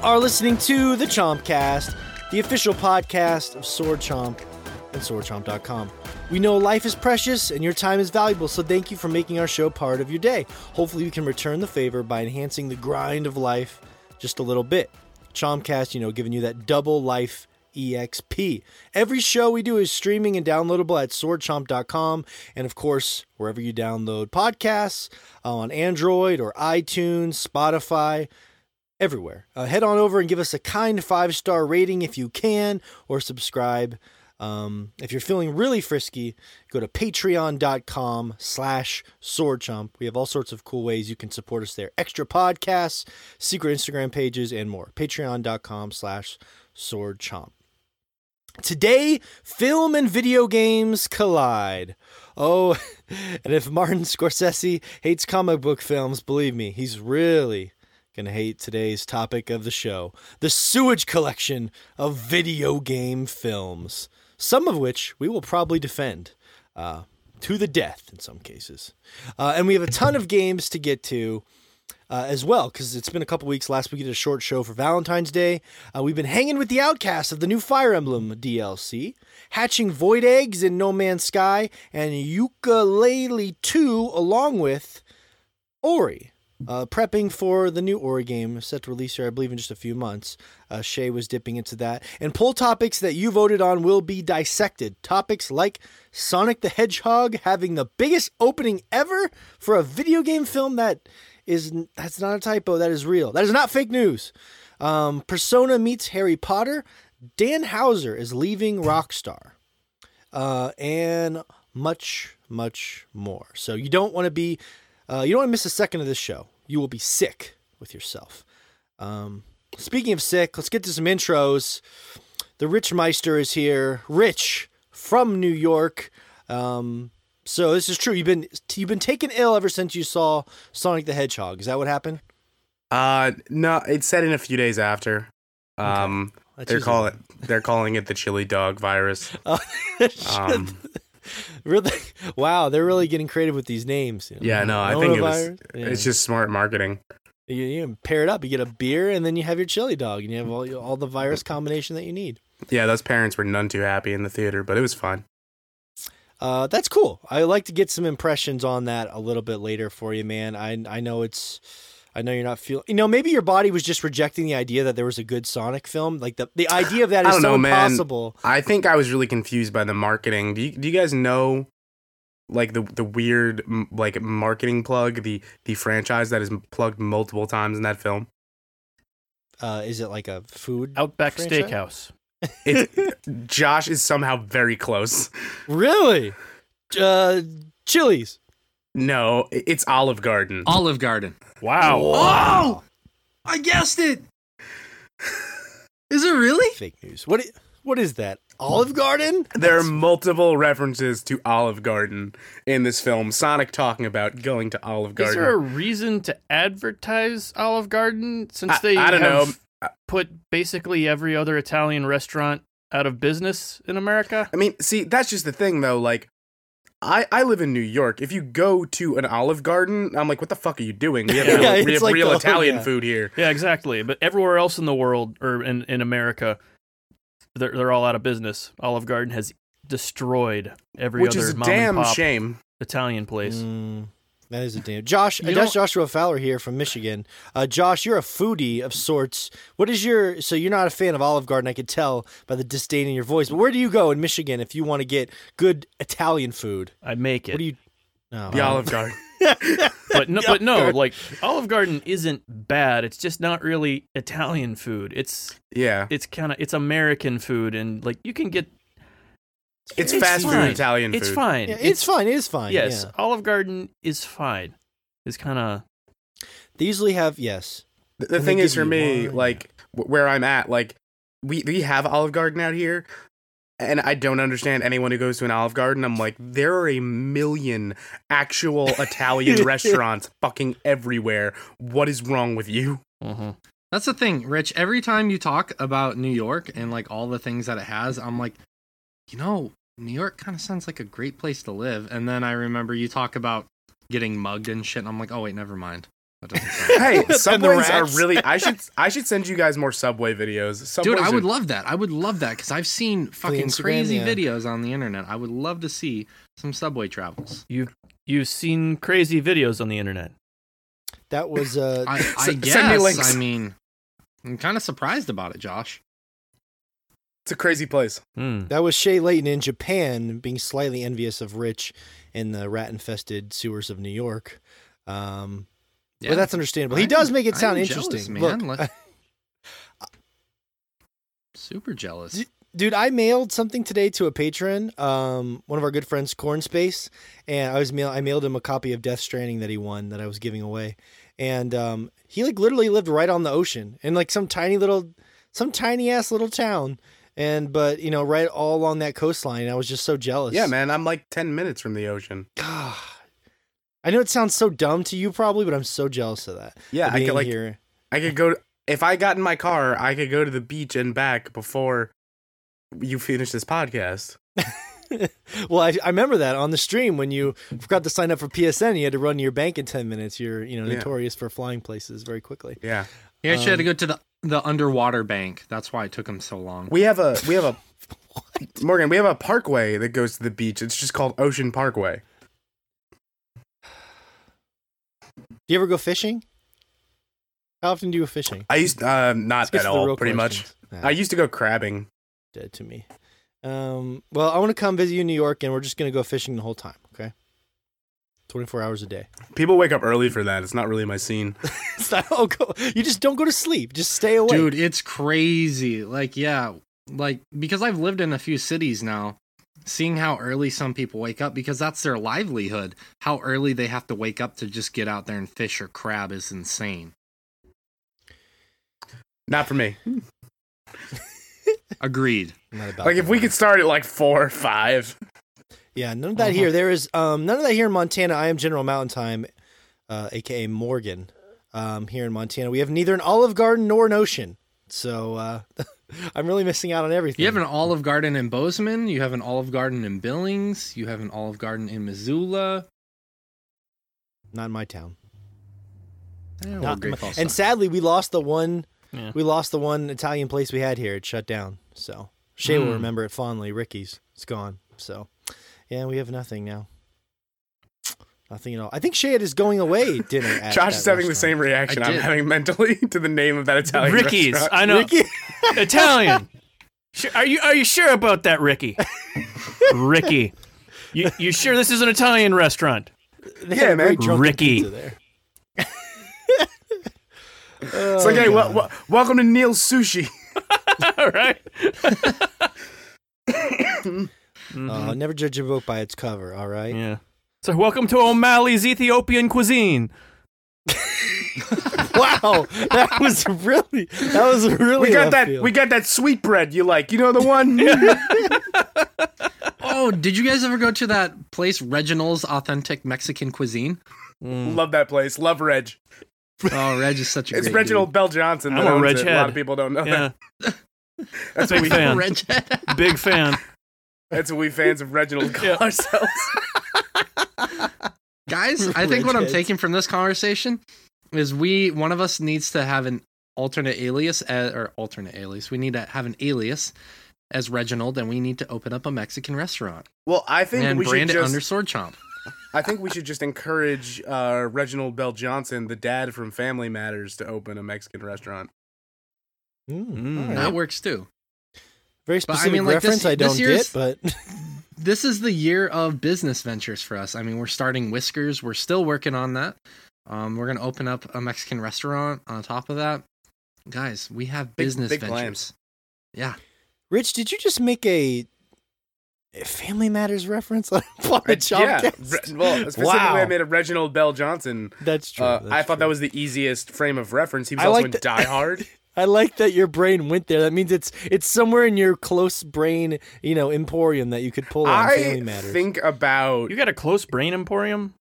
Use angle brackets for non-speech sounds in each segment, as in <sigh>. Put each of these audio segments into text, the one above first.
You are listening to the Chompcast, the official podcast of Sword Chomp and swordchomp.com. We know life is precious and your time is valuable, so thank you for making our show part of your day. Hopefully, we can return the favor by enhancing the grind of life just a little bit. Chompcast, you know, giving you that double life EXP. Every show we do is streaming and downloadable at swordchomp.com and of course, wherever you download podcasts uh, on Android or iTunes, Spotify, everywhere. Uh, head on over and give us a kind five star rating if you can, or subscribe. Um, if you're feeling really frisky, go to patreon.com slash swordchomp. We have all sorts of cool ways you can support us there. Extra podcasts, secret Instagram pages, and more. Patreon.com slash swordchomp. Today, film and video games collide. Oh, <laughs> and if Martin Scorsese hates comic book films, believe me, he's really gonna hate today's topic of the show the sewage collection of video game films, some of which we will probably defend. Uh, to the death in some cases. Uh, and we have a ton of games to get to uh, as well because it's been a couple weeks. Last week we did a short show for Valentine's Day. Uh, we've been hanging with the outcasts of the new Fire Emblem DLC, hatching void eggs in No Man's Sky, and Yooka-Laylee 2 along with Ori. Uh, prepping for the new Ori game set to release here, I believe, in just a few months. Uh, Shay was dipping into that. And poll topics that you voted on will be dissected. Topics like Sonic the Hedgehog having the biggest opening ever for a video game film that is that's not a typo. That is real. That is not fake news. Um, Persona meets Harry Potter. Dan Houser is leaving Rockstar, uh, and much, much more. So you don't want to be, uh, you don't want to miss a second of this show. You will be sick with yourself. Um, speaking of sick, let's get to some intros. The Rich Meister is here. Rich from New York. Um, so this is true. You've been you've been taken ill ever since you saw Sonic the Hedgehog. Is that what happened? Uh, no, it's set in a few days after. Um, That's they're calling they're calling it the chili dog virus. <laughs> <laughs> Um, <laughs> really? Wow, they're really getting creative with these names. you know. yeah, no, I think it was. Yeah. It's just smart marketing. you, you pair it up. You get a beer, and then you have your chili dog, and you have all all the virus combination that you need. Yeah, those parents were none too happy in the theater, but it was fun. Uh, that's cool. I like to get some impressions on that a little bit later for you, man. I I know it's. I know you're not feeling. You know, maybe your body was just rejecting the idea that there was a good Sonic film. Like the the idea of that is I don't so know, man. impossible. I think I was really confused by the marketing. Do you, do you guys know like the the weird like marketing plug, the the franchise that is plugged multiple times in that film? Uh, is it like a food? Outback franchise? Steakhouse. It's <laughs> Josh is somehow very close. Really? Uh, Chili's. No, it's Olive Garden. Olive Garden. Wow. Oh, I guessed it. Is it really? Fake news. What? i- What is that? Olive Garden? There are multiple references to Olive Garden in this film. Sonic talking about going to Olive Garden. Is there a reason to advertise Olive Garden since I- they I don't have know. put basically every other Italian restaurant out of business in America? I mean, see, that's just the thing though. Like, I I live in New York. If you go to an Olive Garden, I'm like, what the fuck are you doing? We have <laughs> Yeah, real, we have like real the- Italian yeah. food here. Yeah, exactly. But everywhere else in the world or in, in America, they're they're all out of business. Olive Garden has destroyed every Which other is a mom damn and pop shame. Italian place. Mm, that is a damn. Josh, You Josh know- Joshua Fowler here from Michigan. Uh, Josh, you're a foodie of sorts. What is your? So you're not a fan of Olive Garden, I could tell by the disdain in your voice. But where do you go in Michigan if you want to get good Italian food? I make it. What do you? Oh, The Olive Garden. <laughs> but no, but no, like Olive Garden isn't bad. It's just not really Italian food. It's Yeah, it's kind of it's American food, and like you can get it's, It's fast food fine. Italian it's food. fine. Yeah, it's, fine. It is fine. yes, yeah. Olive Garden is fine. It's kind of They usually have yes. The, the thing is, for me, wine. like wh- where I'm at, like we we have Olive Garden out here, and I don't understand anyone who goes to an Olive Garden. I'm like, there are a million actual <laughs> Italian restaurants fucking everywhere. What is wrong with you? mhm. That's the thing, Rich. Every time you talk about New York and like all the things that it has, I'm like, you know, New York kind of sounds like a great place to live. And then I remember you talk about getting mugged and shit. And I'm like, oh wait, never mind. That doesn't sound- <laughs> Hey, <laughs> the subways are really. I should. <laughs> I should send you guys more subway videos. Subways Dude, I would are- love that. I would love that because I've seen fucking Instagram, crazy yeah. videos on the internet. I would love to see some subway travels. You've you've seen crazy videos on the internet. That was uh, I, I S- send me guess. links. I mean, I'm kind of surprised about it, Josh. It's a crazy place. Hmm. that was Shay Layton in Japan being slightly envious of Rich in the rat-infested sewers of New York. Um, Yeah. But that's understandable. He I'm- does make it I'm sound jealous, interesting. man. Look, Like- <laughs> Super jealous. D- dude, I mailed something today to a patron, um, one of our good friends, Corn Space, and I was mail I mailed him a copy of Death Stranding that he won that I was giving away, and um, he like literally lived right on the ocean in like some tiny little, some tiny ass little town, and but you know right all along that coastline. I was just so jealous. Yeah, man. I'm like ten minutes from the ocean. God. I know it sounds so dumb to you probably, but I'm so jealous of that. Yeah, of I could like. here. I could go. If I got in my car, I could go to the beach and back before you finish this podcast. <laughs> well, I, I remember that on the stream when you forgot to sign up for PSN, you had to run to your bank in ten minutes. You're you know Yeah. notorious for flying places very quickly. Yeah, He actually had to Um, go to the the underwater bank. That's why it took him so long. we have a we have a <laughs> Morgan. We have a parkway that goes to the beach. It's just called Ocean Parkway. Do you ever go fishing? How often do you go fishing? I used uh, not at all. real Pretty much. questions. Nah, I used to go crabbing. dead to me. Um, well, I want to come visit you in New York, and we're just gonna go fishing the whole time. Okay, twenty four hours a day. People wake up early for that. It's not really my scene. <laughs> It's not- oh, go, you just don't go to sleep. Just stay awake. Dude, it's crazy. Like, yeah, like because I've lived in a few cities now, seeing how early some people wake up because that's their livelihood. How early they have to wake up to just get out there and fish or crab is insane. Not for me. Agreed. <laughs> Not about Like if we could start at like four or five. Yeah, none of that Uh-huh. here. There is um none of that here in Montana. I am General Mountain Time, uh, aka Morgan. Um, here in Montana, we have neither an Olive Garden nor an ocean. So uh, <laughs> I'm really missing out on everything. You have an Olive Garden in Bozeman. You have an Olive Garden in Billings. You have an Olive Garden in Missoula. not in my town. Eh, Not in my- and sadly, we lost the one. Yeah. We lost the one Italian place we had here. It shut down. So Shay will Hmm. remember it fondly. Ricky's, it's gone. So yeah, we have nothing now. Nothing at all. I think Shay is going away dinner. <laughs> At Josh is having the same reaction I I'm did. having mentally <laughs> to the name of that Italian Ricky's. restaurant. I know. Ricky. <laughs> Italian. Sure, are you are you sure about that, Ricky? Ricky. You you sure this is an Italian restaurant? They Yeah, had a man. great drunken Ricky. pizza there. It's like, hey, Oh, wel- wel- welcome to Neil's Sushi. All right. Uh, never judge a book by its cover. All right. Yeah. So welcome to O'Malley's Ethiopian cuisine. <laughs> Wow, that was really that was really. We got that. field. We got that sweet bread you like. You know the one. <laughs> Oh, did you guys ever go to that place, Reginald's Authentic Mexican Cuisine? Love that place. Love Reg. Oh, Reg is such a <laughs> It's great Reginald VelJohnson. I'm a owns Reg it. A lot of people don't know Yeah. that. That's Big what we. fan. dude. Reg. Big fan. That's what we fans of Reginald call ourselves. <laughs> Guys, I think what I'm Reg Heads. taking from this conversation is we one of us needs to have an alternate alias uh, or alternate alias. We need to have an alias as Reginald, and we need to open up a Mexican restaurant Well, I think and we should brand it just. under Sword Chomp. I think we should just encourage uh, Reginald VelJohnson, the dad from Family Matters, to open a Mexican restaurant. Mm, Mm. all right. That works too. Very But I mean, like, reference. this- I don't this get, but <laughs> This is the year of business ventures for us. I mean, we're starting Whiskers. We're still working on that. Um, we're gonna open up a Mexican restaurant on top of that. Guys, we have Big- business big ventures. plans. Yeah. Rich, did you just make a, a Family Matters reference on a job yeah. Re- well, specifically, Wow. I made a Reginald VelJohnson. That's true. Uh, that's I thought that was the easiest frame of reference. He was I also like in that- Die Hard. <laughs> I like that your brain went there. That means it's it's somewhere in your close brain, you know, emporium that you could pull on Family I Matters. think about You got a close brain emporium?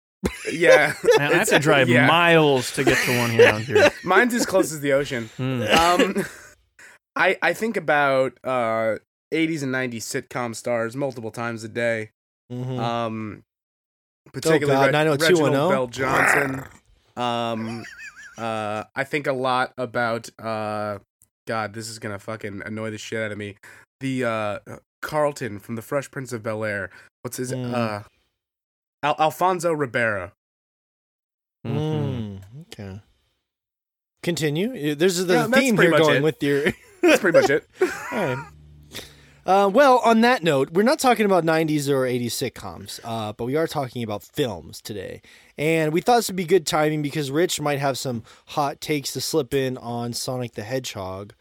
yeah. Man, I have to drive Yeah. miles to get to one here around here. <laughs> Mine's as close as the ocean. Hmm. Um, <laughs> I I think about uh 80s and 90s sitcom stars multiple times a day. Mhm. Um, particularly God, Re- 90210? Reginald VelJohnson. Um, uh, I think a lot about uh, God, this is gonna fucking annoy the shit out of me. The uh, Carlton from the Fresh Prince of Bel Air. What's his Mm. uh, Al- Alfonso Ribeiro. Mm, okay. Continue. There's the Yeah, theme pretty here going it. with your. <laughs> That's pretty much it. <laughs> All right. Uh, well, on that note, we're not talking about 90s or 80s sitcoms, uh, but we are talking about films today. And we thought this would be good timing because Rich might have some hot takes to slip in on Sonic the Hedgehog.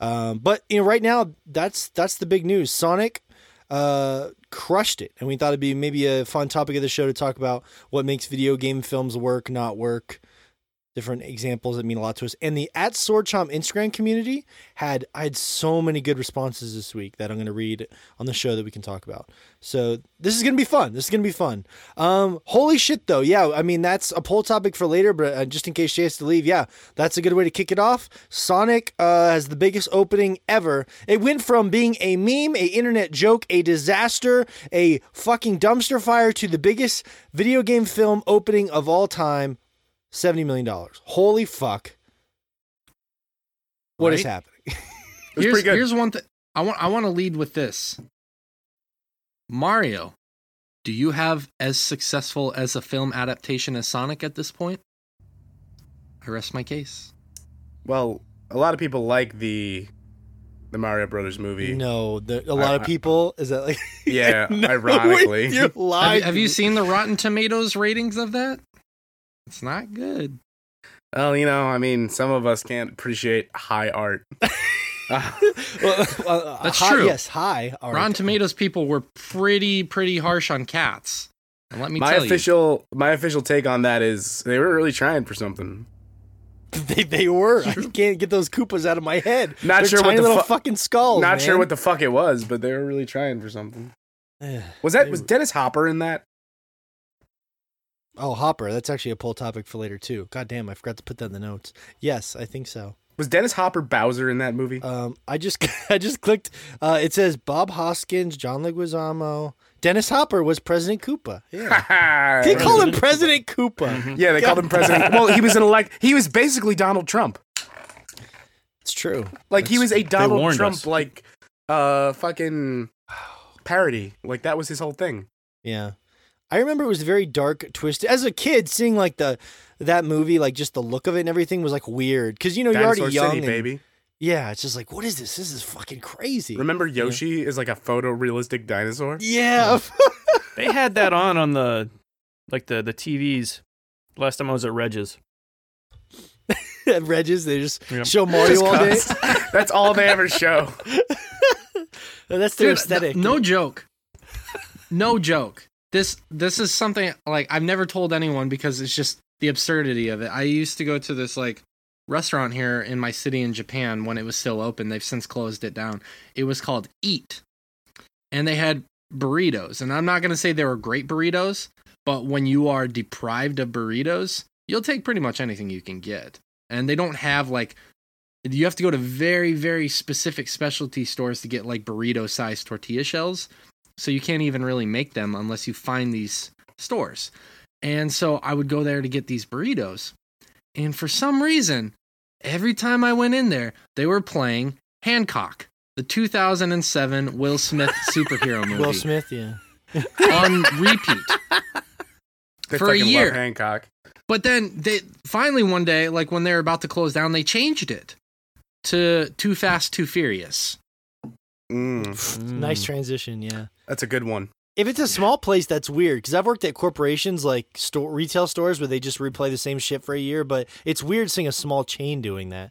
Um, but you know, right now, that's that's the big news. Sonic uh, crushed it, and we thought it'd be maybe a fun topic of the show to talk about what makes video game films work, not work, different examples that mean a lot to us. And the at Sword Chomp Instagram community had I had so many good responses this week that I'm going to read on the show that we can talk about. So this is going to be fun. This is going to be fun. Um, holy shit, though. Yeah, I mean that's a poll topic for later, but uh, just in case she has to leave, yeah, that's a good way to kick it off. Sonic uh, has the biggest opening ever. It went from being a meme, a internet joke, a disaster, a fucking dumpster fire to the biggest video game film opening of all time. $70 million. Holy fuck. What is Right? happening? <laughs> It here's, pretty good. here's one thing. I want I want to lead with this. Mario, do you have as successful as a film adaptation as Sonic at this point? I rest my case. Well, a lot of people like the the Mario Brothers movie. No, the, a lot of I- people is that like <laughs> Yeah, No, ironically. you're lying. you, have you seen the Rotten Tomatoes ratings of that? It's not good. Well, you know, I mean, some of us can't appreciate high art. <laughs> <laughs> Uh, Well, uh, That's hi- true. Yes, high All Rotten. Tomatoes people were pretty pretty harsh on cats. And let me my tell official my official take on that is they were really trying for something. <laughs> They, they were. I can't get those Koopas out of my head. Not They're sure what the little fu- fucking skulls. Not sure what the fuck it was, but they were really trying for something. <sighs> Was that was Dennis Hopper in that? Oh, Hopper. That's actually a poll topic for later too. God damn, I forgot to put that in the notes. Yes, I think so. Was Dennis Hopper Bowser in that movie? Um, I just <laughs> I just clicked. Uh, it says Bob Hoskins, John Leguizamo, Dennis Hopper was President Koopa. Yeah, <laughs> they call him President Koopa. yeah, they called him president. Well, he was an elect. He was basically Donald Trump. It's true. Like he was a Donald Trump us. like uh fucking parody. Like that was his whole thing. Yeah. I remember it was very dark, twisted. As a kid, seeing like the that movie, like just the look of it and everything was like weird because you know you're Dinosaur already young. City, and- baby. Yeah, it's just like, what is this? This is fucking crazy. Remember Yoshi is like a photorealistic dinosaur? Yeah. Hmm. <laughs> They had that on on the like the the TVs. Last time I was at Reg's. At Regis, they just Yep. show Mario Just all day. <laughs> That's all they ever show. <laughs> That's their Dude, aesthetic. No, no joke. No joke. This this is something like I've never told anyone because it's just the absurdity of it. I used to go to this like restaurant here in my city in Japan when it was still open. They've since closed it down. It was called Eat. And they had burritos. And I'm not going to say they were great burritos, but when you are deprived of burritos, you'll take pretty much anything you can get. And they don't have like you have to go to very very specific specialty stores to get like burrito sized tortilla shells so you can't even really make them unless you find these stores and so i would go there to get these burritos and for some reason every time i went in there they were playing hancock the 2007 will smith <laughs> superhero movie Will Smith, yeah. <laughs> on repeat They For a fucking year. love Hancock. But then they finally one day, like when they were about to close down, they changed it to Too Fast, Too Furious. Mm, Nice transition, yeah. That's a good one. If it's a small place, that's weird because I've worked at corporations like store retail stores where they just replay the same shit for a year. But it's weird seeing a small chain doing that.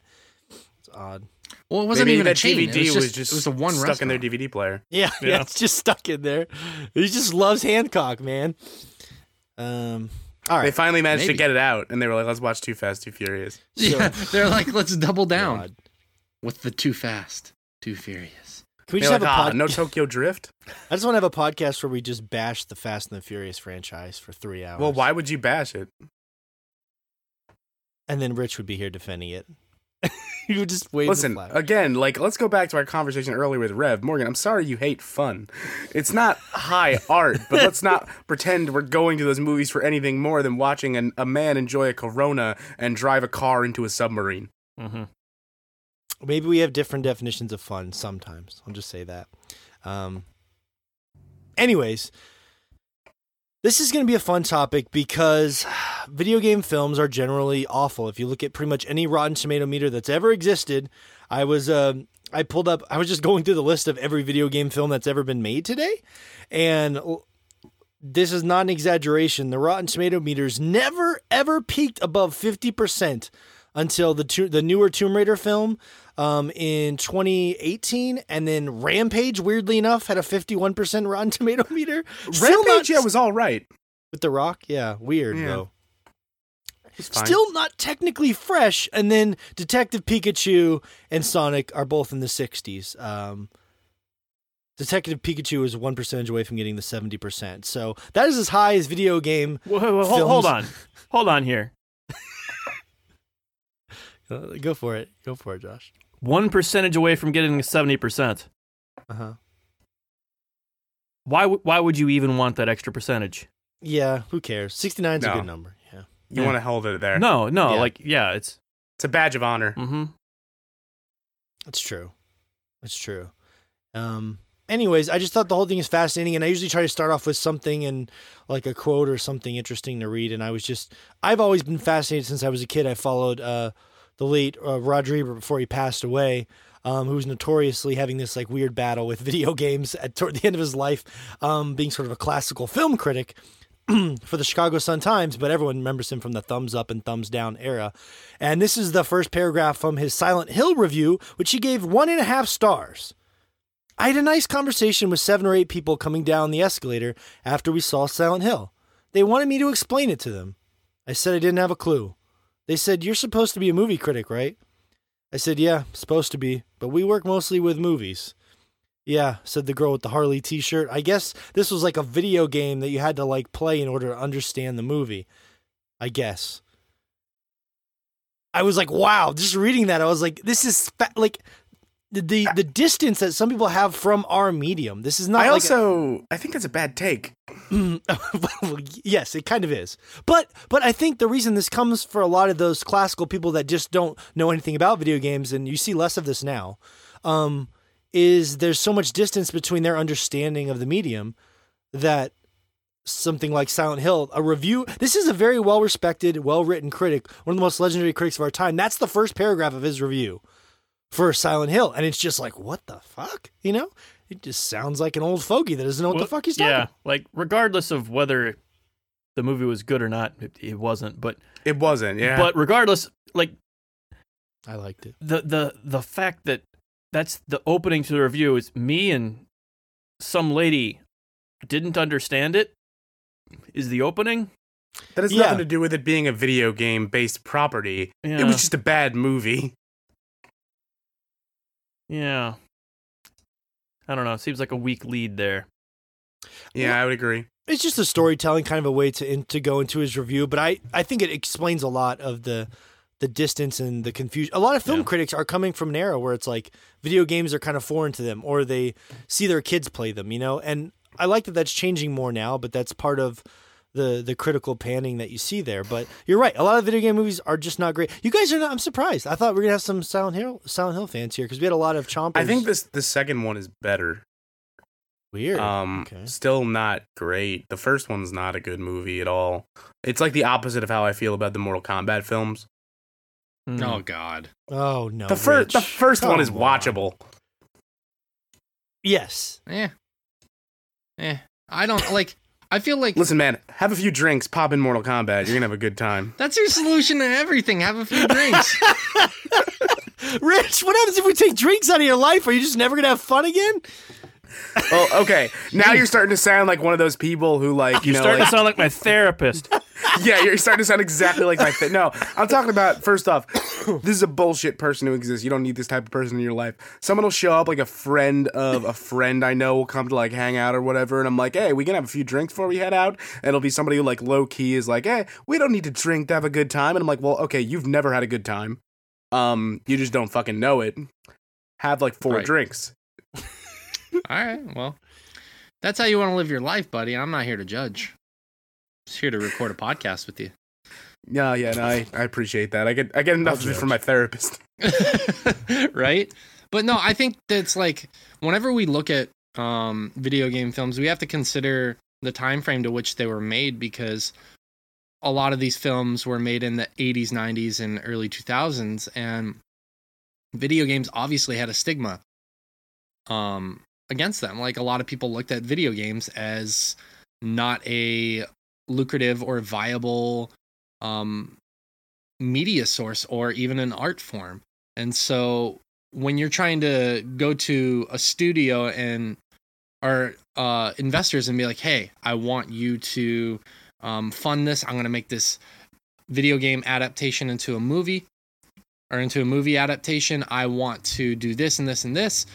It's odd. Well, it wasn't Maybe even that a chain. DVD it was just, just it was a one stuck in their. DVD player. Yeah, yeah, Yeah. it's just stuck in there. He just loves Hancock, man. Um, all They finally managed Maybe. to get it out, and they were like, "Let's watch Too Fast, Too Furious." Yeah, <laughs> they're like, let's double down God. with the Too Fast, Too Furious. Can we They're just like, have a "Ah, pod- no Tokyo Drift. <laughs> I just want to have a podcast where we just bash the Fast and the Furious franchise for three hours. Well, why would you bash it? And then Rich would be here defending it. <laughs> you would just wave Listen, again, like let's go back to our conversation earlier with Rev Morgan. I'm sorry you hate fun. It's not high <laughs> art, but let's not pretend we're going to those movies for anything more than watching an, a man enjoy a Corona and drive a car into a submarine. Mm-hmm. Maybe we have different definitions of fun sometimes. I'll just say that. Um, anyways, this is going to be a fun topic because <sighs> video game films are generally awful. If you look at pretty much any Rotten Tomato meter that's ever existed, I was um I pulled up. I was just going through the list of every video game film that's ever been made today, and this is not an exaggeration. The Rotten Tomato meters never ever peaked above fifty percent until the to- the newer Tomb Raider film um, in 2018, and then Rampage, weirdly enough, had a 51% Rotten <laughs> Tomato meter. Still not- Rampage, yeah, was all right. with The Rock, yeah, weird Yeah. though. Still not technically fresh. And then Detective Pikachu and Sonic are both in the 60s. Um, Detective Pikachu is one percentage away from getting the 70%. So that is as high as video game. Whoa, whoa, whoa, hold, hold on, hold on here. <laughs> Uh, go for it. Go for it, Josh. One percentage away from getting seventy percent. Uh huh. Why? w- Why would you even want that extra percentage? Yeah, who cares? 69 is a good number. Yeah. you want to hold it there. No, no, Yeah. like yeah, it's. It's a badge of honor. Mm-hmm. That's true. That's true. Um, anyways, I just thought the whole thing is fascinating, and I usually try to start off with something and like a quote or something interesting to read. And I was just, I've always been fascinated since I was a kid. I followed uh, the late uh, Ebert before he passed away, um, who was notoriously having this like weird battle with <laughs> video games at toward the end of his life, um, being sort of a classical film critic. <clears throat> for the Chicago Sun Times, but everyone remembers him from the thumbs up and thumbs down era. And this is the first paragraph from his Silent Hill review, which he gave one and a half stars. I had a nice conversation with seven or eight people coming down the escalator after we saw Silent Hill. They wanted me to explain it to them. I said I didn't have a clue. They said, You're supposed to be a movie critic, right? I said, Yeah, supposed to be, but we work mostly with movies. Yeah, said the girl with the Harley t shirt. I guess this was like a video game that you had to like play in order to understand the movie. I guess. I was like, wow, just reading that, I was like, this is fa- like the, the the distance that some people have from our medium. This is not I like also, I think that's a bad take. <laughs> yes, it kind of is. But but I think the reason this comes for a lot of those classical people that just don't know anything about video games, and you see less of this now, um, is there's so much distance between their understanding of the medium that something like Silent Hill, a review. This is a very well respected, well written critic, one of the most legendary critics of our time. That's the first paragraph of his review for Silent Hill, and it's just like, what the fuck, you know? It just sounds like an old fogey that doesn't know what the fuck he's talking. Yeah, like regardless of whether the movie was good or not, it, it wasn't. But It wasn't, yeah. but regardless, like I liked it. the the the fact that that's the opening to the review is me and some lady didn't understand it is the opening. that has yeah. nothing to do with it being a video game based property. Yeah, It was just a bad movie. Yeah. I don't know. It seems like a weak lead there. Yeah, I would agree. it's just a storytelling kind of a way to in, to go into his review but i i think it explains a lot of the the distance and the confusion a lot of film Yeah. critics are coming from an era where it's like video games are kind of foreign to them or they see their kids play them you know and i like that that's changing more now but that's part of the the critical panning that you see there but you're right a lot of video game movies are just not great you guys are not i'm surprised i thought we are gonna have some silent hill silent hill fans here because we had a lot of chompers I think this the second one is better. weird Um, okay still not great. The first one's not a good movie at all. It's like the opposite of how I feel about the Mortal Kombat films. Hmm. Oh God. oh no the first, the Rich. first one is Come on. watchable. yes Yeah. Yeah. I don't like. I feel like Listen, man, have a few drinks, pop in Mortal Kombat. You're gonna have a good time. <laughs> that's your solution to everything. Have a few drinks. <laughs> Rich, what happens if we take drinks out of your life? Are you just never gonna have fun again? <laughs> well, okay. Now you're starting to sound like one of those people who, like, you You're know, starting like, to sound like my therapist. <laughs> yeah, you're starting to sound exactly like my. Th- no, I'm talking about. First off, <coughs> this is a bullshit person who exists. You don't need this type of person in your life. Someone will show up, like a friend of a friend I know will come to like hang out or whatever, and I'm like, hey, we can have a few drinks before we head out. And it'll be somebody who like low key is like, hey, we don't need to drink to have a good time. And I'm like, well, okay, you've never had a good time. Um, you just don't fucking know it. Have like four Right. drinks. <laughs> All right. Well, that's how you want to live your life, buddy. I'm not here to judge. Just here to record a podcast with you. Yeah, yeah, no, I, I appreciate that. I get I get enough of it from my therapist. <laughs> <laughs> right? But no, I think that's like whenever we look at um, video game films, we have to consider the time frame to which they were made because a lot of these films were made in the 80s, 90s, and early 2000s, and video games obviously had a stigma um, against them. Like a lot of people looked at video games as not a lucrative or viable um, media source or even an art form. And so when you're trying to go to a studio and or uh, investors and be like, "Hey, I want you to um, fund this. I'm going to make this video game adaptation into a movie or into a movie adaptation. I want to do this and this and this."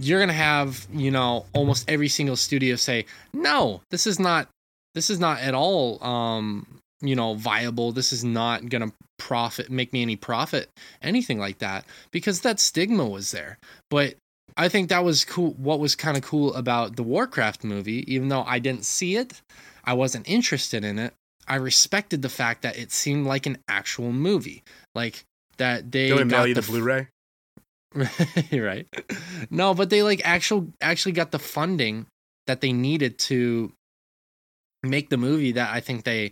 You're going to have, you know, almost every single studio say, "No, this is not this is not at all um, you know, viable. This is not going to profit make me any profit anything like that because that stigma was there but i think that was cool what was kind of cool about the warcraft movie even though i didn't see it i wasn't interested in it i respected the fact that it seemed like an actual movie like that they and got mail you the f- Blu-ray. <laughs> right. No but they like actual actually got the funding that they needed to make the movie that i think they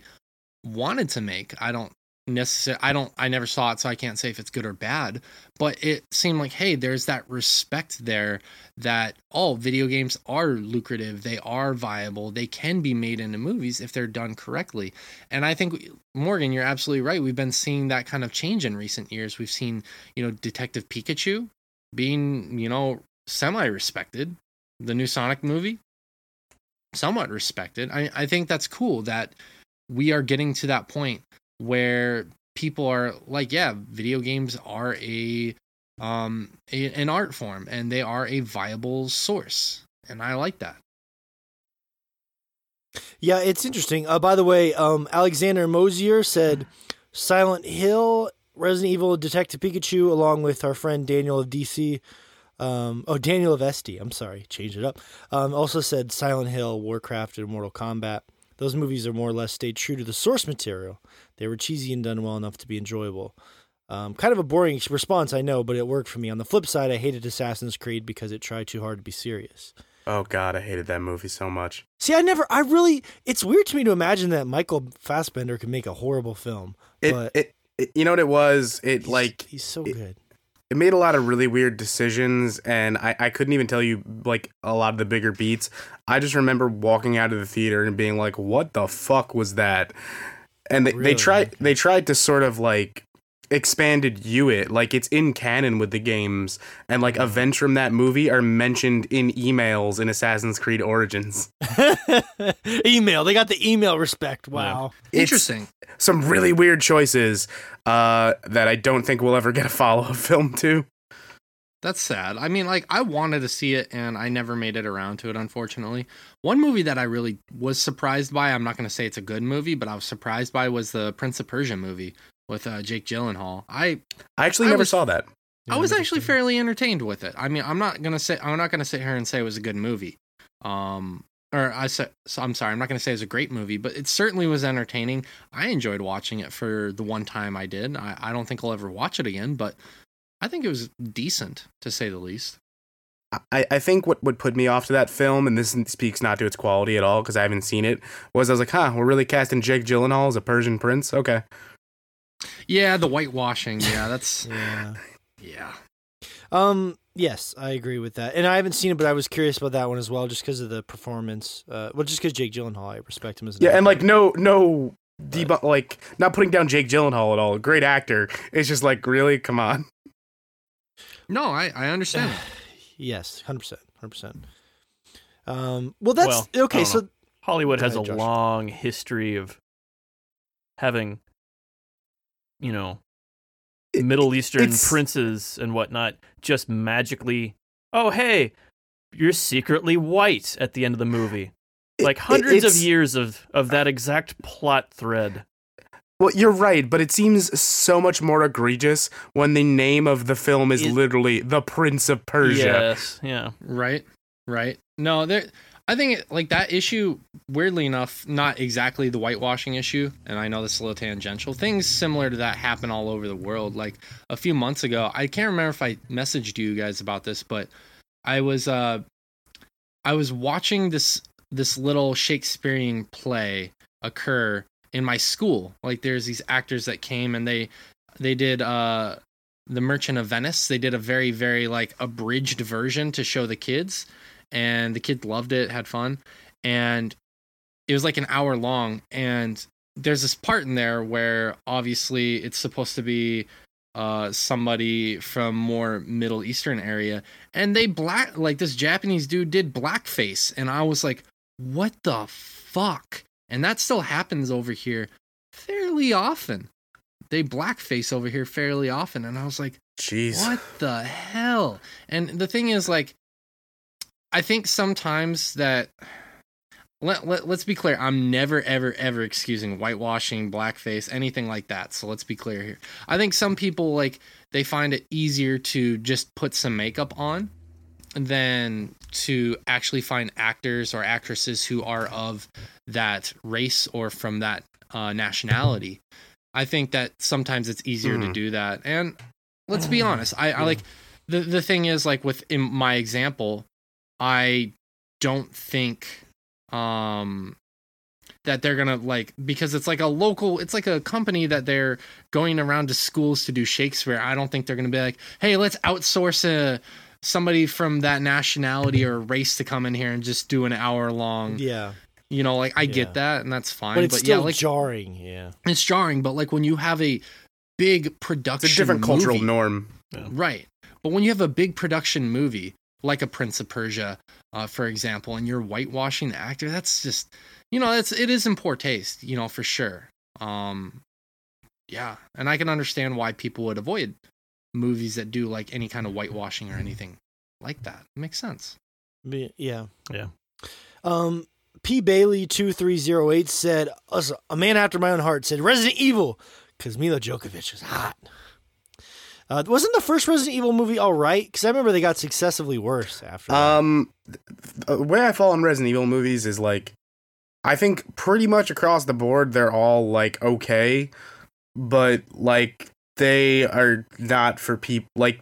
wanted to make. I don't necessarily i don't i never saw it so i can't say if it's good or bad but it seemed like hey there's that respect there that oh video games are lucrative they are viable they can be made into movies if they're done correctly. And i think morgan you're absolutely right. We've been seeing that kind of change in recent years. We've seen you know detective pikachu being you know semi respected the new sonic movie somewhat respected. I, I think that's cool that we are getting to that point where people are like yeah video games are a um a, an art form and they are a viable source and i like that Yeah, it's interesting. Uh, by the way, um, Alexander Mosier said Silent Hill, Resident Evil, Detective Pikachu, along with our friend Daniel of DC. Um, oh, Daniel of SD. I'm sorry, changed it up. Um, also said Silent Hill, Warcraft, and Mortal Kombat. Those movies are more or less stayed true to the source material. They were cheesy and done well enough to be enjoyable. Um, kind of a boring response, I know, but it worked for me. On the flip side, I hated Assassin's Creed because it tried too hard to be serious. Oh god, I hated that movie so much. See, I never, I really, it's weird to me to imagine that Michael Fassbender could make a horrible film, It, but it, it you know what it was? It he's- like he's so good. It made a lot of really weird decisions and I, I couldn't even tell you like a lot of the bigger beats. I just remember walking out of the theater and being like, what the fuck was that? And they, Really? they tried they tried to sort of like expanded you it like it's in canon with the games and like events from that movie are mentioned in emails in Assassin's Creed Origins. <laughs> email, they got the email respect. Wow. It's interesting Some really weird choices uh that I don't think we'll ever get a follow-up <laughs> film to. That's sad. I mean, like, I wanted to see it and I never made it around to it, unfortunately. One movie that I really was surprised by, I'm not going to say it's a good movie, but I was surprised by was the Prince of Persia movie with uh, Jake Gyllenhaal. I, I actually I never was- saw that. I was actually fairly entertained with it. I mean, I'm not going to say, I'm not to sit here and say it was a good movie. Um, or I said, so I'm sorry, I'm not going to say it was a great movie, but it certainly was entertaining. I enjoyed watching it for the one time I did. I, I don't think I'll ever watch it again, but I think it was decent to say the least. I, I think what would put me off to that film, and this speaks not to its quality at all because I haven't seen it, was I was like, huh, we're really casting Jake Gyllenhaal as a Persian prince? Okay. Yeah, the whitewashing. Yeah, that's <laughs> Yeah. yeah. Um. Yes, I agree with that, and I haven't seen it, but I was curious about that one as well, just because of the performance. Uh, well, just because Jake Gyllenhaal, I respect him as an Yeah, and like, no, no, debu- like, not putting down Jake Gyllenhaal at all. Great actor. It's just like, really? Come on. No, I I understand. <sighs> yes, hundred percent, hundred percent. Um. Well, that's Well, okay. So know. Hollywood has ahead, a Josh. long history of having, you know, It- Middle Eastern it's- princes and whatnot just magically, oh, hey, you're secretly white at the end of the movie. Like it- hundreds of years of, of that exact plot thread. Well, you're right, but it seems so much more egregious when the name of the film is Is- literally The Prince of Persia. Yes, yeah. Right. Right. No, there. I think it- like that issue. Weirdly enough, not exactly the whitewashing issue, and I know this is a little tangential. Things similar to that happen all over the world. Like a few months ago, I can't remember if I messaged you guys about this, but I was uh, I was watching this this little Shakespearean play occur in my school. Like there's these actors that came and they they did uh the Merchant of Venice. They did a very very like abridged version to show the kids and the kids loved it, had fun. And it was like an hour long and there's this part in there where obviously it's supposed to be uh somebody from more middle eastern area and they black like this japanese dude did blackface and i was like what the fuck and that still happens over here fairly often they blackface over here fairly often and i was like Jeez. what the hell and the thing is like i think sometimes that let, let, let's be clear i'm never ever ever excusing whitewashing blackface anything like that. So let's be clear here. I think some people like they find it easier to just put some makeup on than to actually find actors or actresses who are of that race or from that uh, nationality. I think that sometimes it's easier to Hmm. do that. And let's be honest i, I like the, the thing is like with in my example i don't think um that they're gonna like because it's like a local it's like a company that they're going around to schools to do shakespeare i don't think they're gonna be like hey let's outsource a somebody from that nationality or race to come in here and just do an hour long Yeah, you know like i Yeah. get that and that's fine but it's yeah still like jarring. Yeah, it's jarring but like when you have a big It's production a different cultural movie- norm. Right. But when you have a big production movie like a Prince of Persia, uh, for example, and you're whitewashing the actor, that's just you know, it's it is in poor taste, you know, for sure. Um yeah. And I can understand why people would avoid movies that do like any kind of whitewashing or anything like that. It makes sense. Me- yeah, Yeah. Um, P Bailey two three zero eight said, "A man after my own heart." Said Resident Evil because Milla Jovovich is hot. Uh, wasn't the first Resident Evil movie all right? Because I remember they got successively worse after. Um, th- th- where I fall on Resident Evil movies is like, I think pretty much across the board they're all like okay, but like they are not for people like.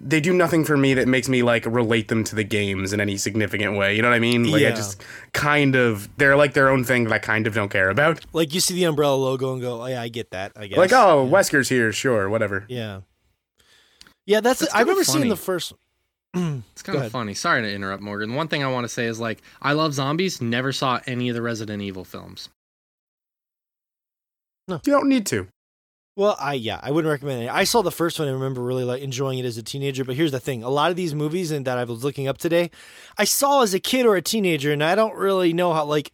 They do nothing for me that makes me like relate them to the games in any significant way. You know what I mean? Like Yeah. I just kind of they're like their own thing that I kind of don't care about. like you see the Umbrella logo and go, "Oh yeah, I get that." I guess. Like oh, Wesker's here, sure, whatever. yeah, yeah. That's. It's I remember kinda seeing the first. <clears throat> It's Go kind ahead. of funny. Sorry to interrupt, Morgan. One thing I want to say is like I love zombies, never saw any of the Resident Evil films. No, you don't need to. Well, I yeah, I wouldn't recommend it. I saw the first one and remember really like enjoying it as a teenager. But here's the thing: a lot of these movies and that I was looking up today, I saw as a kid or a teenager, and I don't really know how like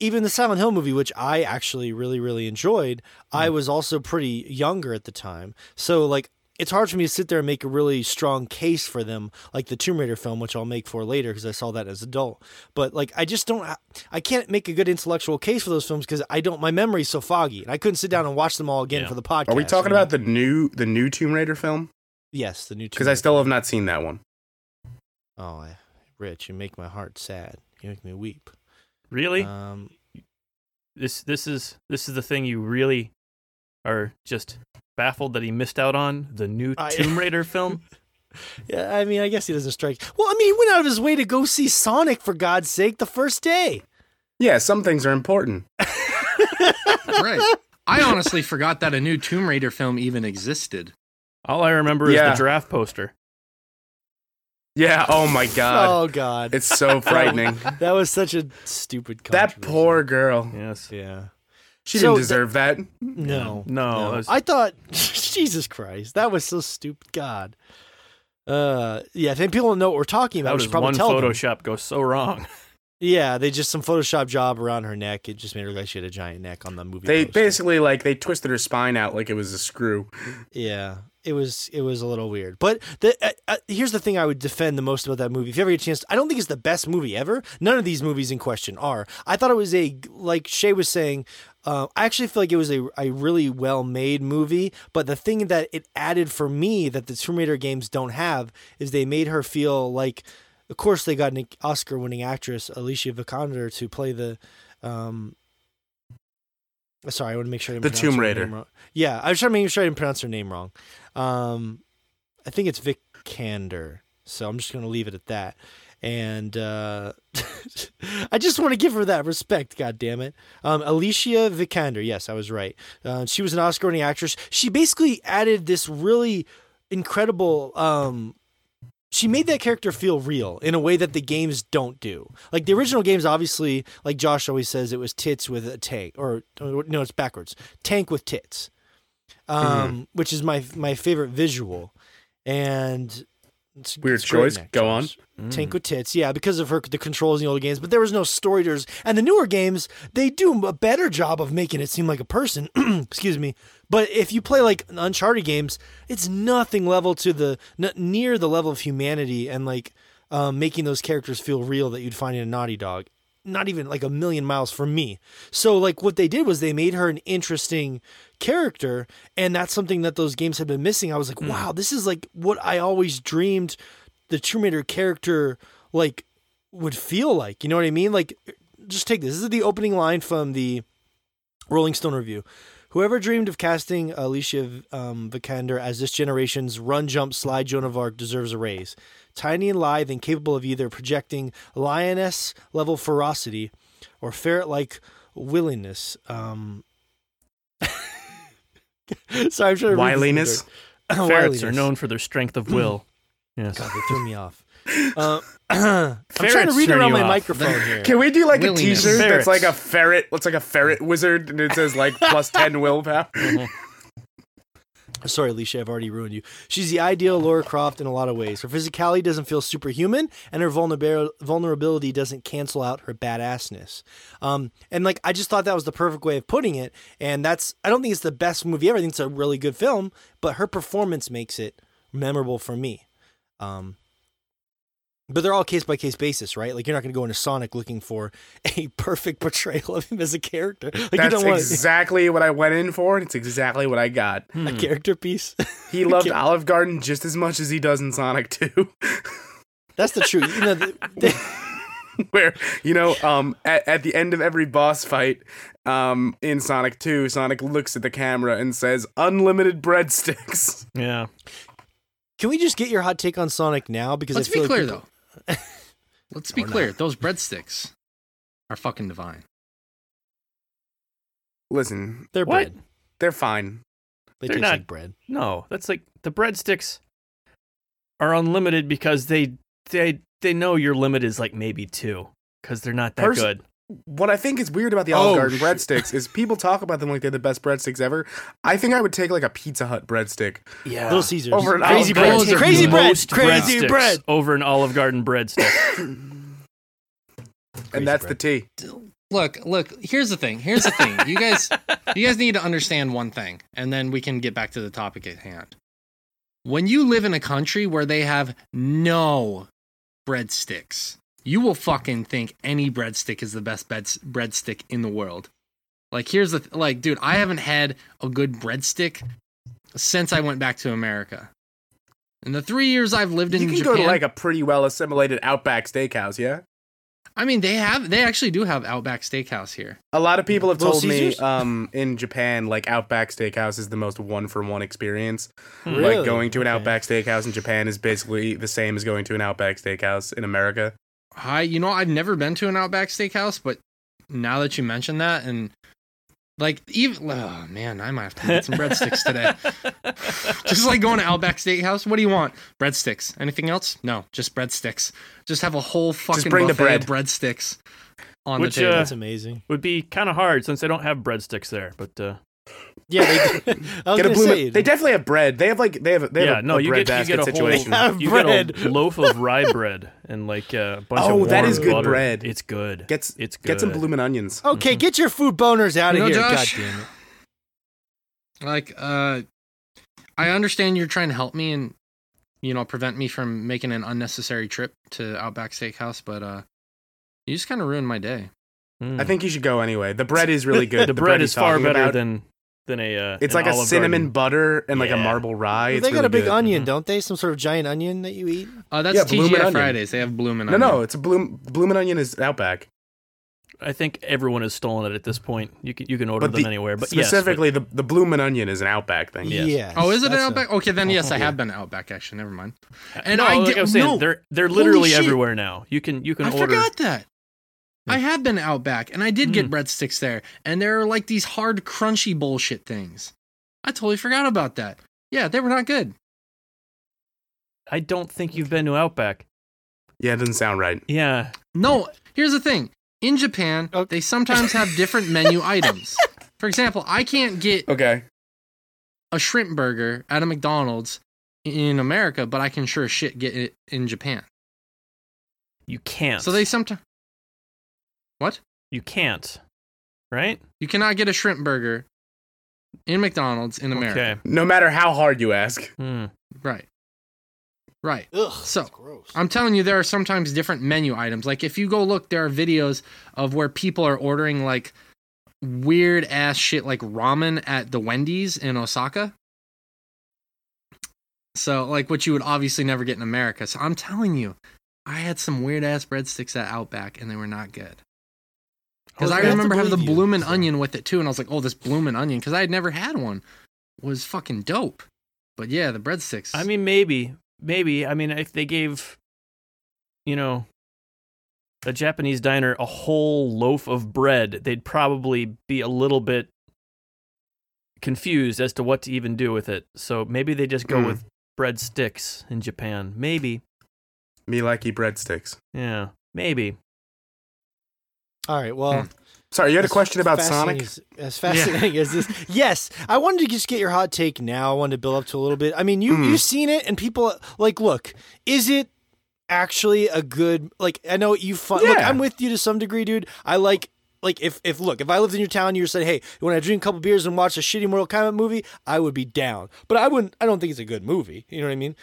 even the Silent Hill movie, which I actually really really enjoyed. I mm. was also pretty younger at the time, so like it's hard for me to sit there and make a really strong case for them, like the Tomb Raider film, which I'll make for later because I saw that as an adult. But like, I just don't, I can't make a good intellectual case for those films because I don't, my memory's so foggy, and I couldn't sit down and watch them all again Yeah. for the podcast. Are we talking you know? about the new the new Tomb Raider film? Yes, the new. Because I still have not seen that one. Oh, I, Rich, you make my heart sad. You make me weep. Really? Um, this this is this is the thing you really are just baffled that he missed out on the new I- Tomb <laughs> Raider film. yeah, I mean, I guess he doesn't strike. Well, I mean, he went out of his way to go see Sonic for God's sake the first day. Yeah, some things are important. <laughs> right. I honestly forgot that a new Tomb Raider film even existed. All I remember is the draft poster. Yeah. Oh my god, Oh God, it's so frightening. <laughs> that was such a stupid. that poor girl. Yes. Yeah. She So didn't the- deserve that. No. No, it was- I thought <laughs> Jesus Christ, that was so stupid. God. Uh, yeah. I think people don't know what we're talking about. That we was should probably one tell them. Photoshop goes so wrong. <laughs> Yeah, they just some Photoshop job around her neck. It just made her look like she had a giant neck on the movie. They poster. basically like they twisted her spine out like it was a screw. Yeah, it was it was a little weird. But the uh, uh, here's the thing I would defend the most about that movie. If you ever get a chance, I don't think it's the best movie ever. None of these movies in question are. I thought it was a like Shay was saying. Uh, I actually feel like it was a, a really well made movie, but the thing that it added for me that the Tomb Raider games don't have is they made her feel like, of course, they got an Oscar winning actress, Alicia Vikander, to play the. Um, sorry, I want to make sure I didn't The pronounce Tomb her Raider. name wrong. Yeah, I was trying to make sure I didn't pronounce her name wrong. Um, I think it's Vikander, so I'm just going to leave it at that. And uh, <laughs> I just want to give her that respect. God damn it, um, Alicia Vikander. Yes, I was right. Uh, she was an Oscar-winning actress. She basically added this really incredible. Um, she made that character feel real in a way that the games don't do. Like the original games, obviously, like Josh always says, it was tits with a tank, or, or no, it's backwards. Tank with tits, um, which is my my favorite visual. And it's, Weird it's choice. in that, Go on. Josh. Tank with tits, yeah, because of her the controls in the old games. But there was no storyters, and the newer games they do a better job of making it seem like a person. <clears throat> Excuse me. But if you play like Uncharted games, it's nothing level to the n- near the level of humanity and like um, making those characters feel real that you'd find in a Naughty Dog. Not even like a million miles from me. So like what they did was they made her an interesting character, and that's something that those games have been missing. I was like, wow, this is like what I always dreamed the Tomb Raider character like would feel like. You know what I mean? Like, just take this. This is the opening line from the Rolling Stone review. Whoever dreamed of casting Alicia um, Vikander as this generation's run, jump, slide Joan of Arc deserves a raise. Tiny and lithe and capable of either projecting lioness level ferocity or ferret like willingness. Um, <laughs> sorry, I'm trying to read this <coughs> Wiliness. Ferrets are known for their strength of will. <clears throat> yes. God, they threw me off. Uh, <laughs> <clears throat> I'm trying to read around my off. microphone here. Can we do like a Willingness. T-shirt that's like a ferret? Looks like a ferret wizard, and it says like plus <laughs> ten willpower. Sorry, Alicia, I've already ruined you. She's the ideal Laura Croft in a lot of ways. Her physicality doesn't feel superhuman, and her vulnerabil- vulnerability doesn't cancel out her badassness. Um, and like, I just thought that was the perfect way of putting it. And that's, I don't think it's the best movie ever. I think it's a really good film, but her performance makes it memorable for me. Um, but they're all case by case basis, right? Like you're not going to go into Sonic looking for <laughs> a perfect portrayal of him as a character. Like you That's don't want exactly what I went in for, and it's exactly what I got. <laughs> a character piece. <laughs> He loved can't- Olive Garden just as much as he does in Sonic 2. That's the truth. You know, the, the, Where, you know, um, at, at the end of every boss fight um, in Sonic 2, Sonic looks at the camera and says, unlimited breadsticks. Yeah. Can we just get your hot take on Sonic now? Because Let's I feel be clear like people- though. Let's be Or clear. Those breadsticks are fucking divine. Listen, they're What? bread. they're fine. They They're taste not- like bread. No, that's like the breadsticks are unlimited because they they they know your limit is like maybe two because they're not that Pers- good. What I think is weird about the oh, Olive Oh, Garden shit. breadsticks is people talk about them like they're the best breadsticks ever. I think I would take like a Pizza Hut breadstick. Yeah. Little Caesars. Over an crazy Olive bread. Garden. Crazy bread. Most Crazy breadsticks bread. over an Olive Garden breadstick. <laughs> And that's bread. the T. Look, look, here's the thing. Here's the thing. You guys you guys need to understand one thing, and then we can get back to the topic at hand. When you live in a country where they have no breadsticks, you will fucking think any breadstick is the best beds- breadstick in the world. Like here's the th- like dude, I haven't had a good breadstick since I went back to America. In the 3 years I've lived in Japan. You can Japan, go to like a pretty well assimilated Outback Steakhouse, yeah? I mean they have they actually do have Outback Steakhouse here. A lot of people have told me um, in Japan, like Outback Steakhouse is the most one for one experience. Really? Like going to an Okay. Outback Steakhouse in Japan is basically the same as going to an Outback Steakhouse in America. I, you know, I've never been to an Outback Steakhouse, but now that you mention that, and like even, oh man, I might have to get some breadsticks today. <laughs> Just like going to Outback Steakhouse. What do you want? Breadsticks. Anything else? No, just breadsticks. Just have a whole fucking bring the buffet of bread. breadsticks on Which, the table. uh, That's amazing. Would be kind of hard since they don't have breadsticks there. But uh, Yeah, they, <laughs> I was Get a blue- say they definitely have bread. They have like they have they have yeah, a, no, a you bread get you basket get a situation. whole <laughs> Have you bread. get a loaf of rye bread and like uh, a bunch Oh, of that warm is good butter. bread. It's good. Gets it's good. get some bloomin' onions. Okay, get your food boners out You of know, here. Josh? God damn it. like, uh, I understand you're trying to help me and you know prevent me from making an unnecessary trip to Outback Steakhouse, but uh, you just kind of ruined my day. Mm. I think you should go anyway. The bread is really good. <laughs> the, bread he's is far better about, than than a. Uh, It's an like a cinnamon Garden. butter and like a marble rye. Well, It's they got really a big good. onion, Mhm. don't they? Some sort of giant onion that you eat. Uh, that's Yeah, Bloomin' TGI Onion. Fridays. They have Bloomin' No, Onion. no, it's a bloom. Bloomin' onion is Outback, I think everyone has stolen it at this point. You can you can order but them the, anywhere. But yes, specifically the the Bloomin' onion is an Outback thing. Yes. Yeah. Oh, is it an That's a- Outback? Okay, then yes, I Yeah. have been to Outback. Actually, never mind. And no, I like did- I was saying, no. they're they're literally everywhere now. You can you can I order. forgot that. I have been to Outback, and I did get Mm. breadsticks there, and there are like these hard, crunchy bullshit things. I totally forgot about that. Yeah, they were not good. I don't think you've been to Outback. yeah, it doesn't sound right. Yeah, No, here's the thing. In Japan, Okay. they sometimes have different menu <laughs> items. For example, I can't get Okay, a shrimp burger at a McDonald's in America, but I can sure as shit get it in Japan. you can't. So they sometimes What? you can't, right? You cannot get a shrimp burger in McDonald's in America. Okay. no matter how hard you ask. Hmm. Right. Right. Ugh, So, gross. I'm telling you, there are sometimes different menu items. Like if you go look, there are videos of where people are ordering like weird ass shit like ramen at the Wendy's in Osaka. So like what you would obviously never get in America. So I'm telling you, I had some weird ass breadsticks at Outback and they were not good. Because I I have to remember having the believe bloomin' so. onion with it too, and I was like, "Oh, this bloomin' onion," because I had never had one, was fucking dope. But yeah, the breadsticks. I mean, maybe, maybe. I mean, if they gave, you know, a Japanese diner a whole loaf of bread, they'd probably be a little bit confused as to what to even do with it. So maybe they just go Hmm. with breadsticks in Japan. Maybe. Me likey breadsticks. Yeah. Maybe. All right. Well, Hmm. Sorry, you had a question about Sonic. As, as fascinating as this, <laughs> yes, I wanted to just get your hot take now. I wanted to build up to a little bit. I mean, you Hmm. you've seen it, and people like, look, is it actually a good? Like, I know you fun. Look, Yeah. I'm with you to some degree, dude. I like. Like if, if look if I lived in your town, you said, "Hey, you want to drink a couple beers and watch a shitty Mortal Kombat movie?" I would be down, but I wouldn't. I don't think it's a good movie. You know what I mean?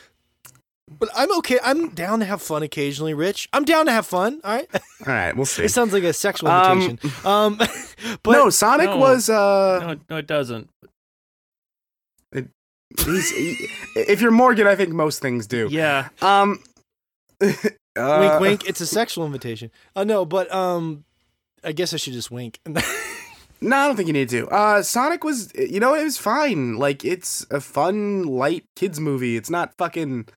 But I'm okay. I'm down to have fun occasionally, Rich. I'm down to have fun. All right. <laughs> All right, we'll see. It sounds like a sexual Um, invitation. <laughs> Um, <laughs> but no, Sonic No. was. uh No, no, it doesn't. he's, he- If you're Morgan, I think most things do. Yeah. Um. uh, wink, wink. It's a sexual invitation. Uh, no, but um, I guess I should just wink. No, I don't think you need to. Uh, Sonic was, you know, it was fine. Like, it's a fun, light kids movie. It's not fucking.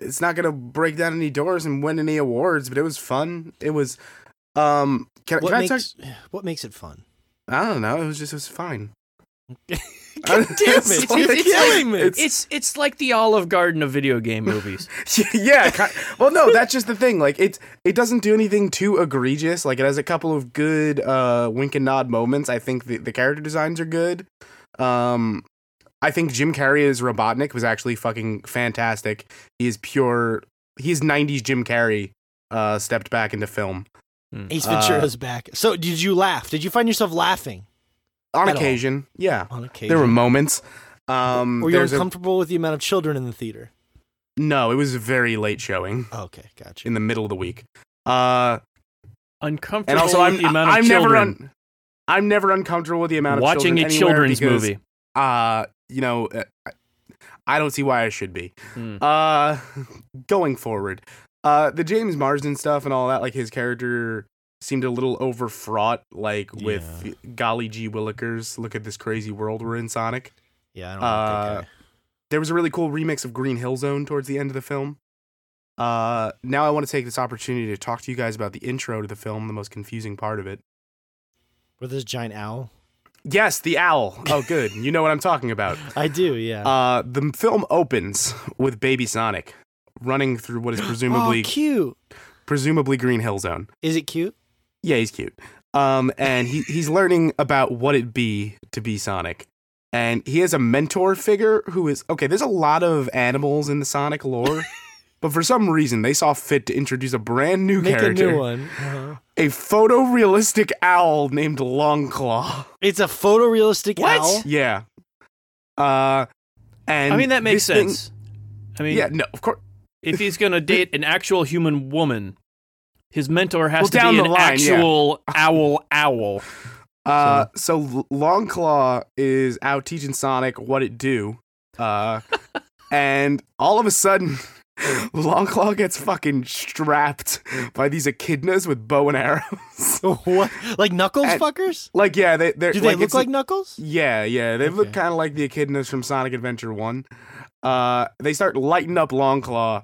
It's not gonna break down any doors and win any awards, but it was fun. It was. Um, can, what can I talk? <sighs> what makes it fun? I don't know. It was just, it was fine. <laughs> <laughs> God damn it! It's You're like- killing me. it's- It's it's like the Olive Garden of video game movies. <laughs> yeah. ki- Well, no, that's just the thing. Like, it's it doesn't do anything too egregious. Like, it has a couple of good uh wink and nod moments. I think the the character designs are good. Um, I think Jim Carrey as Robotnik was actually fucking fantastic. He is pure. He's '90s Jim Carrey. Uh, stepped back into film Ace uh, Ventura's back. So, did you laugh? Did you find yourself laughing on At all. occasion. Yeah, on occasion? there were moments. Um, were you there's a- uncomfortable with the amount of children in the theater? no, it was a very late showing Okay, gotcha. in the middle of the week. Uh, Uncomfortable and also with I'm the amount of I'm never children un, I'm never uncomfortable with the amount of children. watching children a children's because, movie. Uh, you know, uh, I don't see why I should be. Hmm. Uh, <laughs> going forward, uh, the James Marsden stuff and all that, like his character seemed a little overfraught, like with golly gee willikers, look at this crazy world we're in, Sonic. Yeah, I don't Uh, guy. There was a really cool remix of Green Hill Zone towards the end of the film. Uh, now I want to take this opportunity to talk to you guys about the intro to the film, the most confusing part of it. With this giant owl. Yes, the owl. Oh, good. you know what I'm talking about. <laughs> I do. Yeah. Uh, the film opens with Baby Sonic running through what is <gasps> oh, presumably cute. presumably Green Hill Zone. Is it cute? Yeah, he's cute. Um, and he he's learning about what it be to be Sonic. And he has a mentor figure who is okay. There's a lot of animals in the Sonic lore, <laughs> but for some reason they saw fit to introduce a brand new Make character, a new one. Uh-huh. A photorealistic owl named Longclaw. It's a photorealistic What? owl. Yeah. Uh, and I mean, that makes this thing- sense. I mean, yeah, no, of course. if he's gonna <laughs> date an actual human woman, His mentor has Well, to be the an line, yeah. actual owl owl. <laughs> Uh, so L- Longclaw is out teaching Sonic what it do. Uh, <laughs> and all of a sudden, <laughs> Longclaw gets fucking strapped by these echidnas with bow and arrows. <laughs> what? Like Knuckles And- fuckers? like, yeah, they they Do they look like Knuckles? Yeah, yeah, they look kind of like the echidnas from Sonic Adventure One. Uh, they start lighting up Longclaw,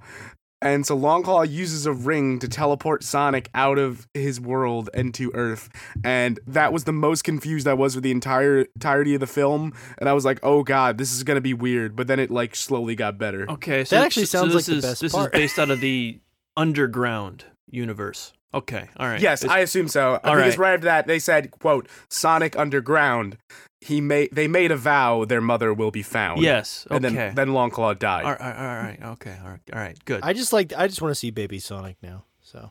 and so Longclaw uses a ring to teleport Sonic out of his world and to Earth. And that was the most confused I was with the entire entirety of the film. And I was like, "Oh God, this is gonna be weird." But then it like slowly got better. Okay, so That actually sounds this like the is, best This part. is based out of the underground universe. Okay, all right. Yes, It's- I assume so. I All think it's right. right after that they said, "quote Sonic Underground." He made they made a vow their mother will be found. yes. Okay. and then then Longclaw died. all right, all right, all right. Okay. All right. All right. Good. I just like I just want to see Baby Sonic now. So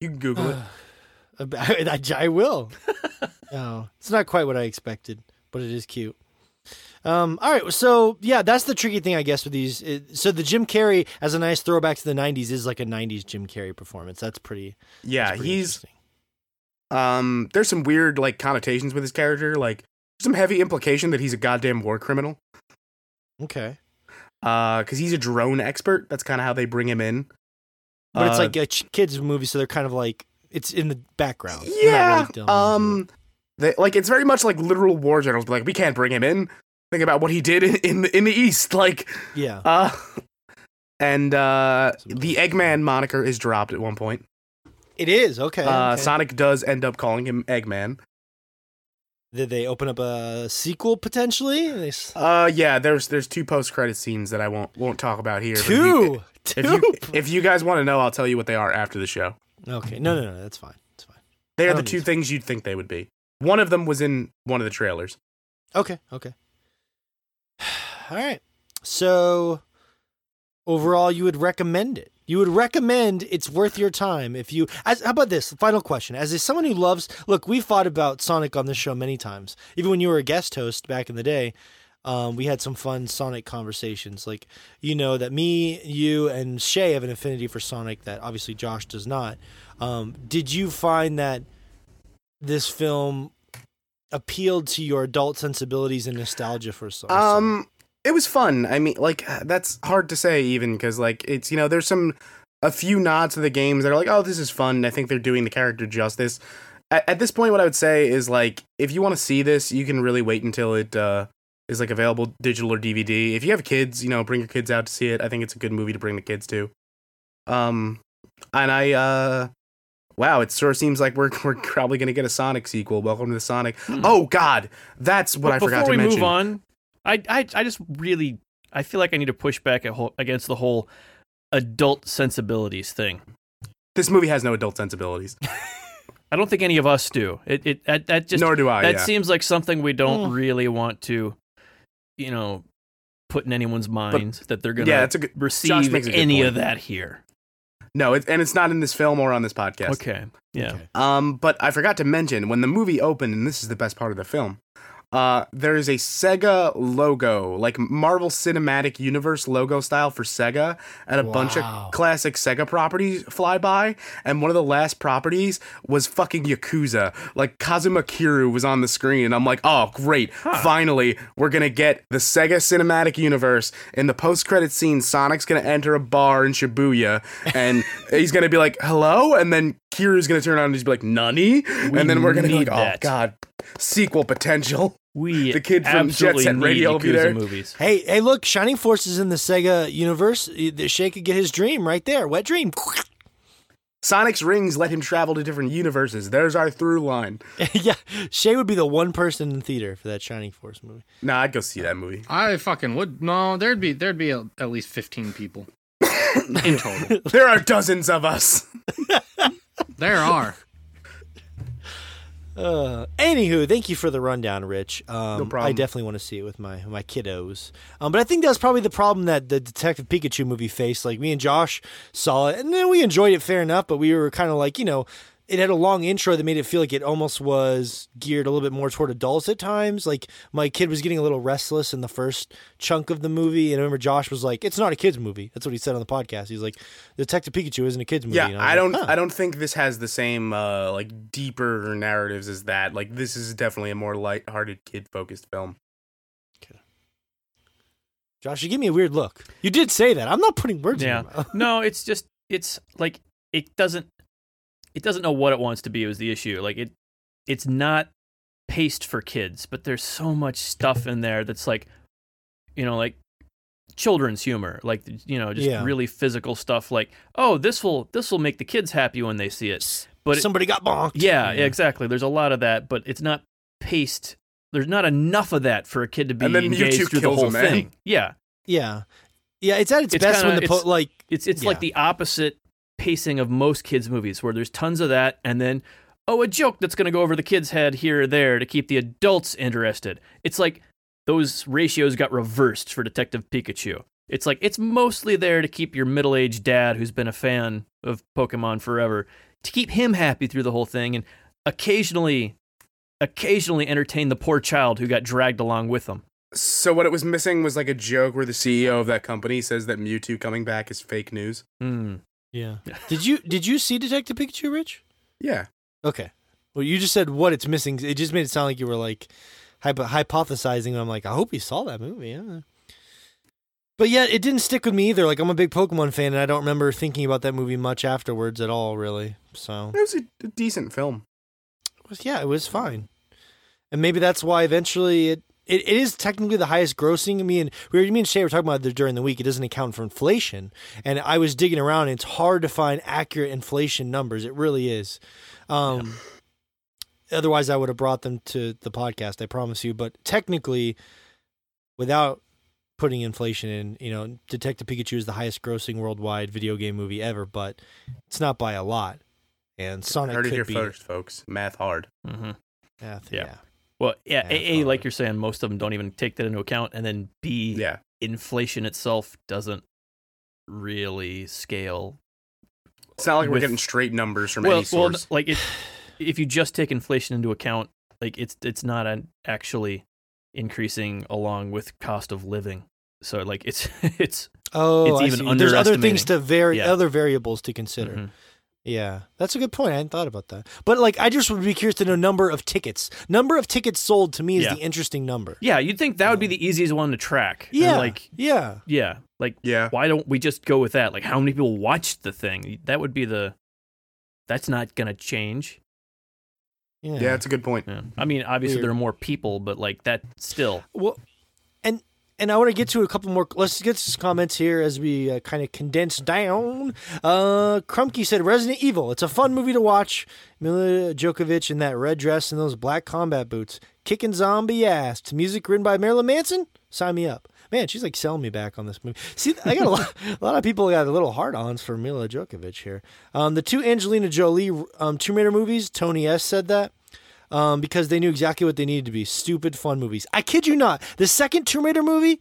You can Google it. <sighs> <laughs> I, I, I will. <laughs> no, it's not quite what I expected, but it is cute. Um, all right, so yeah, that's the tricky thing, I guess, with these. It, so the Jim Carrey as a nice throwback to the '90s is like a '90s Jim Carrey performance. That's pretty. Yeah, that's pretty he's interesting. Um there's some weird like connotations with his character like some heavy implication that he's a goddamn war criminal. Okay, uh cuz he's a drone expert. That's kind of how they bring him in. But it's Uh, like a ch- kids movie, so they're kind of like it's in the background. Yeah really um they like it's very much like literal war generals but like we can't bring him in. Think about what he did in in, in the east <laughs> like yeah, uh and uh the eggman moniker is dropped at one point it is okay. uh okay. sonic does end up calling him eggman Did they open up a sequel potentially? They uh yeah there's there's two post credit scenes that i won't won't talk about here but if you- two, two. If you if you guys want to know, I'll tell you what they are after the show. okay, no, no, no, that's fine. That's fine. They are the two to. things you'd think they would be. One of them was in one of the trailers. Okay, okay. <sighs> All right. So overall you would recommend it. You would recommend it's worth your time if you as how about this? Final question. As a, someone who loves look, we've fought about Sonic on this show many times. Even when you were a guest host back in the day, um, we had some fun Sonic conversations. Like you know that me, you, and Shay have an affinity for Sonic that obviously Josh does not. Um, did you find that this film appealed to your adult sensibilities and nostalgia for Sonic? Um, it was fun. I mean, like that's hard to say even because like it's you know there's some a few nods to the games that are like oh this is fun. I think they're doing the character justice. At, at this point, what I would say is like if you want to see this, you can really wait until it uh, is like available digital or DVD. If you have kids, you know, bring your kids out to see it. I think it's a good movie to bring the kids to. Um, and I uh. Wow, it sort of seems like we're <laughs> we're probably gonna get a Sonic sequel. Welcome to the Sonic. Oh God, that's what But I forgot to mention. Before we move on, I, I I just really I feel like I need to push back at whole, against the whole adult sensibilities thing. This movie has no adult sensibilities. <laughs> I don't think any of us do. It it that, that just Nor do I. that yeah. seems like something we don't Mm. really want to, you know, put in anyone's minds that they're gonna yeah, it's a good. receive makes a good any point. of that here. No, it, and it's not in this film or on this podcast. Okay, yeah. Okay. Um, but I forgot to mention when the movie opened, and this is the best part of the film. Uh, there is a Sega logo, like Marvel Cinematic Universe logo style for Sega, and a bunch of classic Sega properties fly by. And one of the last properties was fucking Yakuza. Like Kazuma Kiryu was on the screen, and I'm like, oh great, finally we're gonna get the Sega Cinematic Universe. In the post credit scene, Sonic's gonna enter a bar in Shibuya, and <laughs> he's gonna be like, hello, and then Kiryu's gonna turn on and just be like, Nani, We and then we're gonna be need like, oh that. god, sequel potential. We The kid from Jet absolutely Set Radio will be there. movies. Hey, hey, look, Shining Force is in the Sega universe. The Shay could get his dream right there. Wet dream. <laughs> Sonic's rings let him travel to different universes. There's our through line. <laughs> yeah, Shay would be the one person in the theater for that Shining Force movie. Nah, I'd go see that movie. I fucking would. No, there'd be there'd be a, at least fifteen people <laughs> in total. There are dozens of us. There are. Uh, anywho, thank you for the rundown, Rich. Um, No problem. I definitely want to see it with my my kiddos. Um, but I think that's probably the problem that the Detective Pikachu movie faced. Like me and Josh saw it, and then we enjoyed it fair enough. But we were kind of like, you know, it had a long intro that made it feel like it almost was geared a little bit more toward adults at times. Like my kid was getting a little restless in the first chunk of the movie, and I remember Josh was like, "It's not a kids movie." That's what he said on the podcast. He's like, "Detective Pikachu isn't a kids movie." Yeah, And was I like, don't. "Huh." I don't think this has the same uh like deeper narratives as that. Like this is definitely a more light-hearted, kid-focused film. Josh, you give me a weird look. You did say that. I'm not putting words Yeah. in your mouth. <laughs> no, it's just it's like it doesn't it doesn't know what it wants to be was the issue. Like it it's not paced for kids, but there's so much stuff in there that's like you know, like children's humor, like you know, just Yeah. really physical stuff like, "Oh, this will this will make the kids happy when they see it." But it- somebody got bonked. yeah, yeah, exactly. There's a lot of that, but it's not paced there's not enough of that for a kid to be And then engaged Mewtwo through the whole eh? thing. Yeah. yeah, yeah. It's at its, It's best when kinda- the po- it's- like It's it's Yeah. like the opposite pacing of most kids movies where there's tons of that and then oh a joke that's going to go over the kid's head here or there to keep the adults interested. It's like those ratios got reversed for Detective Pikachu. It's like it's mostly there to keep your middle-aged dad who's been a fan of Pokemon forever to keep him happy through the whole thing and occasionally occasionally entertain the poor child who got dragged along with them. So what it was missing was like a joke where the CEO of that company says that Mewtwo coming back is fake news. Hmm. Yeah. <laughs> did you did you see Detective Pikachu, Rich? Yeah. Okay. Well, you just said what it's missing. It just made it sound like you were like hypo- hypothesizing. I'm like, I hope you saw that movie. Yeah. But yeah, it didn't stick with me either. Like I'm a big Pokemon fan, and I don't remember thinking about that movie much afterwards at all, really. So It was a, a decent film. it was, yeah, it was fine. And maybe that's why eventually it, it, it is technically the highest grossing. I mean, we were, me and Shay were talking about it during the week. It doesn't account for inflation. And I was digging around, and it's hard to find accurate inflation numbers. It really is. Um, Otherwise, I would have brought them to the podcast, I promise you. But technically, without putting inflation in, you know, Detective Pikachu is the highest grossing worldwide video game movie ever, but it's not by a lot. And Sonic Heard it here be. first, folks. Math hard. Mm-hmm. Yeah, th- Yeah. yeah. Well, yeah, Yeah, A, A, like you're saying, most of them don't even take that into account, and then B, Yeah. inflation itself doesn't really scale. It's not like we're getting straight numbers from well, any well, source. like if <sighs> if you just take inflation into account, like it's it's not an actually increasing along with cost of living. So like it's <laughs> it's Oh, It's even see. There's other things to vary, Yeah. other variables to consider. Mhm. Yeah, that's a good point. I hadn't thought about that. But like, I just would be curious to know number of tickets. Number of tickets sold to me is Yeah. the interesting number. yeah, you'd think that would be um, the easiest one to track. Yeah, like yeah. yeah, like yeah. why don't we just go with that? Like how many people watched the thing? That would be the. That's not gonna change. Yeah. Yeah, it's a good point. Yeah. I mean, obviously Weird. there are more people, but like that still. Well, and I want to get to a couple more. Let's get some comments here as we uh, kind of condense down. Uh, Krumke said Resident Evil. It's a fun movie to watch. Milla Jovovich in that red dress and those black combat boots, kicking zombie ass. To music written by Marilyn Manson. Sign me up. Man, she's like selling me back on this movie. See, I got a <laughs> lot, a lot of people got a little hard-ons for Milla Jovovich here. Um, the two Angelina Jolie um, Tomb Raider movies. Tony S said that um, because they knew exactly what they needed to be stupid fun movies. I kid you not. The second Tomb Raider movie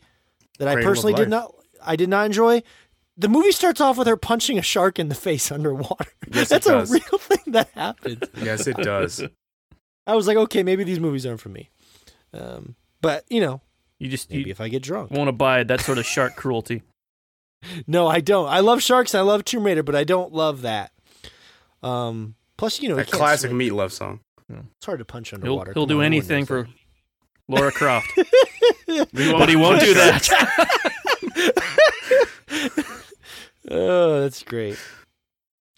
that I personally did not, I did not enjoy. The movie starts off with her punching a shark in the face <laughs> underwater. Yes, it That's a real thing that happens. Yes, it does. <laughs> I was like, okay, maybe these movies aren't for me. Um, but you know, You just maybe you if I get drunk. won't abide that sort of shark cruelty. <laughs> No, I don't. I love sharks. and I love Tomb Raider, but I don't love that. Um, plus, you know, A classic swim. Meat Loaf song. It's hard to punch He'll underwater. he'll do on, anything for. Laura Croft, <laughs> but he won't do that. <laughs> Oh, that's great.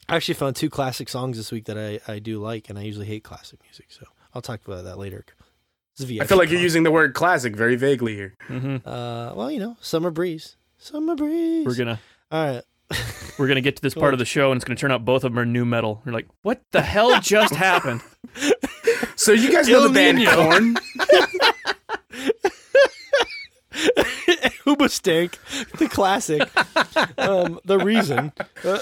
I actually found two classic songs this week that I, I do like, and I usually hate classic music, so I'll talk about that later. I feel like you're using the word classic very vaguely here. hmm. Uh, well, you know, summer breeze, summer breeze. We're gonna All right. we're gonna get to this <laughs> part of the show, and it's gonna turn out both of them are new metal. You're like, what the hell just happened? So you guys know Il the band Nino. Korn? Hooba Stank, the classic. um, the reason. Uh,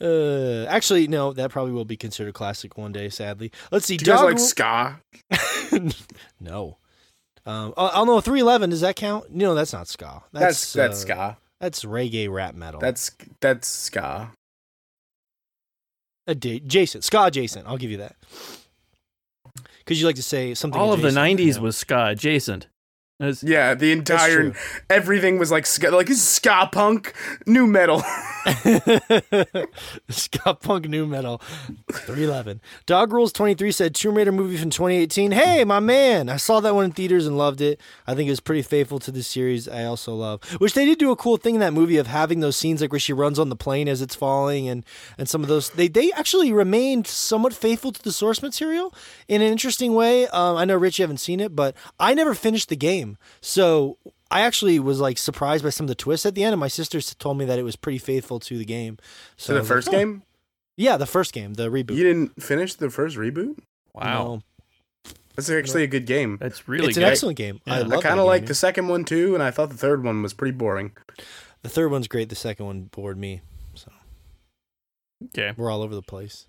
uh, actually, no, that probably will be considered classic one day. Sadly, let's see. Do you guys like ska? <laughs> no. Um, I I don't know. Three eleven. Does that count? No, that's not ska. That's that's, uh, ska. That's reggae rap metal. That's that's ska. Adjacent, ska adjacent. I'll give you that. Because you like to say something. All of the adjacent, you '90s know. was ska adjacent. Yeah, the entire everything was like ska, like this ska punk, new metal. <laughs> <laughs> Ska punk new metal. 311. Dog Rules 23 said Tomb Raider movie from 2018. Hey, my man. I saw that one in theaters and loved it. I think it was pretty faithful to the series I also love. Which they did do a cool thing in that movie of having those scenes like where she runs on the plane as it's falling and and some of those they they actually remained somewhat faithful to the source material in an interesting way. Um, I know Rich you haven't seen it, but I never finished the game. So I actually was like surprised by some of the twists at the end, and my sisters told me that it was pretty faithful to the game. So So the was like, first "Oh." game, Yeah, the first game, the reboot. you didn't finish the first reboot. wow, No, That's actually a good game. that's really it's good. an excellent game. I Yeah. love I kind of like the second one too, and I thought the third one was pretty boring. The third one's great. The second one bored me. So Okay. we're all over the place.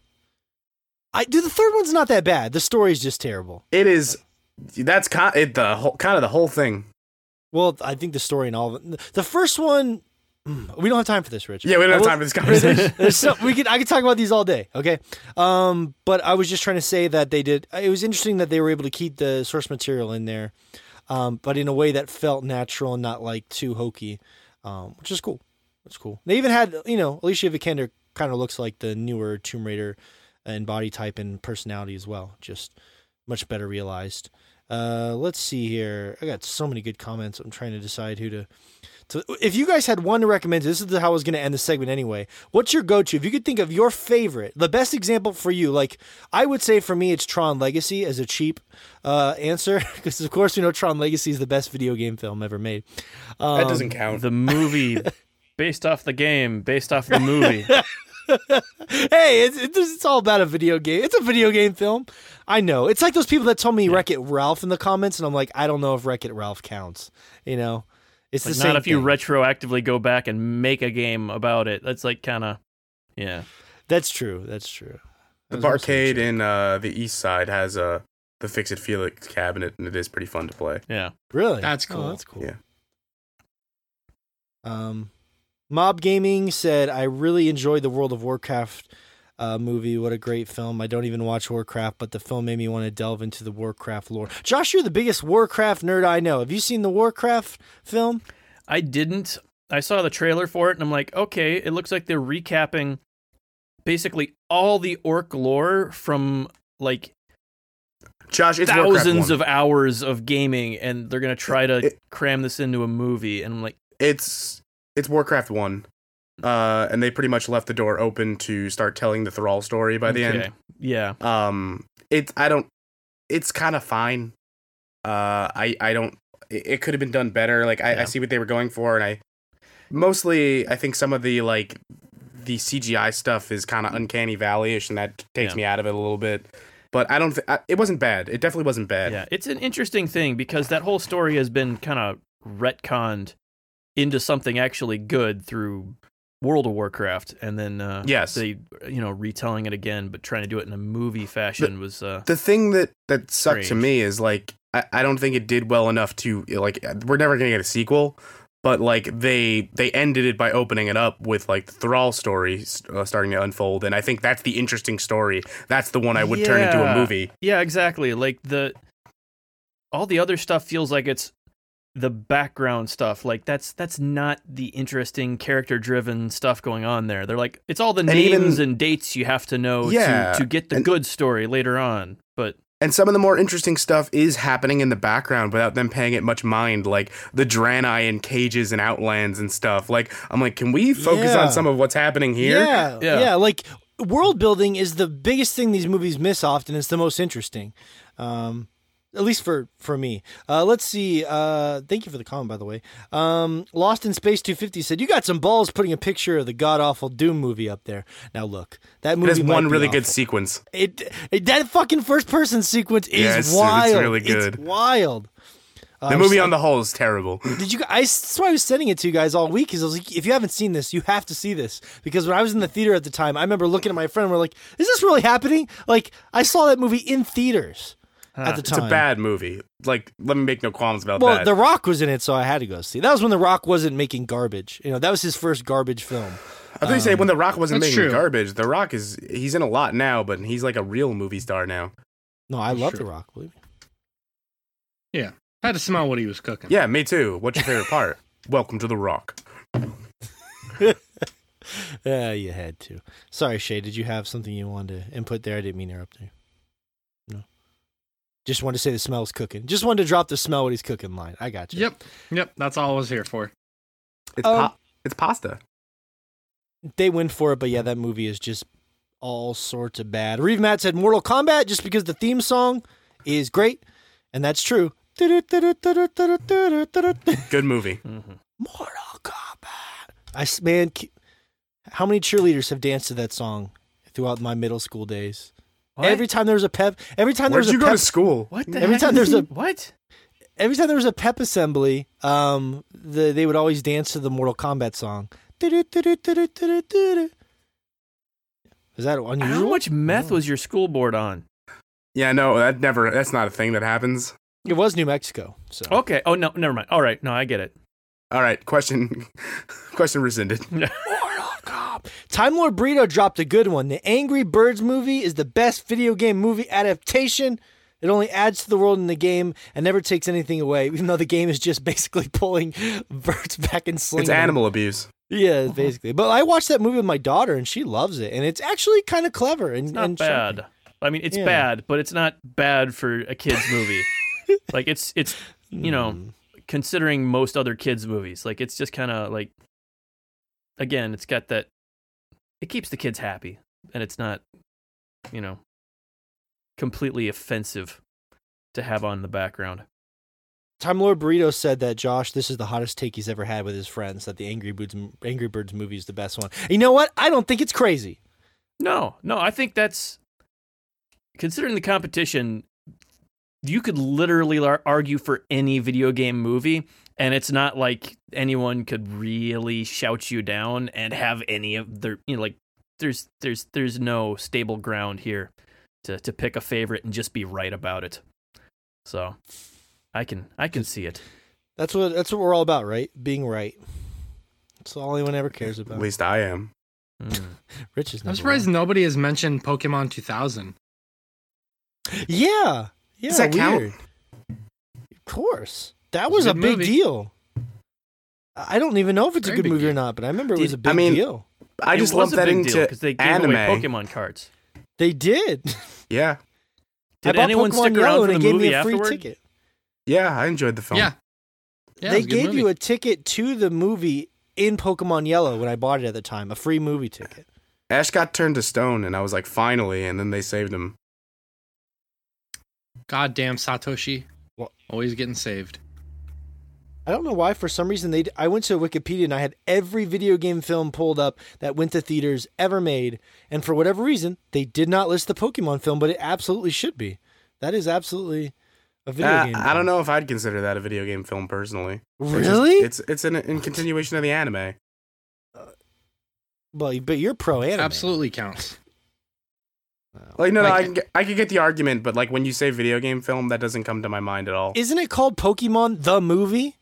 I do. The third one's not that bad. The story's just terrible. It is. That's kind it, the whole kind of the whole thing. Well, I think the story and all of it. The first one. mm, We don't have time for this, Rich. Yeah, we don't have time for this <laughs> conversation. <laughs> There's so, we could I could talk about these all day. Okay, um, but I was just trying to say that they did. It was interesting that they were able to keep the source material in there, um, but in a way that felt natural and not like too hokey, um, which is cool. That's cool. They even had you know Alicia Vikander kind of looks like the newer Tomb Raider in body type and personality as well, just much better realized. Uh, let's see here. I got so many good comments. I'm trying to decide who to. to if you guys had one to recommend, this is how I was going to end the segment anyway. What's your go-to? If you could think of your favorite, the best example for you, like I would say for me, it's Tron Legacy as a cheap uh, answer, <laughs> because of course we know Tron Legacy is the best video game film ever made. Um, that doesn't count. The movie <laughs> based off the game, based off the movie. <laughs> hey, it's, it's it's all about a video game. It's a video game film. I know. It's like those people that told me Wreck It Ralph in the comments, and I'm like, I don't know if Wreck It Ralph counts. You know, it's Like the same. not if you retroactively go back and make a game about it. That's like kind of, yeah. That's true. That's true. the That was barcade in uh, the east side has a the Fix It Felix cabinet, and it is pretty fun to play. Yeah. Really? That's Oh, cool. that's cool. Yeah. Um, Mob Gaming said, I really enjoyed the World of Warcraft uh, movie. What a great film. I don't even watch Warcraft, but the film made me want to delve into the Warcraft lore. Josh, you're the biggest Warcraft nerd I know. Have you seen the Warcraft film? I didn't. I saw the trailer for it and I'm like, okay, it looks like they're recapping basically all the orc lore from like Josh, it's thousands of hours of gaming and they're going to try to It- cram this into a movie and I'm like, it's it's Warcraft one, uh, and they pretty much left the door open to start telling the Thrall story by the okay. end. Yeah. Um, it's I don't. It's kind of fine. Uh, I I don't. It, it could have been done better. Like I, I see what they were going for, and I mostly I think some of the like the CGI stuff is kind of uncanny valley-ish, and that takes Yeah. me out of it a little bit. But I don't. Th- I, it wasn't bad. It definitely wasn't bad. Yeah, it's an interesting thing because that whole story has been kind of retconned into something actually good through World of Warcraft, and then uh, Yes. they you know retelling it again, but trying to do it in a movie fashion was uh, the thing that that sucked to me is like I, I don't think it did well enough to like we're never gonna get a sequel but like they they ended it by opening it up with like the thrall story uh, starting to unfold and i think that's the interesting story that's the one i would turn into a movie yeah, exactly. Like the all the other stuff feels like it's the background stuff. Like that's that's not the interesting character driven stuff going on there. They're like it's all the And names even- and dates you have to know Yeah, to to get the and- good story later on. But and some of the more interesting stuff is happening in the background without them paying it much mind like the draenei and cages and outlands and stuff like i'm like can we focus Yeah. on some of what's happening here Yeah, Yeah. yeah, Like world building is the biggest thing these movies miss often. It's the most interesting, um, at least for for me. Uh, let's see. Uh, thank you for the comment, by the way. Um, Lost in Space 250 said you got some balls putting a picture of the god awful Doom movie up there. Now look, that it movie has might one really good sequence It, it that fucking first person sequence is Yeah, it's- it's really good. wild. Uh, the movie on the whole is terrible <laughs> did you? I that's why I was sending it to you guys all week. Because I was like, if you haven't seen this, you have to see this. Because when I was in the theater at the time, I remember looking at my friend. and We're like, is this really happening? Like, I saw that movie in theaters at the time. it's a bad movie like let me make no qualms about Well, that Well, The Rock was in it, so I had to go see. That was when The Rock wasn't making garbage. You know, that was his first garbage film. I thought you say Um, when The Rock wasn't making true. garbage. The Rock is he's in a lot now, but he's like a real movie star now. No, I love The Rock. Believe me. I had to smell what he was cooking. Yeah, me too. What's your favorite part? <laughs> Welcome to The Rock. <laughs> Yeah, you had to. Sorry, Shay. Did you have something you wanted to input there? I didn't mean to interrupt you. No. Just wanted to say the smell's cooking. Just wanted to drop the smell what he's cooking line. I got you. Yep. Yep. That's all I was here for. It's Um, pa- it's pasta. They win for it, but yeah, that movie is just all sorts of bad. Reeve Matt said Mortal Kombat just because the theme song is great, and that's true. <laughs> Good movie. Mm-hmm. Mortal Kombat. I man, how many cheerleaders have danced to that song throughout my middle school days? What? Every time there was a pep, every time there Where'd was you a go pep, to school? What the Every heck? time there's a- what? every time there was a pep assembly, um, the, they would always dance to the Mortal Kombat song. Is that unusual? How much meth was your school board on? Yeah, no, that never. That's not a thing that happens. It was New Mexico. So Okay. Oh no, never mind. All right. No, I get it. All right, question, <laughs> question rescinded. <laughs> Time Lord Burrito dropped a good one. The Angry Birds movie is the best video game movie adaptation. It only adds to the world in the game and never takes anything away, <laughs> even though the game is just basically pulling <laughs> birds back and slinging. It's animal abuse. Yeah, basically. But I watched that movie with my daughter and she loves it, and it's actually kind of clever and It's not and bad. I mean, it's Yeah. bad, but it's not bad for a kids movie. <laughs> like it's it's you know Mm. considering most other kids movies. Like it's just kind of like again, it's got that it keeps the kids happy and it's not you know completely offensive to have on the background. Time Lord Burrito said that Josh, this is the hottest take he's ever had with his friends. That the Angry Birds Angry Birds movie is the best one. You know what? I don't think it's crazy. No, no, I think that's considering the competition. You could literally argue for any video game movie, and it's not like anyone could really shout you down and have any of their, you know, like there's there's there's no stable ground here to to pick a favorite and just be right about it. So, I can I can see it. That's what that's what we're all about, right? Being right. That's all anyone ever cares about. At least I am. Mm. <laughs> Rich is I'm surprised one. nobody has mentioned Pokemon 2000. Yeah, yeah. Does that count? weird. Of course, that was a a big movie. deal. I don't even know if it's Very a good big movie or not, but I remember it Did- was a big I mean, deal. I just was lumped that into because they gave anime. away Pokemon cards. They did. Yeah, <laughs> Did anyone Pokemon stick Yellow around for and the gave movie me a free afterward? ticket. yeah, I enjoyed the film. Yeah. Yeah, they was a good gave movie. you a ticket to the movie in Pokemon Yellow when I bought it at the time, a free movie ticket. Ash got turned to stone, and I was like, finally, and then they saved him. Goddamn Satoshi. What? Always getting saved. I don't know why. For some reason, they. I went to Wikipedia and I had every video game film pulled up that went to theaters ever made, and for whatever reason, they did not list the Pokemon film, but it absolutely should be. That is absolutely a video Uh, game. I don't know if I'd consider that a video game film personally. It's just- Really? It's it's in, in continuation of the anime. well, but you're pro anime. Absolutely counts. Like no, no, Like- I can get, I could get the argument, but like when you say video game film, that doesn't come to my mind at all. Isn't it called Pokemon the movie?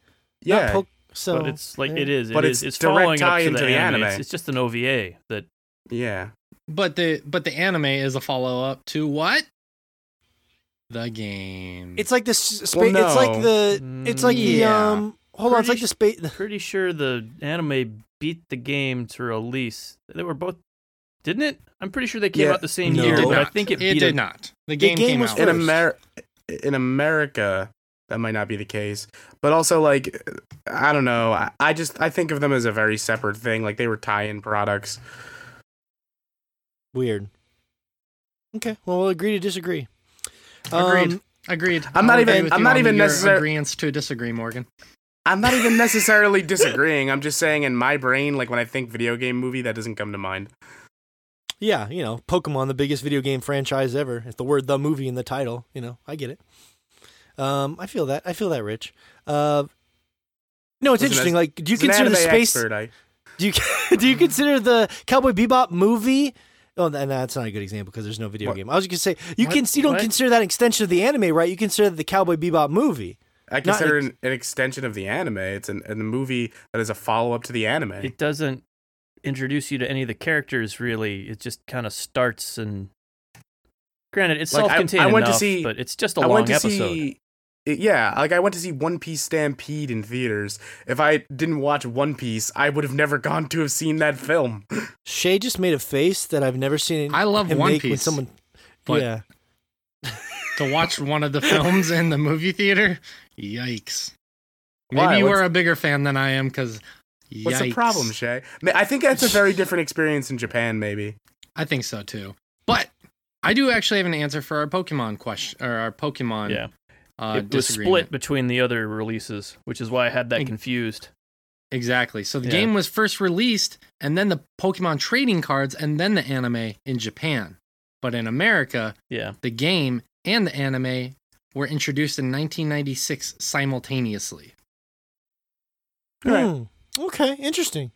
Not yeah, Po- so, but it's like eh. it is. It But is- it's It's direct following up tie to into the, the anime. anime. It's, it's just an OVA that yeah. But the but the anime is a follow up to what? The game. It's like the spa- Well, It's like the. It's like the um. Hold on. It's like the space. pretty sure the anime beat the game to release. They were both, didn't it? I'm pretty sure they came Yeah. out the same No. year, It did but I think it it beat did a, not. The The game, game came was out In first. Amer- in America, that might not be the case. But also, like, I don't know. I, I just I think of them as a very separate thing. Like they were tie-in products. Weird. Okay. Well, we'll agree to disagree. Agreed. Um, Agreed. I'm not even- I'm not even your necessar- agreements to disagree, Morgan. I'm not even <laughs> necessarily disagreeing. I'm just saying in my brain, like when I think video game movie, that doesn't come to mind. yeah, you know, Pokemon, the biggest video game franchise ever. If the word "the movie" in the title, you know, I get it. Um, I feel that. I feel that, Rich. Uh, no, it's Listen, interesting. Like, do you consider the space? expert, I, Do you <laughs> do you consider the Cowboy Bebop movie? Oh, and that's not a good example because there's no video What? game. I was gonna say you What? can you don't What? consider that an extension of the anime, right? You consider the Cowboy Bebop movie. I Not consider ex- an, an extension of the anime. It's an, a movie that is a follow up to the anime. it doesn't introduce you to any of the characters. Really, it just kind of starts and. Granted, it's Like, self-contained I went to enough, see- but it's just a I long went to episode. see. Yeah, like I went to see One Piece Stampede in theaters. If I didn't watch One Piece, I would have never gone to have seen that film. <laughs> Shay just made a face that I've never seen. I love him One make when Piece, someone. but- yeah, <laughs> to watch one of the films in the movie theater. Yikes! Maybe Why? you What's- are a bigger fan than I am because. What's the problem, Shay? I think that's a very <laughs> different experience in Japan. Maybe. I think so too. But I do actually have an answer for our Pokemon question or our Pokemon. yeah, uh, it was split between the other releases, which is why I had that Ex- confused. Exactly. So the Yeah. game was first released, and then the Pokemon trading cards, and then the anime in Japan. But in America, Yeah, the game and the anime were introduced in 1996 simultaneously. Right. Hmm. Okay, interesting.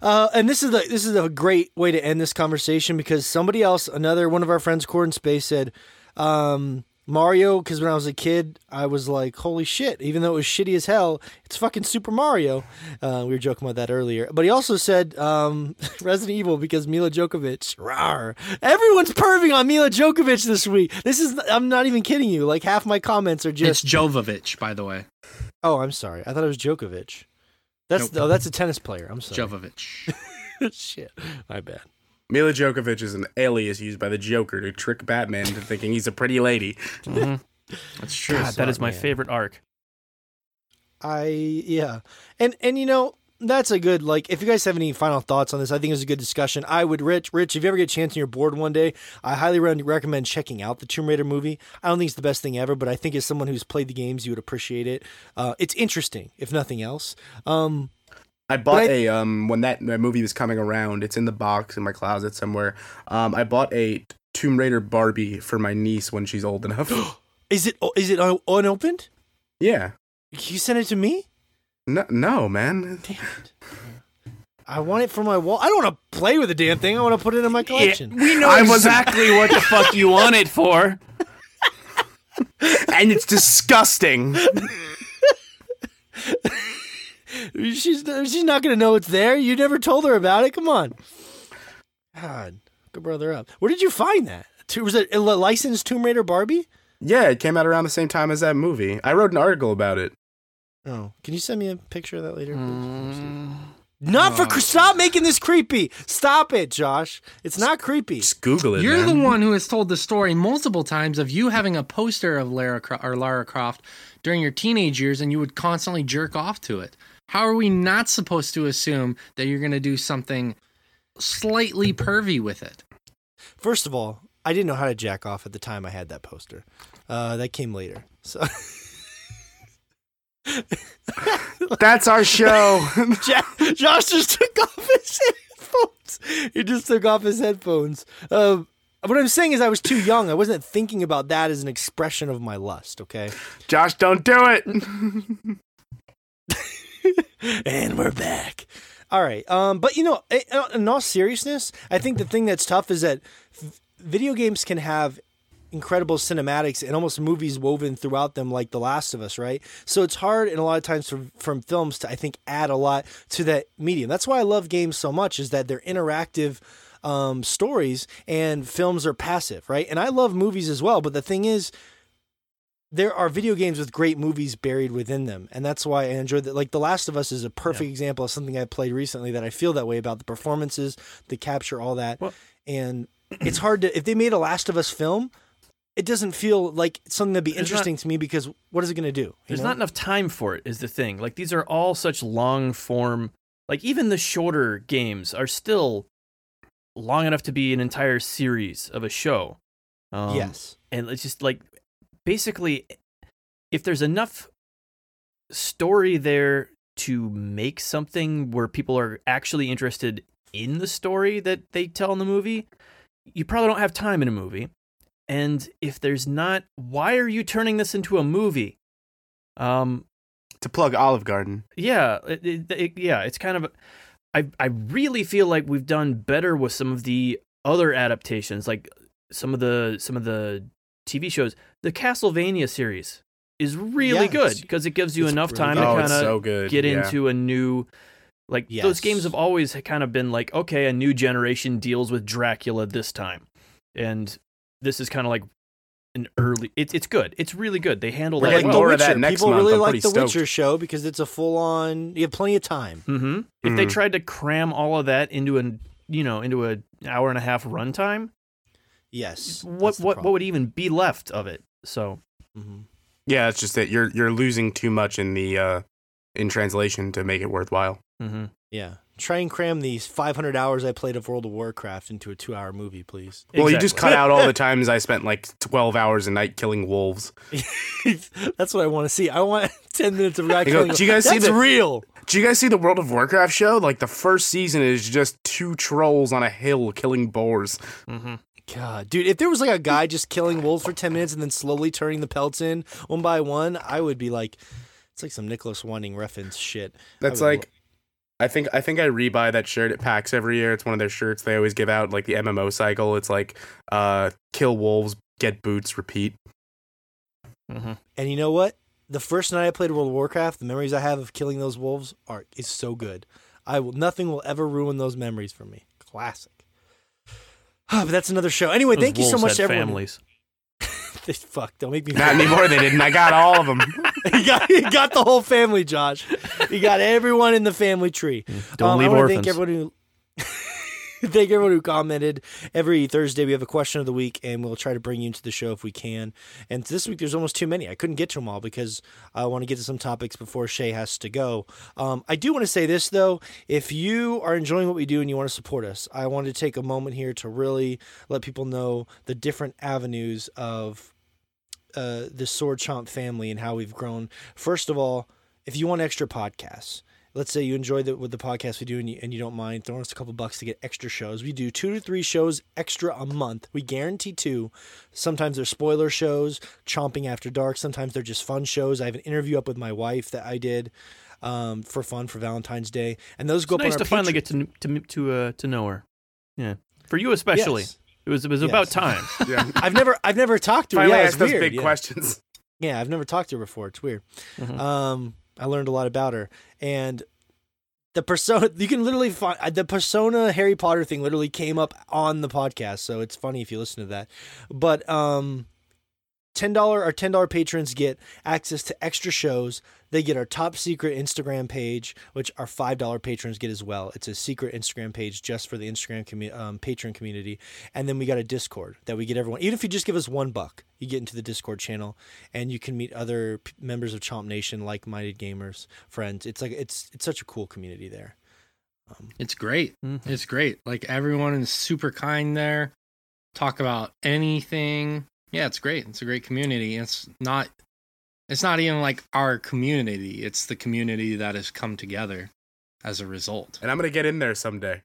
Uh, and this is the this is a great way to end this conversation because somebody else, another one of our friends, Cord in Space, said um, Mario. Because when I was a kid, I was like, "Holy shit!" Even though it was shitty as hell, it's fucking Super Mario. Uh, we were joking about that earlier, but he also said um, <laughs> Resident Evil because Mila Djokovic. Rawr. Everyone's perving on Mila Djokovic this week. This is I'm not even kidding you. Like half my comments are just it's Jovovich, by the way. Oh, I'm sorry. I thought it was Djokovic. That's Nope. oh, that's a tennis player. I'm sorry. Jovovich. <laughs> Shit, my bad. Mila Djokovic is an alias used by the Joker to trick Batman into thinking he's a pretty lady. Mhm. <laughs> That's true. God, that is my man. favorite arc. I yeah, and and you know that's a good like. If you guys have any final thoughts on this, I think it was a good discussion. I would, Rich, Rich, if you ever get a chance and you're bored one day, I highly re- recommend checking out the Tomb Raider movie. I don't think it's the best thing ever, but I think as someone who's played the games, you would appreciate it. Uh, it's interesting, if nothing else. Um, I bought But I- a um when that, that movie was coming around. It's in the box in my closet somewhere. Um, I bought a Tomb Raider Barbie for my niece when she's old enough. <gasps> is it is it unopened? yeah. Can you send it to me? No, no, man. Damn it. I want it for my wall. I don't want to play with the damn thing. I want to put it in my collection. we know I wasn't- exactly what the fuck you want it for. <laughs> and it's disgusting. <laughs> She's she's not gonna know it's there. You never told her about it. Come on. God, good brother up. Where did you find that? Was it a licensed Tomb Raider Barbie? Yeah, it came out around the same time as that movie. I wrote an article about it. Oh, can you send me a picture of that later? Mm, Not for Oh. cre- stop making this creepy. Stop it, Josh. It's not creepy. Just Google it. You're man. the one who has told the story multiple times of you having a poster of Lara Cro- or Lara Croft during your teenage years, and you would constantly jerk off to it. How are we not supposed to assume that you're going to do something slightly pervy with it? First of all, I didn't know how to jack off at the time I had that poster. Uh, that came later. So <laughs> That's our show. <laughs> Ja- Josh just took off his headphones. He just took off his headphones. Uh, what I'm saying is, I was too young. I wasn't thinking about that as an expression of my lust. Okay. Josh, don't do it. <laughs> <laughs> and we're back. All right. Um, but you know, in all seriousness, I think the thing that's tough is that video games can have incredible cinematics and almost movies woven throughout them, like The Last of Us, right? So it's hard, and a lot of times from, from films to I think add a lot to that medium. That's why I love games so much, is that they're interactive. Um, stories and films are passive, right? And I love movies as well, but the thing is, there are video games with great movies buried within them and that's why i enjoy that like the last of us is a perfect example of something i played recently that i feel that way about the performances the capture all that Well- and it's hard to if they made a last of us film it doesn't feel like something that'd be interesting to me because what is it going to do There's know? not enough time for it, is the thing. Like these are all such long form. Like even the shorter games are still long enough to be an entire series of a show. Um, yes and it's just like basically if there's enough story there to make something where people are actually interested in the story that they tell in the movie you probably don't have time in a movie and if there's not why are you turning this into a movie um to plug Olive Garden. yeah, it, it, it- yeah, it's kind of. I I really feel like we've done better with some of the other adaptations, like some of the some of the TV shows. The Castlevania series is really Yes. good because it gives you It's enough really time good. to oh, kind it's of so get yeah. into a new Like Yes. those games have always kind of been like, okay, a new generation deals with Dracula this time, and this is kind of like an early. It's it's good. It's really good. They handle We're that getting well. The of that next People month. really I'm like the stoked. Witcher show because it's a full on. You have plenty of time. hmm If they Mhm. tried to cram all of that into an you know into an hour and a half runtime, Yes. what what what would even be left of it? So hmm Yeah, it's just that you're you're losing too much in the uh in translation to make it worthwhile. mhm. Yeah. Try and cram these 500 hours I played of World of Warcraft into a two-hour movie, please. Well, you just cut out all the <laughs> times I spent like 12 hours a night killing wolves. <laughs> That's what I want to see. I want <laughs> 10 minutes of guy You go, killing. "Do you guys see That's the- real. Do you guys see the World of Warcraft show? Like the first season is just two trolls on a hill killing boars. Mhm. God, dude, if there was like a guy just killing wolves for 10 minutes and then slowly turning the pelts in one by one, I would be like, it's like some Nicolas Winding Refn's shit. That's would like I think I think I rebuy that shirt at PAX every year. It's one of their shirts they always give out like the MMO cycle. It's like uh kill wolves, get boots, repeat. Mhm. And you know what? The first night I played World of Warcraft, the memories I have of killing those wolves are is so good. I will nothing will ever ruin those memories for me. Classic. But that's another show. Anyway, Those thank you so much had to everyone. families. <laughs> Fuck, don't make me Not anymore they didn't. I got all of them. <laughs> he, got, he got the whole family, Josh. He got everyone in the family tree. Don't Um, leave I orphans. Thank everyone who <laughs> thank everyone who commented. Every Thursday we have a question of the week, and we'll try to bring you into the show if we can. And this week there's almost too many. I couldn't get to them all because I want to get to some topics before Shay has to go. Um, I do want to say this though: if you are enjoying what we do and you want to support us, I want to take a moment here to really let people know the different avenues of uh, the Sword Chomp family and how we've grown. First of all, if you want extra podcasts, let's say you enjoy the with the podcast we do and you, and you don't mind throwing us a couple bucks to get extra shows. We do two to three shows extra a month. We guarantee two. Sometimes they're spoiler shows, chomping after dark. Sometimes they're just fun shows. I have an interview up with my wife that I did um, for fun for Valentine's Day, and those go It's up nice on to our finally Patreon. get to to to uh, to know her. Yeah, for you especially. Yes. It was it was Yes. about time. <laughs> Yeah. I've never I've never talked to her. Finally Yeah, ask it's those weird. big yeah. questions. Yeah, I've never talked to her before. It's weird. Mhm. Um, I learned a lot about her, and the persona <laughs> you can literally find the persona Harry Potter thing literally came up on the podcast, so it's funny if you listen to that. But um, ten dollar or ten dollar patrons get access to extra shows. They get our top secret Instagram page, which our five dollar patrons get as well. It's a secret Instagram page just for the Instagram commu- um, patron community, and then we got a Discord that we get everyone. Even if you just give us one buck, you get into the Discord channel, and you can meet other p- members of Chomp Nation, like-minded gamers, friends. It's like it's it's such a cool community there. Um, It's great. Mhm. It's great. Like everyone is super kind there. Talk about anything. Yeah, it's great. It's a great community. It's not it's not even like our community. It's the community that has come together as a result. And I'm gonna get in there someday.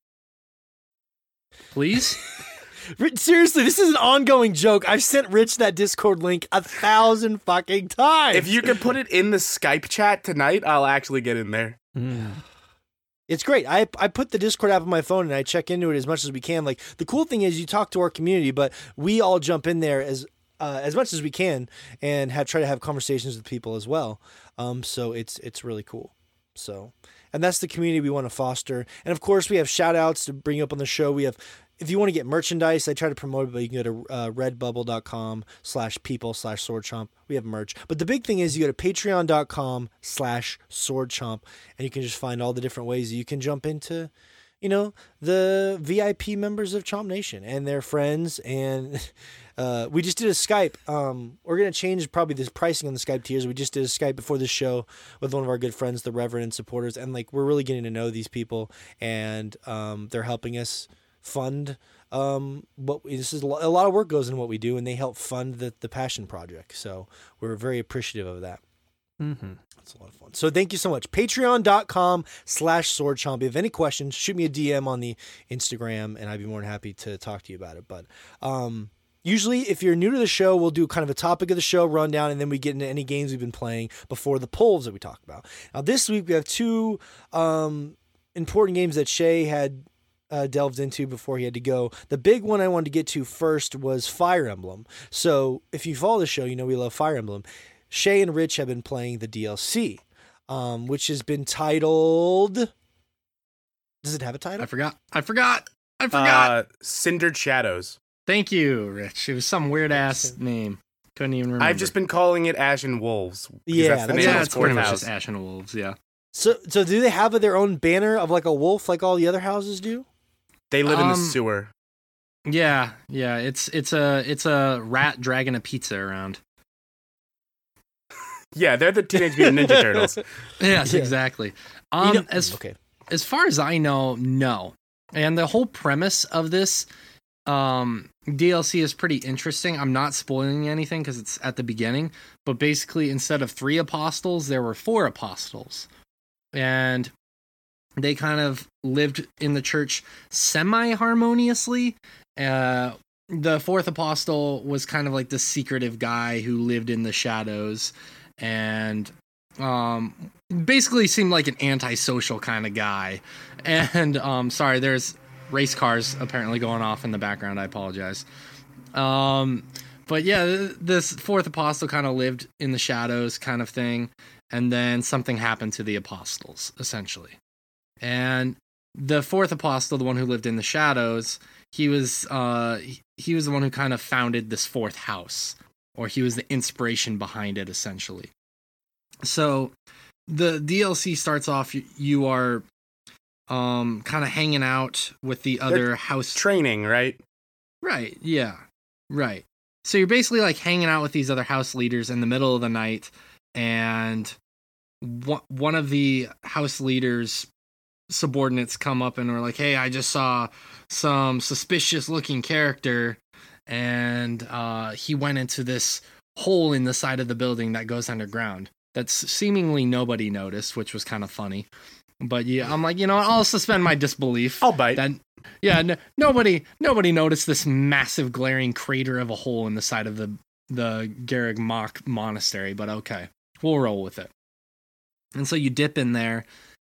Please? <laughs> Seriously, this is an ongoing joke. I've sent Rich that Discord link a thousand fucking times. If you could put it in the Skype chat tonight, I'll actually get in there. Mm. It's great. I I put the Discord app on my phone and I check into it as much as we can. Like the cool thing is you talk to our community, but we all jump in there as uh, as much as we can and have try to have conversations with people as well. Um, so it's it's really cool. So and that's the community we want to foster. And of course, we have shout outs to bring up on the show. We have if you want to get merchandise, I try to promote it, but you can go to uh, redbubble.com slash people slash swordchomp. We have merch. But the big thing is you go to patreon.com slash swordchomp and you can just find all the different ways you can jump into, you know, the VIP members of Chomp Nation and their friends. And <laughs> uh, we just did a Skype. Um, we're going to change probably this pricing on the Skype tiers. We just did a Skype before the show with one of our good friends, the Reverend and supporters. And like, we're really getting to know these people and um, they're helping us fund um what this is a lot of work goes in what we do and they help fund the the passion project so we're very appreciative of that hmm it's a lot of fun. So thank you so much. Patreon.com slash sword chomp. If any questions, shoot me a DM on the Instagram and I'd be more than happy to talk to you about it. But um usually if you're new to the show, we'll do kind of a topic of the show rundown and then we get into any games we've been playing before the polls that we talk about. Now this week we have two um important games that Shay had uh, delved into before he had to go. The big one I wanted to get to first was Fire Emblem. So if you follow the show, you know we love Fire Emblem. Shay and Rich have been playing the DLC, um, which has been titled Does it have a title? I forgot. I forgot. I forgot. Uh, Cindered Shadows. Thank you, Rich. It was some weird ass name. Couldn't even remember. I've just been calling it Ashen Wolves. Yeah, that's the that's name yeah, it's its pretty much courthouse. just Ashen Wolves. Yeah. So, so do they have their own banner of like a wolf, like all the other houses do? They live in the Um, sewer. Yeah, yeah. It's it's a it's a rat dragging a pizza around. <laughs> Yeah, they're the Teenage Mutant Ninja Turtles. <laughs> Yes, Yeah. exactly. You Um, know- as okay. as far as I know, no. And the whole premise of this um DLC is pretty interesting. I'm not spoiling anything because it's at the beginning, but basically instead of three apostles, there were four apostles. And they kind of lived in the church semi harmoniously. Uh the fourth apostle was kind of like the secretive guy who lived in the shadows and um basically seemed like an antisocial kind of guy. <laughs> And um sorry, there's race cars apparently going off in the background. I apologize. Um but yeah, this fourth apostle kind of lived in the shadows kind of thing and then something happened to the apostles essentially. And the fourth apostle, the one who lived in the shadows, he was uh he- was the one who kind of founded this fourth house or he was the inspiration behind it essentially. So the DLC starts off you, are um kind of hanging out with the other house Training, right? Right. Yeah. Right. So you're basically like hanging out with these other house leaders in the middle of the night, and one one of the house leaders' subordinates come up and are like, "Hey, I just saw some suspicious looking character, and uh, he went into this hole in the side of the building that goes underground. That's seemingly nobody noticed, which was kind of funny." But yeah, I'm like, you know, I'll suspend my disbelief I'll bite. that yeah n- nobody nobody noticed this massive glaring crater of a hole in the side of the the Garreg Mach monastery but okay we'll roll with it and so you dip in there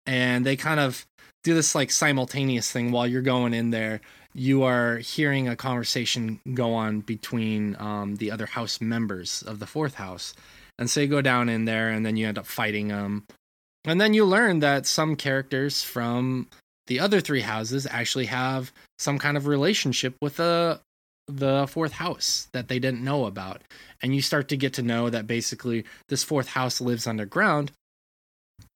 and they kind of do this like simultaneous thing while you're going in there. You are hearing a conversation go on between um, the other house members of the fourth house. And so you go down in there and then you end up fighting them and then you learn that some characters from the other three houses actually have some kind of relationship with the the fourth house that they didn't know about. And you start to get to know that basically this fourth house lives underground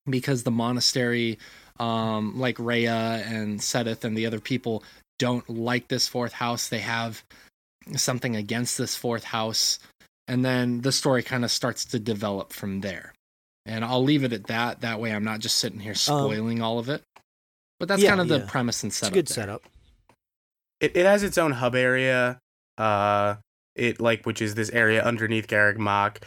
because the monastery um like Rhea and Seteth and the other people don't like this fourth house they have something against this fourth house and then the story kind of starts to develop from there and I'll leave it at that that way I'm not just sitting here spoiling all of it but that's yeah, kind of the yeah. premise and setup. It's a good there. setup. it, it has its own hub area uh it like which is this area underneath Garreg Mach.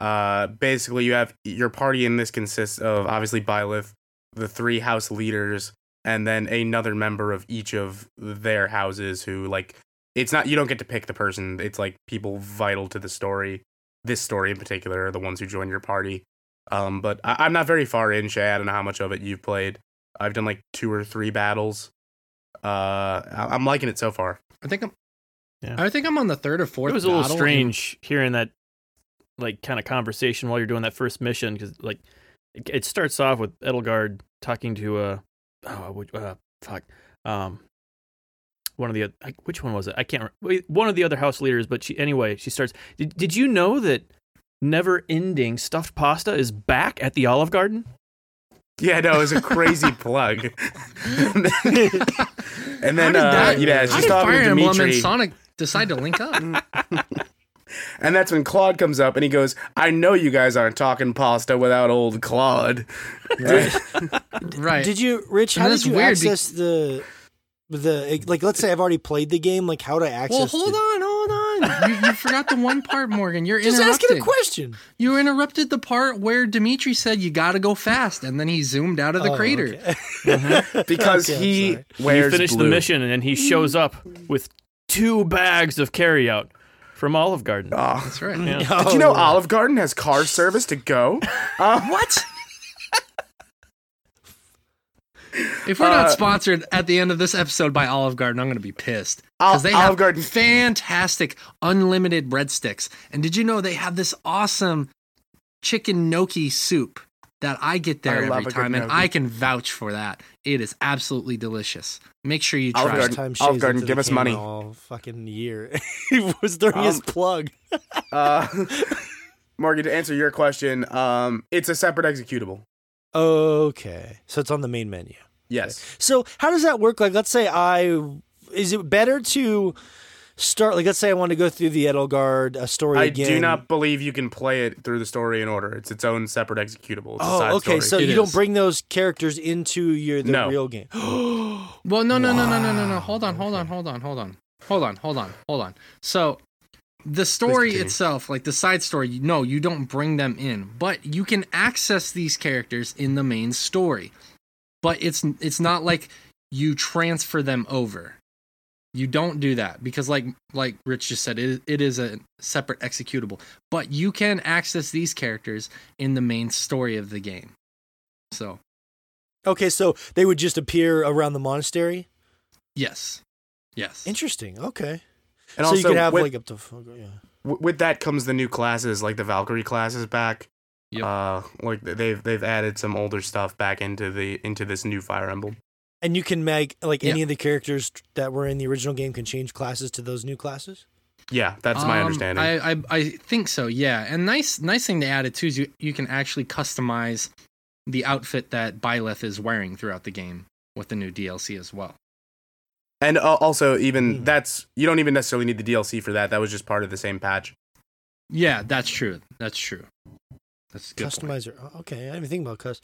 Uh basically you have your party in this consists of obviously Byleth, the three house leaders, and then another member of each of their houses who like it's not you don't get to pick the person, it's like people vital to the story. This story in particular are the ones who join your party. Um but I, I'm not very far in, Shay. I don't know how much of it you've played. I've done like two or three battles. Uh I- I'm liking it so far. I think I'm. Yeah. I think I'm on the third or fourth. it was a little battle, and- strange hearing that like kind of conversation while you're doing that first mission because like it, it starts off with Edelgard talking to uh oh uh fuck um one of the oth- which one was it I can't re- wait, one of the other house leaders but she anyway she starts did, did you know that never ending stuffed pasta is back at the Olive Garden Yeah, no, it was a crazy <laughs> plug. <laughs> and then, How did uh, that- yeah, How she's did talking Fire to Emblem Dimitri, and Sonic decide to link up? <laughs> and that's when Claude comes up and he goes, "I know you guys aren't talking pasta without old Claude." right. <laughs> Did you, Rich? How that's did you weird be- access the the like? Let's say I've already played the game. Like, how to access? well, hold the- on, hold on. <laughs> You, you forgot the one part, Morgan. You're Just interrupting. asking a question. You interrupted the part where Dimitri said you got to go fast, and then he zoomed out of the Oh, crater. okay. <laughs> Uh-huh. because Okay, I'm he sorry. wears you finish blue. the mission and then he shows up with two bags of carryout from Olive Garden Oh. That's right. Yeah. Did you know Oh, yeah. Olive Garden has car service to go? Uh, <laughs> What? <laughs> If we're not Uh, sponsored at the end of this episode by Olive Garden, I'm going to be pissed because they Olive have Garden- fantastic unlimited breadsticks. And did you know they have this awesome chicken gnocchi soup that I get there I love every time, and. I can vouch for that. It is absolutely delicious. Make sure you Olive try. Garden. it. time Olive Garden, give us money. All fucking year. <laughs> it was during his Um, plug. <laughs> Uh, <laughs> Morgan, to answer your question, um, it's a separate executable. Okay, so it's on the main menu. Yes. So how does that work? Like, let's say I is it better to start? Like, let's say I want to go through the Edelgard uh, story I again. do not believe you can play it through the story in order. It's its own separate executable. It's a side Oh, okay. story. So It you don't bring those characters into your the No. real game. <gasps> Well, no, no, no, no, no, no, no. Hold on, hold on, hold on, hold on, hold on, hold on, hold on. So, the story itself, like the side story, no, you don't bring them in, but you can access these characters in the main story. But it's it's not like you transfer them over. You don't do that because, like like Rich just said, it, it is a separate executable. But you can access these characters in the main story of the game. So okay, so they would just appear around the monastery. yes, yes. Interesting. Okay. And so also, you could have with, like up to yeah. with that comes the new classes, like the Valkyrie classes back. Yep. Uh, like they've they've added some older stuff back into the into this new Fire Emblem. And you can make like Yeah. any of the characters that were in the original game can change classes to those new classes. Yeah, that's my Um, understanding. I, I I think so. Yeah, and nice nice thing to add it too is you you can actually customize the outfit that Byleth is wearing throughout the game with the new DLC as well. and uh, also, even Hmm. that's you don't even necessarily need the DLC for that. That was just part of the same patch. Yeah, that's true. That's true. That's a good. Customizer. Oh, Okay, I didn't even think about cus.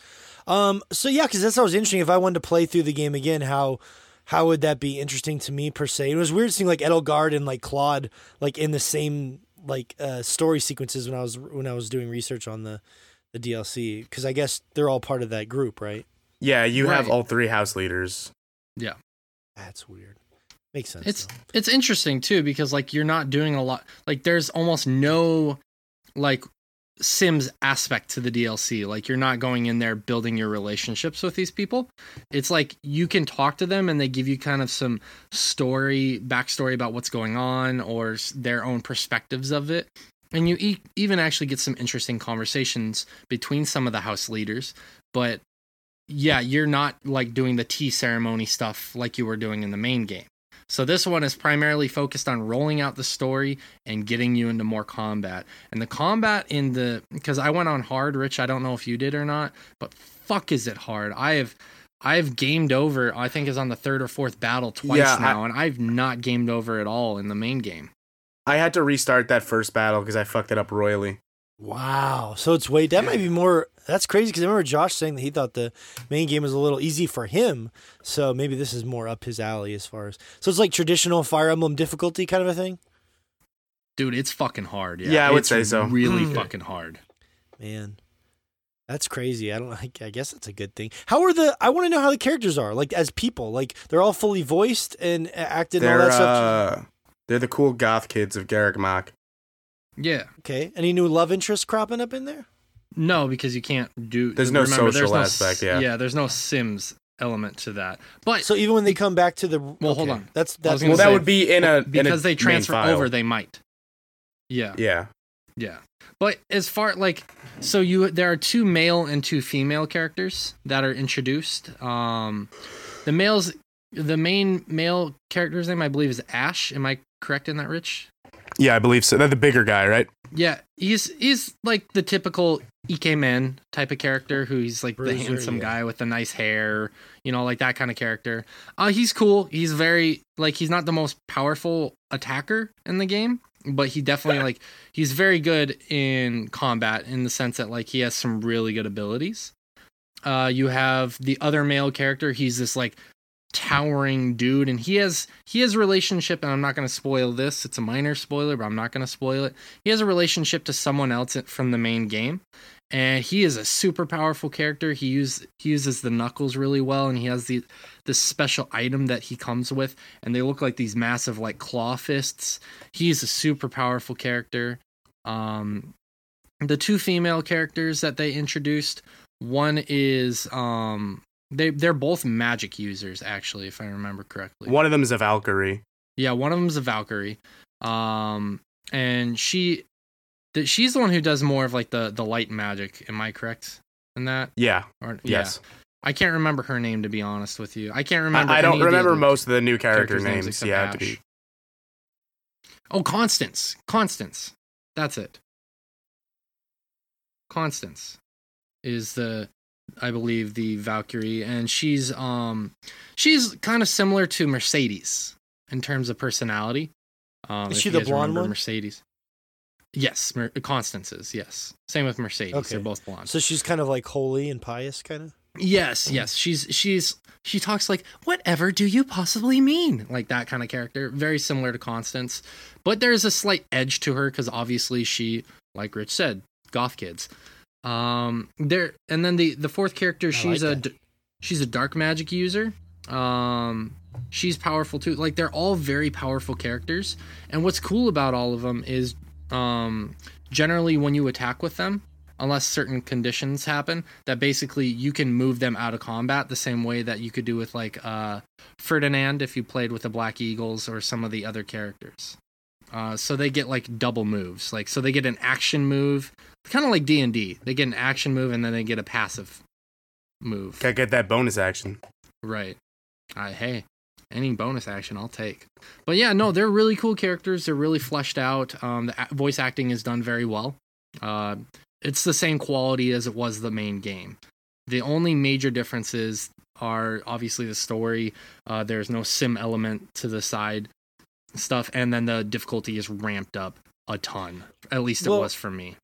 Um. So yeah, because that's always interesting. If I wanted to play through the game again, how how would that be interesting to me per se? It was weird seeing like Edelgard and like Claude like in the same like uh, story sequences when I was when I was doing research on the the DLC because I guess they're all part of that group, right? Yeah, you have all three house leaders. Yeah, that's weird. Makes sense. It's though. it's interesting too because like you're not doing a lot. Like there's almost no like Sims aspect to the DLC. Like you're not going in there building your relationships with these people. It's like you can talk to them and they give you kind of some story backstory about what's going on or their own perspectives of it. And you e- even actually get some interesting conversations between some of the house leaders. But yeah, you're not like doing the tea ceremony stuff like you were doing in the main game. So this one is primarily focused on rolling out the story and getting you into more combat. And the combat in the because I went on hard, Rich, I don't know if you did or not, but fuck is it hard. I have I've gamed over, I think is on the third or fourth battle twice Yeah, I- now, and I've not gamed over at all in the main game. I had to restart that first battle because I fucked it up royally. Wow. So it's way that might be more. That's crazy because I remember Josh saying that he thought the main game was a little easy for him. So maybe this is more up his alley as far as. So it's like traditional Fire Emblem difficulty kind of a thing. Dude, it's fucking hard. Yeah, Yeah, I would It's say so. Really Hmm. fucking hard. Man, that's crazy. I don't. I, <laughs> I guess that's a good thing. How are the? I want to know how the characters are like as people. Like they're all fully voiced and acted and all They're that stuff. uh, they're the cool goth kids of Garreg Mach. Yeah. Okay. Any new love interest cropping up in there? No, because you can't do. There's no remember, social no aspect, yeah. yeah. There's no Sims element to that. But So even when they come back to the. Well, hold on. That's that's. was gonna Well, that would be in a in a because they main transfer file. over, they might. Yeah, Yeah, yeah. But as far like, so you there are two male and two female characters that are introduced. Um, the males, the main male character's name I believe is Ash. Am I correct in that, Rich? yeah, I believe so. They're the bigger guy, right? Yeah, he's he's like the typical ikemen type of character who he's like the handsome yeah. guy with the nice hair, you know, like that kind of character. Uh he's cool. He's very like he's not the most powerful attacker in the game, but he definitely like he's very good in combat in the sense that like he has some really good abilities. Uh you have the other male character, he's this like towering dude and he has he has a relationship and I'm not going to spoil this. It's a minor spoiler, but I'm not going to spoil it. He has a relationship to someone else from the main game. And he is a super powerful character. He use he uses the knuckles really well and he has the this special item that he comes with and they look like these massive like claw fists. He's a super powerful character. Um the two female characters that they introduced, one is um they they're both magic users actually if I remember correctly. One of them is a Valkyrie. Yeah, one of them is a Valkyrie. Um, and she, she's the one who does more of like the the light magic. Am I correct? in that. Yeah. Or, Yes. Yeah. I can't remember her name to be honest with you. I can't remember. I don't any of remember most of the new character names names. except Yeah, to be. Oh, Constance. Constance. That's it. Constance is the I believe the Valkyrie and she's um she's kind of similar to Mercedes in terms of personality. Um Is she the blonde one? Mercedes. Yes, Mer- Constance is. Yes. Same with Mercedes. Okay. They're both blonde. So she's kind of like holy and pious, kind of. Yes, yes. She's she's she talks like, "Whatever do you possibly mean?" Like that kind of character, very similar to Constance, but there's a slight edge to her cuz obviously she, like Rich said, goth kids. Um there and then the the fourth character, she's like a that. she's a dark magic user. Um she's powerful too. Like they're all very powerful characters. And what's cool about all of them is um generally when you attack with them, unless certain conditions happen, that basically you can move them out of combat the same way that you could do with like uh, Ferdinand if you played with the Black Eagles or some of the other characters. Uh, so they get like double moves, like so they get an action move, kind of like D and D. They get an action move and then they get a passive move. Can't get that bonus action. Right. Uh, hey, any bonus action I'll take. But yeah, no, they're really cool characters. They're really fleshed out. Um, the a- voice acting is done very well. Uh, it's the same quality as it was the main game. The only major differences are obviously the story. Uh, there's no sim element to the side stuff, and then the difficulty is ramped up a ton. At least it Well, was for me.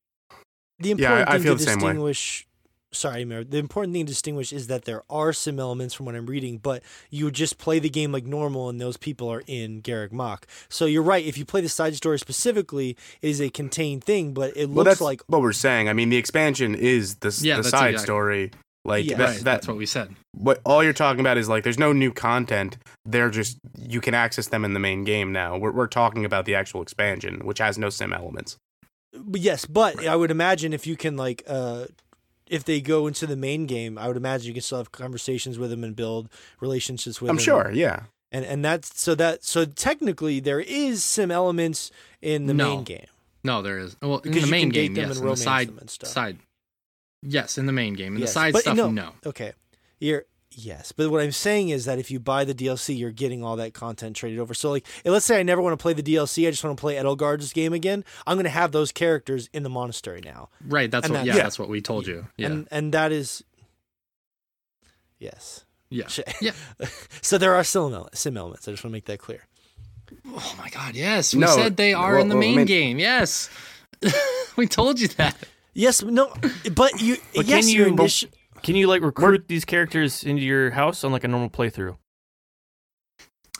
The Yeah, I- important I thing feel to the same way. distinguish. Sorry, Mayor. The important thing to distinguish is that there are sim elements from what I'm reading, but you would just play the game like normal, and those people are in Garreg Mach. So you're right. If you play the side story specifically, it is a contained thing, but it Well, looks that's like what we're saying. I mean, the expansion is the, Yeah, the side exactly- story. Like Yeah. that, right, that, that's what we said. what all you're talking about is like there's no new content. They're just you can access them in the main game now. We're we're talking about the actual expansion, which has no sim elements. But yes, but I would imagine if you can like uh if they go into the main game, I would imagine you can still have conversations with them and build relationships with them. I'm them. sure, yeah. And and that's so that so technically there is some elements in the No. main game. No, there is. Well, in the main game, yes. and In the romance side, them and stuff. side. Yes, in the main game. In Yes, the side but stuff, no. no. Okay. You're yes, but what I'm saying is that if you buy the DLC, you're getting all that content traded over. So like, let's say I never want to play the DLC, I just want to play Edelgard's game again. I'm going to have those characters in the monastery now, Right. That's And what. that's- yeah, Yeah. that's what we told you. Yeah. and and that is yes. yeah. <laughs> Yeah. <laughs> so there are sim, ele- sim elements. I just want to make that clear. Oh my God. Yes, we No, said they are well, in the well, main I game. Yes. <laughs> we told you that. Yes, no, but you But yes, can your you- initi- Can you like recruit these characters into your house on like a normal playthrough?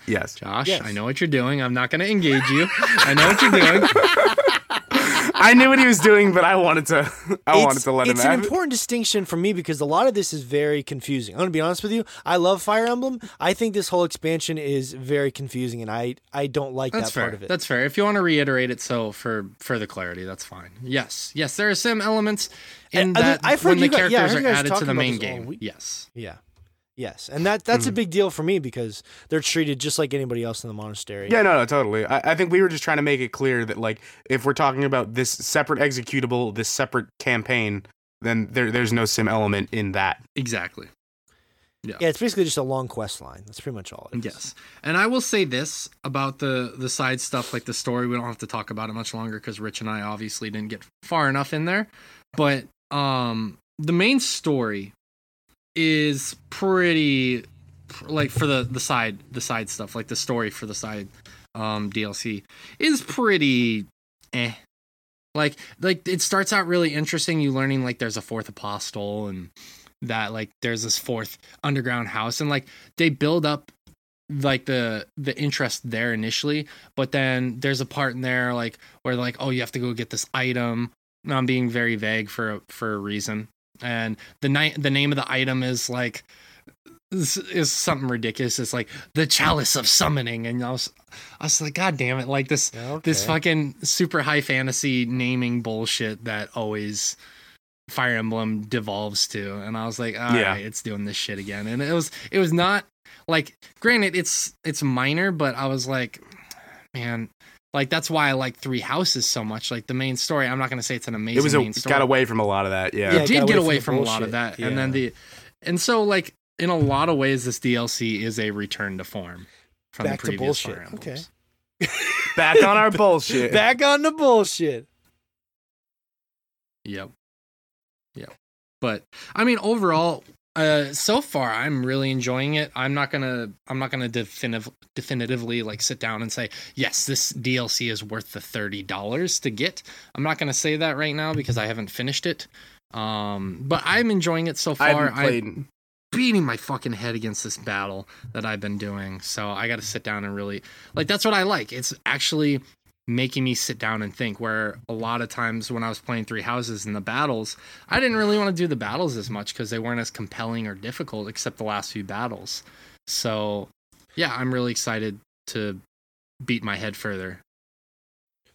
Yes. Josh, Yes. I know what you're doing. I'm not going to engage you. I know what you're doing. <laughs> I knew what he was doing, but I wanted to I wanted to let him it's an have it. important distinction for me because a lot of this is very confusing. I'm gonna be honest with you. I love Fire Emblem. I think this whole expansion is very confusing, and I I don't like That's that fair. part of it. That's fair. If you want to reiterate it, so for further clarity, that's fine. Yes, yes, there are some elements in I- I- that I've heard when the you guys- yeah, characters heard are added to the main game. week. Yes. yeah, yes, and that that's Mm-hmm. a big deal for me because they're treated just like anybody else in the monastery. Yeah, no, no, totally. I, I think we were just trying to make it clear that like if we're talking about this separate executable, this separate campaign, then there there's no sim element in that. Exactly. yeah, yeah, it's basically just a long quest line. That's pretty much all it is. Yes. And I will say this about the the side stuff like the story we don't have to talk about it much longer cuz Rich and I obviously didn't get far enough in there. But um the main story is pretty like for the the side the side stuff like the story for the side um DLC is pretty eh. Like like it starts out really interesting you learning like there's a fourth apostle and that like there's this fourth underground house and like they build up like the the interest there initially but then there's a part in there like where like oh you have to go get this item. I'm being very vague for for a reason and the night the name of the item is like is, is something ridiculous. It's like the chalice of summoning. And i was i was like god damn it. Like this this Okay. fucking super high fantasy naming bullshit that always Fire Emblem devolves to, and I was like, all right, Yeah. it's doing this shit again, and it was it was not like granted it's it's minor, but I was like, man, Like that's why I like Three Houses so much. Like the main story, I'm not gonna say it's an amazing It was a main story. got away from a lot of that. Yeah. Yeah, it it did get away away from from, a lot of bullshit. that, and then the and so like in a lot of ways, this DLC is a return to form from Back the to previous bullshit. Fire Emblems. Okay. Back on our <laughs> bullshit. Back on the bullshit. Yep. Yep. But I mean, overall, uh, so far I'm really enjoying it. I'm not gonna I'm not gonna definitive, definitively like sit down and say yes, this DLC is worth the thirty dollars to get. I'm not gonna say that right now because I haven't finished it. Um, but I'm enjoying it so I far. played. I'm beating my fucking head against this battle that I've been doing. So I got to sit down and really like that's what I like. It's actually making me sit down and think where a lot of times when I was playing Three Houses in the battles, I didn't really want to do the battles as much cuz they weren't as compelling or difficult except the last few battles. So, yeah, I'm really excited to beat my head further.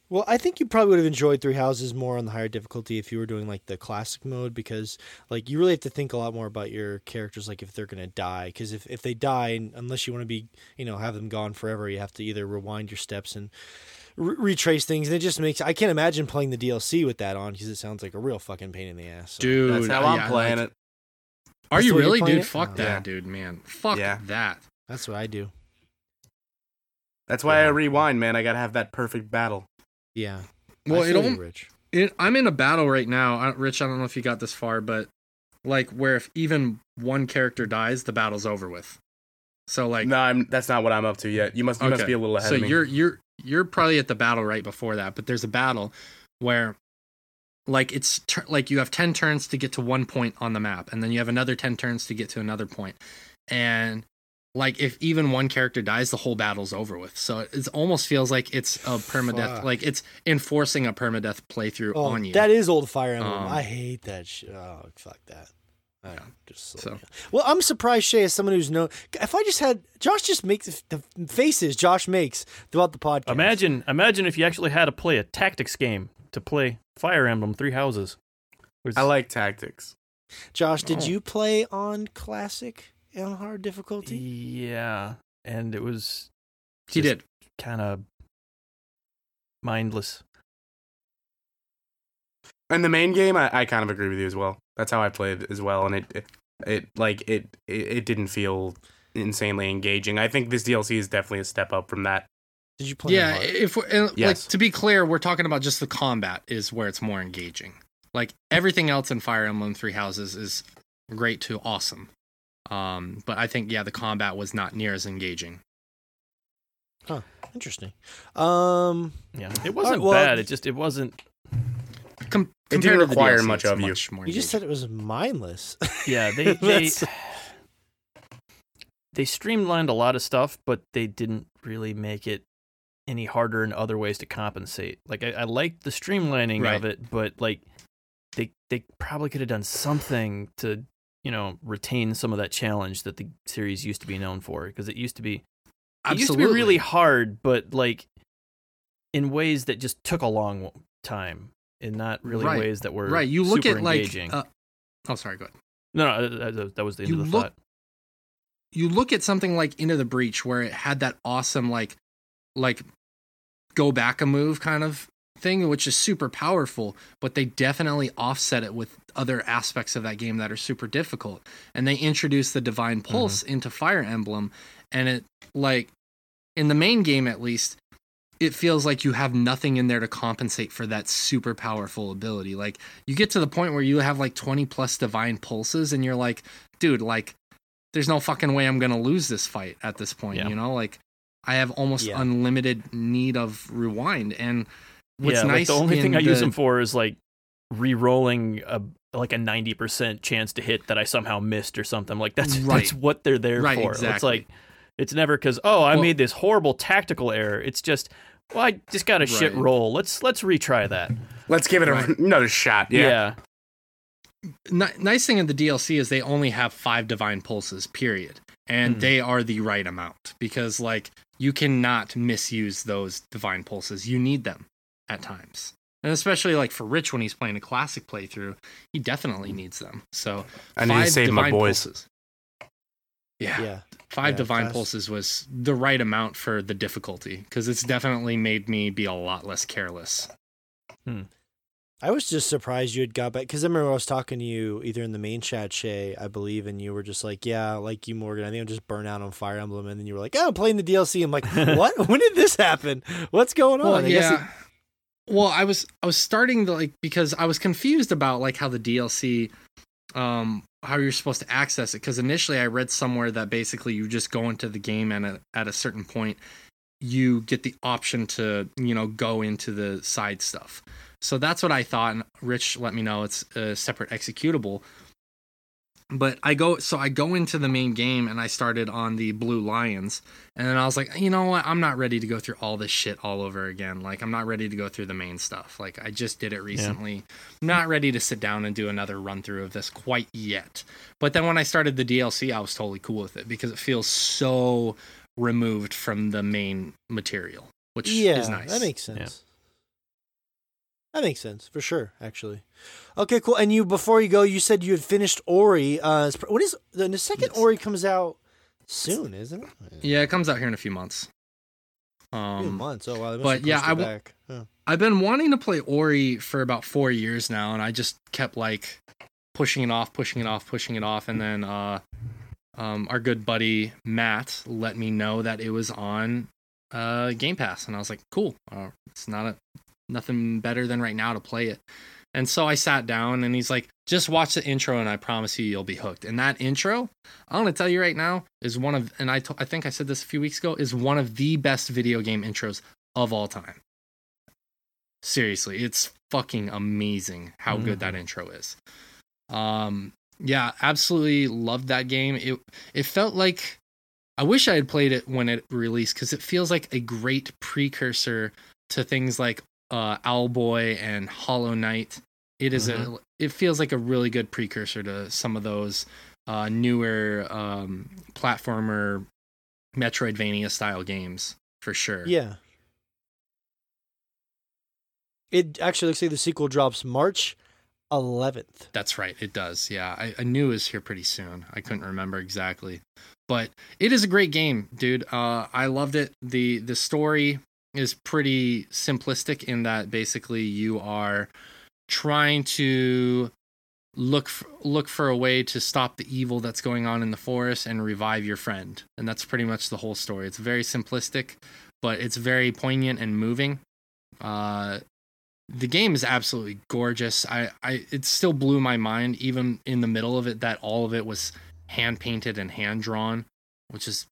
Well, I think you probably would have enjoyed Three Houses more on the higher difficulty if you were doing like the classic mode because like you really have to think a lot more about your characters like if they're gonna die because if, if they die unless you want to be you know have them gone forever you have to either rewind your steps and re- retrace things and it just makes I can't imagine playing the DLC with that on because it sounds like a real fucking pain in the ass. So. Dude, That's how I'm yeah, playing like- it. Are you the way you're really, dude? it? Fuck Oh. that, Yeah. dude, man. Fuck Yeah. that. That's what I do. That's why I rewind, man. I gotta have that perfect battle. Yeah. Well, it feel you, don't Rich. it, I'm in a battle right now. I, Rich, I don't know if you got this far, but like where if even one character dies, the battle's over with. So like, no, I'm. That's not what I'm up to yet. You must. You must be a little ahead so of me. you're you're you're probably at the battle right before that, but there's a battle where like it's tur like you have 10 turns to get to one point on the map and then you have another 10 turns to get to another point. And like if even one character dies, the whole battle's over with. So it almost feels like it's a permadeath Fuck. like it's enforcing a permadeath playthrough Oh, on you. that is old Fire Emblem. Um, I hate that shit. Oh, fuck that. I just so, So- well, I'm surprised Shay, as someone who's known, if I just had Josh, just makes the faces Josh makes throughout the podcast. Imagine, imagine if you actually had to play a tactics game to play Fire Emblem Three Houses. Where's- I like tactics. Josh, did Oh. you play on classic on hard difficulty? Yeah, and it was he did. kind of mindless. In the main game, I, I kind of agree with you as well. That's how I played as well, and it it, it like it, it it didn't feel insanely engaging. I think this DLC is definitely a step up from that. Did you play? Yeah, if we're, like to be clear, we're talking about just the combat is where it's more engaging. Like everything else in Fire Emblem Three Houses is great to awesome. Um, but I think yeah, the combat was not near as engaging. Huh. Interesting. Um, Yeah, it wasn't well- bad. It just it wasn't. Com- It didn't require DLC, much of you. much you just said it was mindless. <laughs> Yeah, they they <sighs> they streamlined a lot of stuff, but they didn't really make it any harder in other ways to compensate. Like I, I liked the streamlining Right. of it, but like they they probably could have done something to you know retain some of that challenge that the series used to be known for because it used to be it used to be really hard, but like in ways that just took a long time, and not really Right. ways that were right. You look at like uh, oh sorry, go ahead. no, no, that- that, was the end you of the look- thought. you look at something like Into the Breach where it had that awesome like like go back a move kind of thing which is super powerful but they definitely offset it with other aspects of that game that are super difficult and they introduced the divine pulse into Fire Emblem and it like in the main game at least it feels like you have nothing in there to compensate for that super powerful ability like you get to the point where you have like 20 plus divine pulses and you're like dude like there's no fucking way I'm gonna lose this fight at this point. Yeah. You know, like I have almost Yeah. unlimited need of rewind. And what's yeah, nice, like the only thing in I use them for is like re-rolling a like a ninety percent chance to hit that I somehow missed or something. Like that's Right. that's what they're there Right, for. It's like it's never because oh I Well- made this horrible tactical error. It's just well I just got a shit roll. Let's let's retry that. <laughs> Let's give it a, Right. another shot. Yeah. yeah. Ni- nice thing in the DLC is they only have five divine pulses, period, and Hmm. they are the right amount because like you cannot misuse those divine pulses. You need them at times. And especially like for Rich when he's playing a classic playthrough, he definitely needs them. So I need to five save my divine boys. pulses. Yeah. Yeah. Five Yeah, divine class- pulses was the right amount for the difficulty because it's definitely made me be a lot less careless. Hmm. I was just surprised you had got back because I remember I was talking to you either in the main chat, Shay, I believe, and you were just like, "Yeah, like you, Morgan. I think I'm just burnt out on Fire Emblem." And then you were like, "Oh, I'm playing the DLC." I'm like, <laughs> "What? when did this happen? What's going on?" Well, I guess yeah. well, I was I was starting to like because I was confused about like how the DLC, um, how you're supposed to access it. Because initially I read somewhere that basically you just go into the game and at, at a certain point you get the option to you know go into the side stuff. So that's what I thought. And Rich let me know it's a separate executable. But I go so I go into the main game and I started on the Blue Lions and then I was like, you know what? I'm not ready to go through all this shit all over again. Like, I'm not ready to go through the main stuff. Like, I just did it recently. I'm not ready to sit down and do another run through of this quite yet. But then when I started the DLC, I was totally cool with it because it feels so removed from the main material, which yeah, is nice. that makes sense. That makes sense for sure. Actually, okay, cool. And you, before you go, you said you had finished Ori. Uh, what is the, the second Yes. Ori comes out soon, isn't it? yeah, it comes out here in a few months. Few Um, months. Oh wow. but yeah, pushed back. Huh. I've been wanting to play Ori for about four years now, and I just kept like pushing it off, pushing it off, pushing it off, and then uh, um, our good buddy Matt let me know that it was on uh, Game Pass, and I was like, cool. Uh, it's not a nothing better than right now to play it. And so I sat down, and he's like, just watch the intro, and I promise you, you'll be hooked. And that intro, I'm gonna tell you right now, is one of, and I I think I said this a few weeks ago, is one of the best video game intros of all time. Seriously, it's fucking amazing how good that intro is. Um, yeah, absolutely loved that game. It it felt like I wish I had played it when it released because it feels like a great precursor to things like uh, Owlboy and Hollow Knight. It is a it feels like a really good precursor to some of those uh, newer um, platformer Metroidvania style games for sure. Yeah. It actually looks like the sequel drops March 11th. That's right. It does. Yeah. I, I knew it was here pretty soon. I couldn't remember exactly. But it is a great game, dude. Uh, I loved it. The the story is pretty simplistic in that basically you are trying to look for, look for a way to stop the evil that's going on in the forest and revive your friend. And that's pretty much the whole story. It's very simplistic, but it's very poignant and moving. Uh, the game is absolutely gorgeous. I, I it still blew my mind even in the middle of it that all of it was hand painted and hand drawn, which is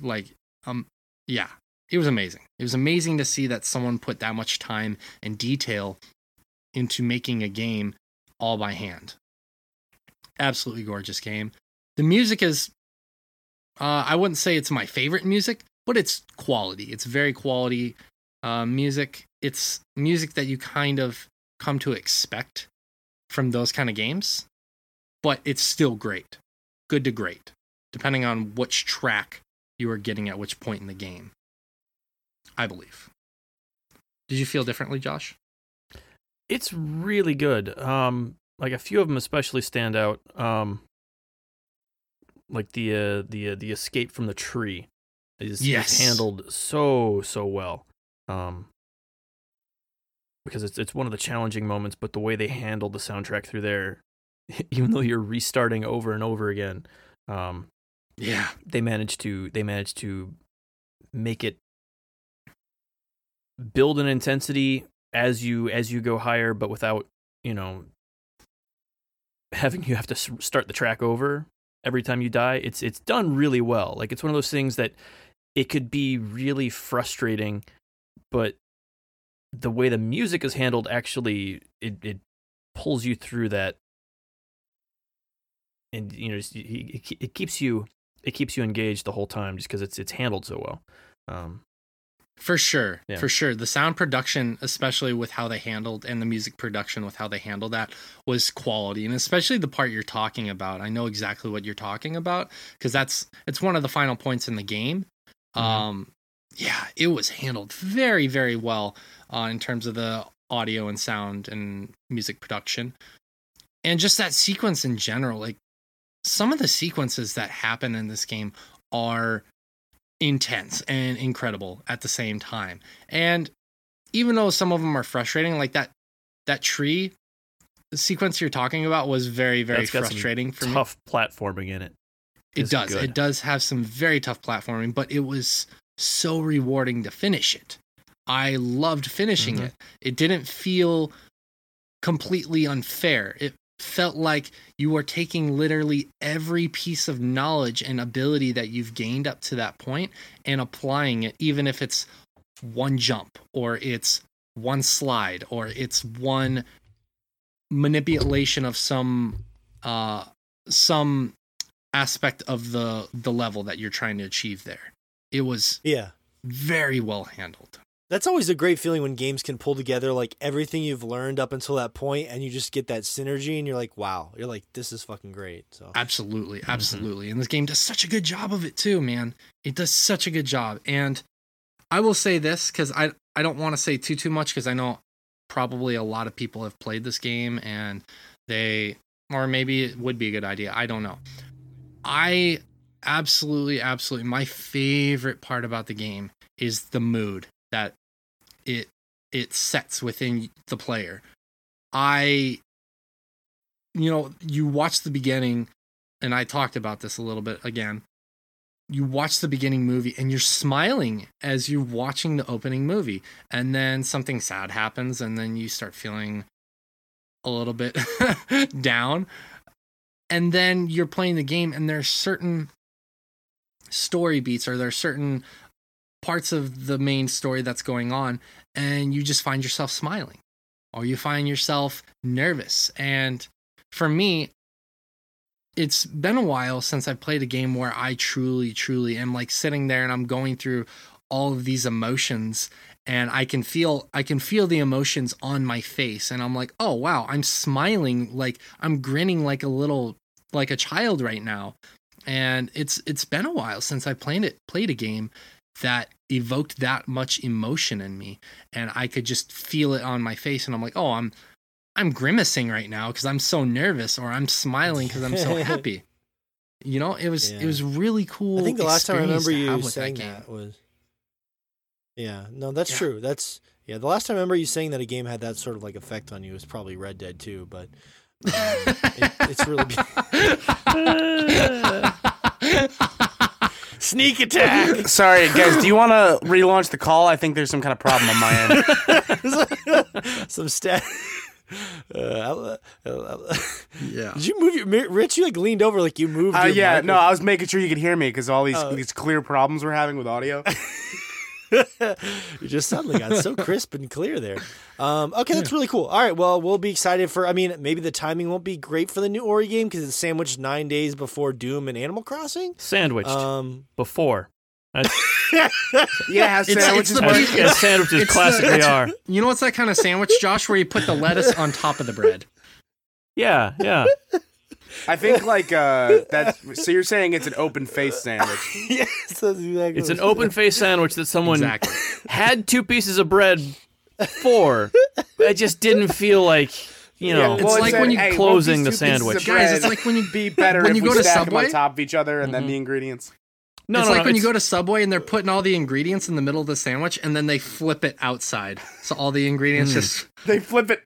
like um yeah, it was amazing. It was amazing to see that someone put that much time and detail into making a game all by hand. Absolutely gorgeous game. The music is uh I wouldn't say it's my favorite music, but it's quality. It's very quality uh, music. It's music that you kind of come to expect from those kind of games, but it's still great. Good to great, depending on which track you are getting at which point in the game. I believe. Did you feel differently, Josh? It's really good. Um, like a few of them especially stand out. Um, like the uh, the uh, the escape from the tree is, is handled so so well. Um, because it's it's one of the challenging moments, but the way they handled the soundtrack through there, <laughs> even though you're restarting over and over again, um, Yeah. they managed to they managed to make it build an intensity as you as you go higher but without you know having <laughs> you have to start the track over every time you die it's it's done really well. Like it's one of those things that it could be really frustrating but the way the music is handled actually it it pulls you through that. And you know it, it keeps you it keeps you engaged the whole time just because it's it's handled so well. Um For sure. Yeah. For sure. The sound production, especially with how they handled and the music production with how they handled that was quality. And especially the part you're talking about. I know exactly what you're talking about because that's it's one of the final points in the game. Mhm. Um yeah, it was handled very, very well uh, in terms of the audio and sound and music production. And just that sequence in general, like some of the sequences that happen in this game are intense and incredible at the same time. And even though some of them are frustrating, like that that tree sequence you're talking about was very very That's got some frustrating for me. Tough platforming in it. It does. good. It does have some very tough platforming, but it was so rewarding to finish it. I loved finishing Mhm. it. It didn't feel completely unfair. It felt like you were taking literally every piece of knowledge and ability that you've gained up to that point and applying it, even if it's one jump or it's one slide or it's one manipulation of some uh some aspect of the the level that you're trying to achieve there. It was Yeah. very well handled. That's always a great feeling when games can pull together like everything you've learned up until that point and you just get that synergy and you're like, wow. You're like, this is fucking great. So Absolutely, mm-hmm. absolutely. And this game does such a good job of it too, man. It does such a good job. And I will say this cuz I I don't want to say too too much cuz I know probably a lot of people have played this game and they or maybe it would be a good idea. I don't know. I absolutely absolutely my favorite part about the game is the mood that it it sets within the player. I you know, you watch the beginning and I talked about this a little bit again. You watch the beginning movie and you're smiling as you're watching the opening movie. And then something sad happens and then you start feeling a little bit <laughs> down. And then you're playing the game and there's certain story beats or there's certain parts of the main story that's going on and you just find yourself smiling or you find yourself nervous. And for me, it's been a while since I played a game where I truly, truly am like sitting there and I'm going through all of these emotions and I can feel I can feel the emotions on my face and I'm like, "Oh wow, I'm smiling like I'm grinning like a little like a child right now." And it's it's been a while since I played it played a game that evoked that much emotion in me and I could just feel it on my face and I'm like, "Oh, I'm I'm grimacing right now because I'm so nervous, or I'm smiling because I'm so <laughs> happy. You know, it was Yeah. it was really cool. I think the last time I remember you saying game. that, was Yeah, no, that's Yeah. true. That's yeah, the last time I remember you saying that a game had that sort of like effect on you was probably Red Dead 2, but um, it, it's really <laughs> <laughs> Sneak attack. <laughs> Sorry, guys. Do you want to relaunch the call? I think there's some kind of problem on my end. <laughs> Some stat. <laughs> Uh, uh, uh, yeah. did you move your Mi- Rich? You like leaned over like you moved. Uh, your yeah, mic no, with- I was making sure you could hear me because all these Oh. these clear problems we're having with audio. <laughs> you just suddenly got so <laughs> crisp and clear there. Um, okay, that's really cool. All right, well, we'll be excited for. I mean, maybe the timing won't be great for the new Ori game because it's sandwiched nine days before Doom and Animal Crossing. Sandwiched Um, before. <laughs> Yeah, has It's- sandwiches it's the work? beef- as sandwiches It's classically it's- are. You know what's that kind of sandwich, Josh, where you put the lettuce on top of the bread? Yeah, yeah. I think like uh that's so you're saying it's an open face sandwich. <laughs> yes, that's exactly. It's an open faced sandwich that someone Exactly. had two pieces of bread for. It just didn't feel like, you know, It's like when you- hey, won't closing these the two pieces of sandwich. Guys, it's bread like when you be better when if you we go to stack them Subway? on top of each other and then the ingredients. no, it's no, like no, when you go to Subway and they're putting all the ingredients in the middle of the sandwich and then they flip it outside. So all the ingredients Mm. just They flip it.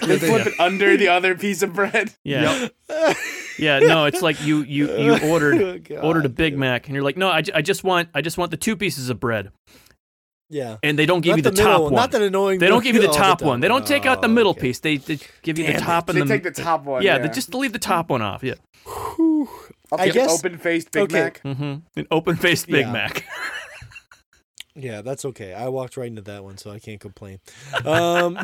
They they- flip it under the <laughs> other piece of bread. Yeah, <laughs> yeah. No, it's like you you you <laughs> ordered Oh, God, ordered a Big dude. Mac, and you're like, no, I, I just want I just want the two pieces of bread, Yeah, and they don't give not you the, middle top one. one. Not that annoying. they don't give you the oh, top one. They don't take out the Oh, middle okay. piece. They, they give you Damn the it. top and They the take the top one. yeah, Yeah, They just leave the top one off. Yeah, I'll guess- open faced Big okay. Mac. mm-hmm. an open faced Big Yeah. Mac. Yeah, that's okay. I walked right into that one, so I can't complain. Um,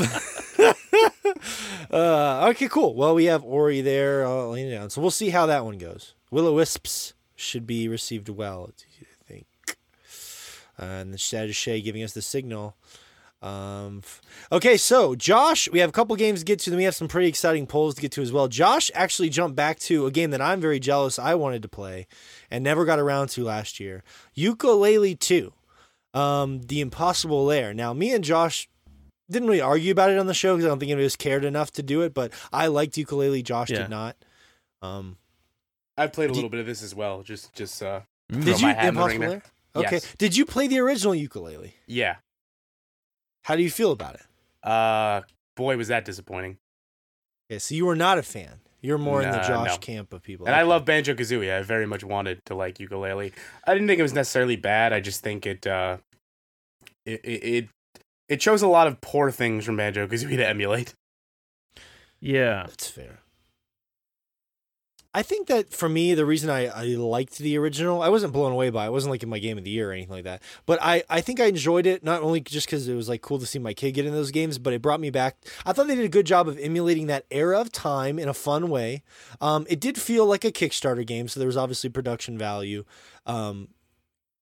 uh, okay, cool. Well, we have Ori there uh, it down, so we'll see how that one goes. Willow Wisps should be received well, I think. Uh, and the Shadow giving us the signal. Um, okay, so Josh, we have a couple games to get to. Then we have some pretty exciting polls to get to as well. Josh actually jumped back to a game that I'm very jealous I wanted to play and never got around to last year. Yooka-Laylee 2 um, the impossible lair. Now, me and Josh didn't really argue about it on the show because I don't think anybody else cared enough to do it. But I liked Yooka-Laylee. Josh Yeah. did not. Um, I've played a little bit of this as well. Just just uh Mm. Did Throw you my hat in the Impossible ring Lair? there. Okay. Yes. Did you play the original Yooka-Laylee? yeah. How do you feel about it? Uh boy was that disappointing. Okay, so you were not a fan. You're more in the Josh no. camp of people. And I love Banjo Kazooie. I very much wanted to like Yooka-Laylee. I didn't think it was necessarily bad. I just think it uh it it it, it chose a lot of poor things from Banjo Kazooie to emulate. Yeah. That's fair. I think that for me, the reason I, I liked the original, I wasn't blown away by it. It wasn't like in my game of the year or anything like that. But I, I think I enjoyed it, not only just because it was like cool to see my kid get in those games, but it brought me back. I thought they did a good job of emulating that era of time in a fun way. Um, it did feel like a Kickstarter game, so there was obviously production value. Um,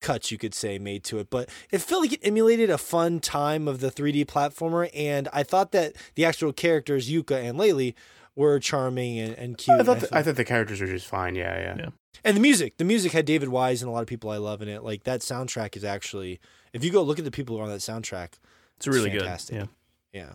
cuts you could say made to it but it felt like it emulated a fun time of the 3d platformer and i thought that the actual characters Yooka and Laylee were charming and, and cute I and thought the, thought- I thought the characters were just fine. Yeah, yeah. Yeah. and the music the music had david wise and a lot of people i love in it like that soundtrack is actually if you go look at the people who are on that soundtrack It's really fantastic. good. Yeah. yeah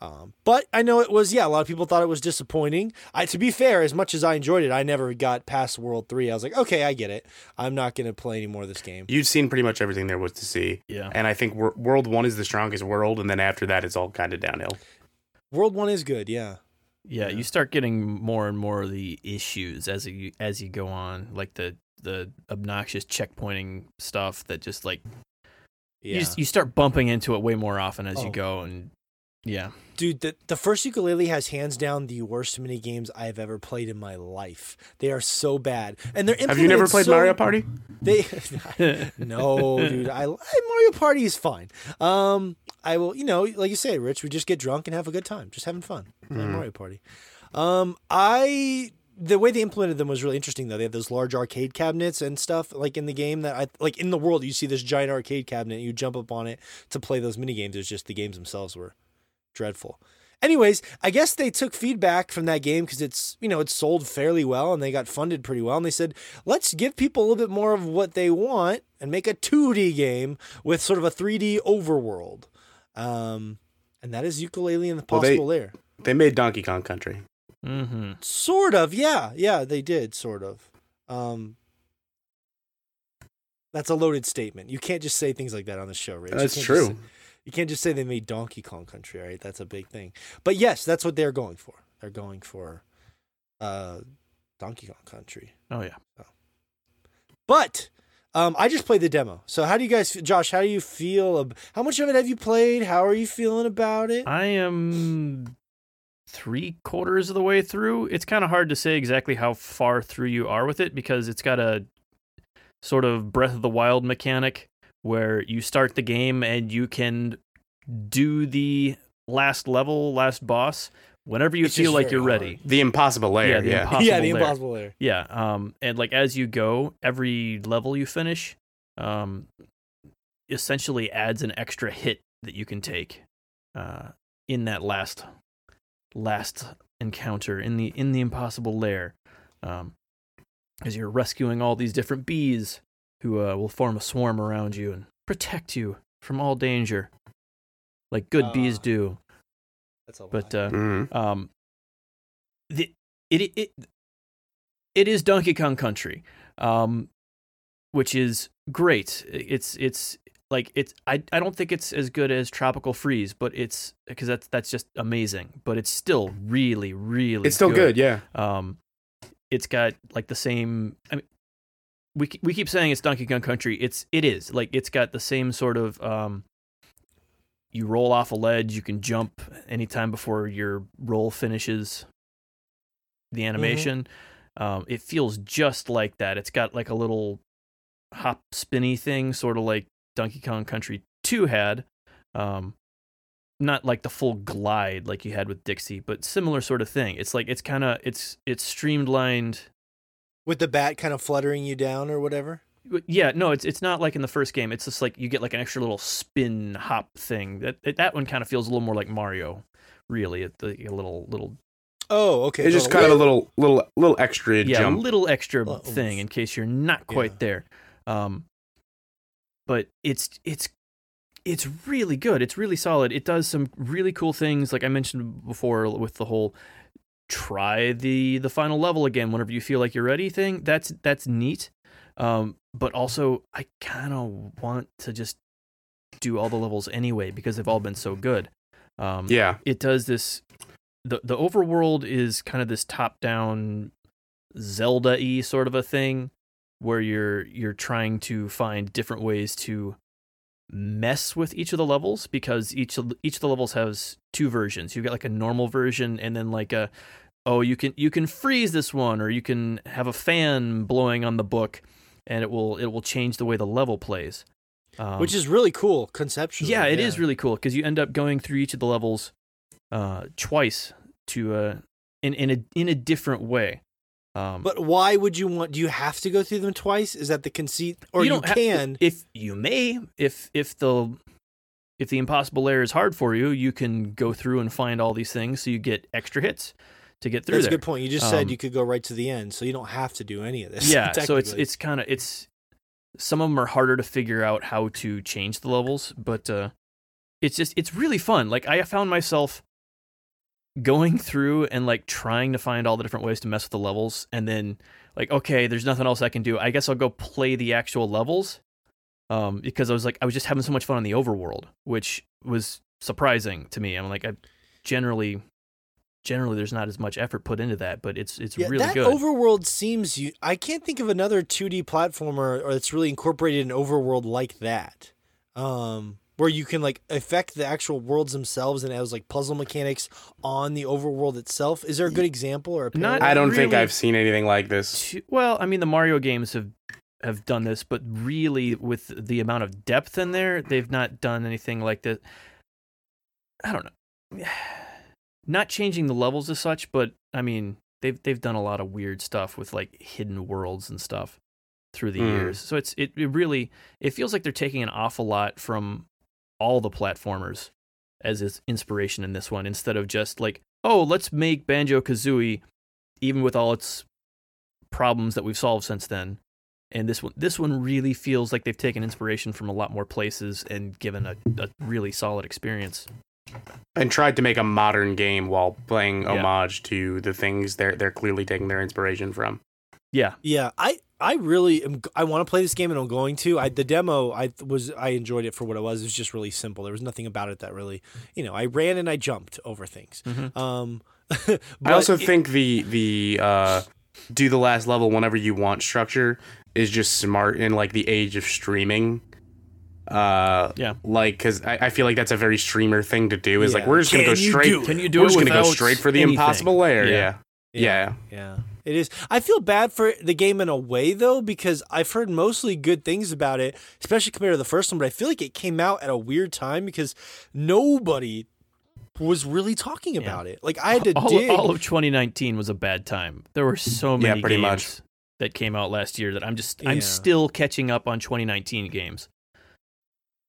um, but I know it was yeah. A lot of people thought it was disappointing. I, to be fair, as much as I enjoyed it, I never got past World Three. I was like, okay, I get it. I'm not going to play any more of this game. You'd seen pretty much everything there was to see. Yeah. And I think wor- World 1 is the strongest world and then after that it's all kind of downhill. World One is good, yeah. Yeah, Yeah. you start getting more and more of the issues as you as you go on, like the the obnoxious checkpointing stuff that just like Yeah. you just, you start bumping into it way more often as Oh. you go, and yeah, Dude, the, the first Yooka-Laylee has hands down the worst mini games I've ever played in my life. They are so bad, and they're Have you never played so- Mario Party? They <laughs> no, dude. I, I Mario Party is fine. Um, I will, you know, like you say, Rich. We just get drunk and have a good time, just having fun. Mhm. Mario Party. Um, I the way they implemented them was really interesting though. They have those large arcade cabinets and stuff like in the game that I like in the world. You see this giant arcade cabinet, you jump up on it to play those mini games. It was just the games themselves were dreadful. Anyways, I guess they took feedback from that game because it's you know it sold fairly well and they got funded pretty well and they said let's give people a little bit more of what they want and make a 2D game with sort of a 3D overworld, um, and that is Yooka-Laylee and the Well, they- possible lair. They made Donkey Kong Country. mm-hmm. Sort of, yeah, yeah, they did sort of. Um, that's a loaded statement. You can't just say things like that on the show, Rich. You That's can't just true. say- you can't just say they made Donkey Kong Country, right? That's a big thing. But yes, that's what they're going for. They're going for uh, Donkey Kong Country. oh yeah. But um, I just played the demo. So how do you guys, Josh? How do you feel? Ab- how much of it have you played? How are you feeling about it? I am three quarters of the way through. It's kind of hard to say exactly how far through you are with it because it's got a sort of Breath of the Wild mechanic where you start the game and you can do the last level, last boss whenever you It's feel like you're hard. ready. The Impossible Lair. Yeah, the Yeah. impossible yeah, the lair. impossible lair. Yeah, um, and like as you go, every level you finish, um, essentially adds an extra hit that you can take, uh, in that last, last encounter in the in the impossible lair, um, as you're rescuing all these different bees who uh, will form a swarm around you and protect you from all danger, like good bees Ah. do. That's a lot. But uh, Mhm. um, the it it it is Donkey Kong Country, um, which is great. It's it's like it's I I don't think it's as good as Tropical Freeze, but it's because that's that's just amazing. But it's still really really It's still good. Yeah. Um, it's got like the same. I mean, we we keep saying it's Donkey Kong Country. It's it is like it's got the same sort of um. You roll off a ledge. You can jump anytime before your roll finishes. The animation, um, it feels just like that. It's got like a little hop spinny thing, sort of like Donkey Kong Country Two had. Um, not like the full glide like you had with Dixie, but similar sort of thing. It's like it's kind of it's it's streamlined. With the bat kind of fluttering you down or whatever. Yeah, no, it's it's not like in the first game. It's just like you get like an extra little spin hop thing. That that, that one kind of feels a little more like Mario, really. It, the, a little little Oh, okay. It's just kind of a little, little, little extra yeah, jump. a little extra Well, thing oomph. in case you're not quite Yeah. there. Um, but it's it's it's really good. It's really solid. It does some really cool things, like I mentioned before, with the whole try the the final level again whenever you feel like you're ready thing. That's that's neat. Um, but also I kind of want to just do all the levels anyway because they've all been so good. Um, Yeah. it does this the the overworld is kind of this top down Zelda y sort of a thing where you're you're trying to find different ways to mess with each of the levels because each of each of the levels has two versions. You've got like a normal version and then like a oh you can you can freeze this one or you can have a fan blowing on the book and it will it will change the way the level plays. Um, which is really cool conceptually. yeah, it is really cool because you end up going through each of the levels uh, twice to uh, in in a in a different way. Um, But why would you want? Do you have to go through them twice? Is that the conceit, or you, don't ha- can? if you may if if the if the impossible lair is hard for you, you can go through and find all these things so you get extra hits to get through That's a good point. You just Um, said you could go right to the end, so you don't have to do any of this. yeah <laughs> so it's it's kind of it's some of them are harder to figure out how to change the levels but uh it's just it's really fun like i found myself going through and like trying to find all the different ways to mess with the levels and then like okay there's nothing else i can do. I guess i'll go play the actual levels um because i was like i was just having so much fun on the overworld which was surprising to me. I'm like i generally generally there's not as much effort put into that but it's it's yeah, really that good. overworld seems you. I can't think of another 2D platformer or that's really incorporated an overworld like that, um, where you can like affect the actual worlds themselves and it has like puzzle mechanics on the overworld itself. Is there a good example or a Not- I don't think I've seen anything like this. to- well, I mean, the Mario games have have done this, but really, with the amount of depth in there, they've not done anything like that. I don't know. <sighs> Not changing the levels as such, but I mean, they've they've done a lot of weird stuff with like hidden worlds and stuff through the Mm. years. So it's it, it really it feels like they're taking an awful lot from all the platformers as its inspiration in this one, instead of just like, oh, let's make Banjo Kazooie, even with all its problems that we've solved since then. And this one, this one really feels like they've taken inspiration from a lot more places and given a, a really solid experience. And tried to make a modern game while playing Yeah. homage to the things they're they're clearly taking their inspiration from. Yeah, Yeah, I I really am, I want to play this game and I'm going to. I the demo I was I enjoyed it for what it was. It was just really simple. There was nothing about it that really, you know, I ran and I jumped over things. Mhm. Um <laughs> I also it- think the the uh, do the last level whenever you want structure is just smart in like the age of streaming. Uh, Yeah. Like, because I, I feel like that's a very streamer thing to do. Is like we're just gonna Can go you straight. do it? can you do We're it just gonna go straight for the anything? impossible lair. Yeah. Yeah. Yeah. Yeah. It is. I feel bad for the game in a way though because I've heard mostly good things about it, especially compared to the first one. But I feel like it came out at a weird time because nobody was really talking about it. Like I had to all, dig. all of 2019 was a bad time. There were so Yeah, many pretty games much. that came out last year that I'm just Yeah. I'm still catching up on 2019 games.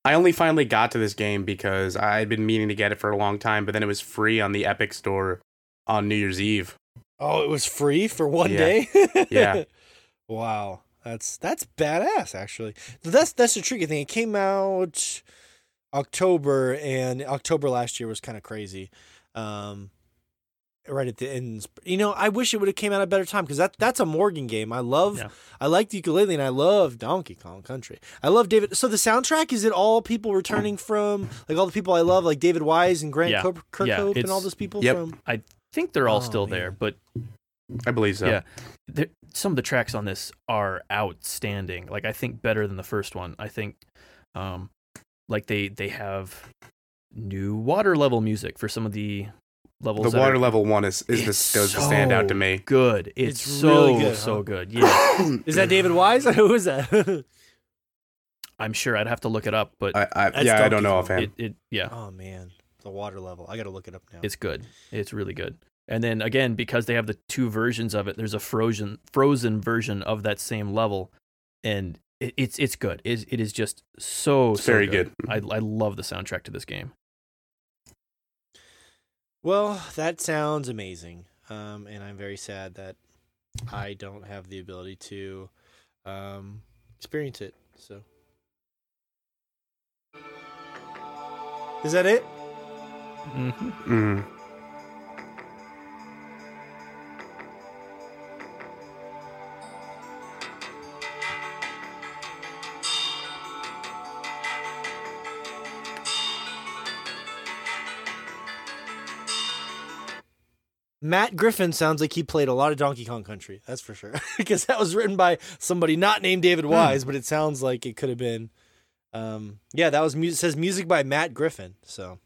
I only finally got to this game because I had been meaning to get it for a long time, but then it was free on the Epic Store on New Year's Eve. Oh, it was free for one Yeah. day. <laughs> Yeah. <laughs> Wow. That's that's badass actually. That's that's the tricky thing. It came out October and October last year was kind of crazy. Um right at the end. You know, I wish it would have came out at a better time because that that's a Morgan game. I love Yeah. I like the Yooka-Laylee and I love Donkey Kong Country. I love David. So the soundtrack is it all people returning from like all the people I love like David Wise and Grant Yeah. Kirkhope Yeah, and all those people Yep. from I think they're all Oh, still man. there, but I believe so. Yeah. there, some of the tracks on this are outstanding. Like I think better than the first one. I think um like they they have new water level music for some of the levels. The water are level one is is the It's does the stand out to me. Good. It's, It's so really good, so huh? good. Yeah. <coughs> Is that David Wise? <laughs> Who is that? I'm sure I'd have to look it up, but I, I yeah, I don't know Kong. offhand. it, it yeah, oh man, the water level. I got to look it up now. it's good. It's really good. And then again, because they have the two versions of it, there's a frozen frozen version of that same level, and it, it's it's good. It, it is just so It's so very good. I I love the soundtrack to this game. Well, that sounds amazing. Um, and I'm very sad that I don't have the ability to um, experience it. So, is that it? Mm-hmm. Mm. Matt Griffin sounds like he played a lot of Donkey Kong Country. That's for sure. <laughs> because that was written by somebody not named David hmm. Wise, mm. but it sounds like it could have been. Um, yeah, that was music. Says music by Matt Griffin. So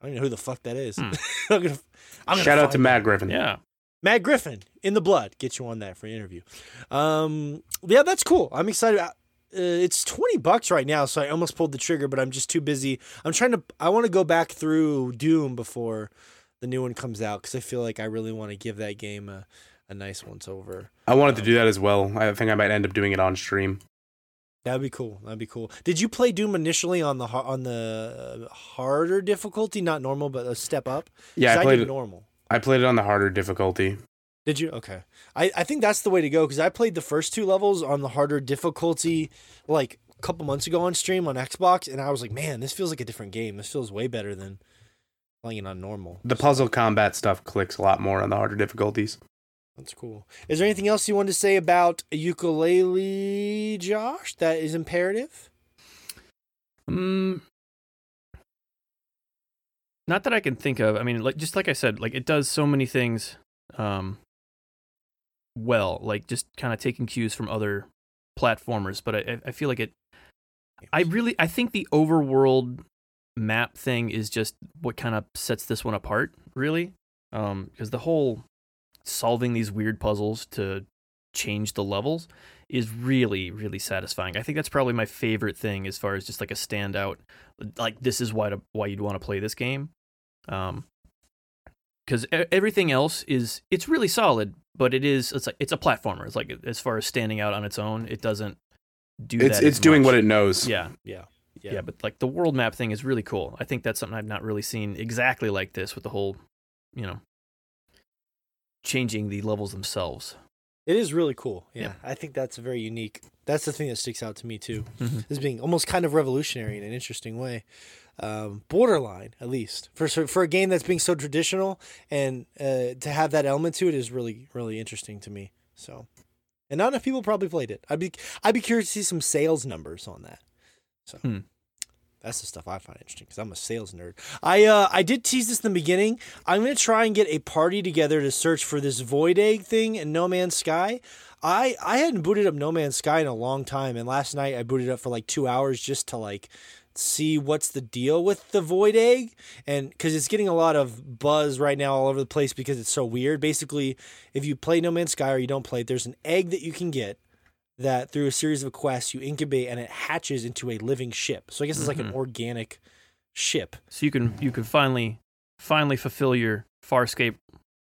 I don't even know who the fuck that is. Hmm. <laughs> I'm gonna, I'm gonna Shout out to find Matt Griffin. Yeah. Matt Griffin in the blood. Get you on that for an interview. Um, yeah, that's cool. I'm excited. Uh, it's 20 bucks right now, so I almost pulled the trigger, but I'm just too busy. I'm trying to. I want to go back through Doom before the new one comes out because I feel like I really want to give that game a, a nice once over. I wanted to do that as well. I think I might end up doing it on stream. That'd be cool. That'd be cool. Did you play Doom initially on the on the uh, harder difficulty, not normal, but a step up? Yeah, I played did normal. I played it on the harder difficulty. Did you? Okay. I, I think that's the way to go because I played the first two levels on the harder difficulty like a couple months ago on stream on Xbox, and I was like, man, this feels like a different game. This feels way better than playing it on normal. The puzzle combat stuff clicks a lot more on the harder difficulties. That's cool. Is there anything else you wanted to say about Yooka-Laylee, Josh, that is imperative? Mm, not that I can think of. I mean, like just like I said, like it does so many things um well, like just kind of taking cues from other platformers, but I I feel like it I really I think the overworld map thing is just what kind of sets this one apart, really. Um because the whole solving these weird puzzles to change the levels is really really satisfying. I think that's probably my favorite thing as far as just like a standout like this is why to, why you'd want to play this game. Um cuz everything else is it's really solid, but it is it's like it's a platformer. It's like as far as standing out on its own, it doesn't do It's that. it's as doing much. what it knows. Yeah. Yeah. Yeah. but like the world map thing is really cool. I think that's something I've not really seen exactly like this with the whole, you know, changing the levels themselves. It is really cool. Yeah. Yeah. I think that's very unique. That's the thing that sticks out to me too. Mhm. As being almost kind of revolutionary in an interesting way. Um, borderline, at least for for a game that's being so traditional, and uh, to have that element to it is really really interesting to me. So, and not enough people probably played it. I'd be I'd be curious to see some sales numbers on that. So. Hmm. That's the stuff I find interesting because I'm a sales nerd. I uh, I did tease this in the beginning. I'm gonna try and get a party together to search for this Void Egg thing in No Man's Sky. I I hadn't booted up No Man's Sky in a long time, and last night I booted up for like two hours just to like see what's the deal with the Void Egg, and because it's getting a lot of buzz right now all over the place because it's so weird. Basically, if you play No Man's Sky or you don't play it, there's an egg that you can get that through a series of quests you incubate and it hatches into a living ship. So I guess it's like an Mhm. organic ship. So you can you can finally finally fulfill your Farscape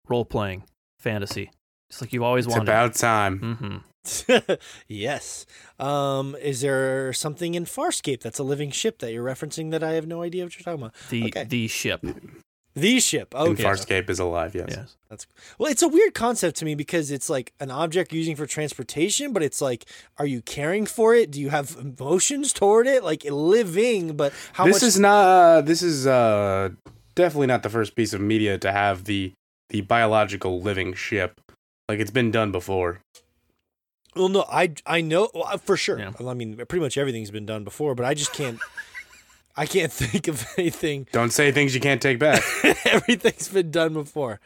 role playing fantasy. It's like you've always It's wanted. It's about time. hmm <laughs> yes. Um, is there something in Farscape that's a living ship that you're referencing that I have no idea what you're talking about? The Okay. the ship. The ship. And Okay. Farscape is alive, yes. Yes. Well, it's a weird concept to me because it's like an object you're using for transportation, but it's like, are you caring for it? Do you have emotions toward it? Like living, but how this much? is not uh, this is uh definitely not the first piece of media to have the the biological living ship. Like it's been done before. well, no, I I know well, for sure. Yeah. I mean, pretty much everything's been done before, but I just can't. <laughs> I can't <laughs> think of anything Don't say things you can't take back. <laughs> Everything's been done before.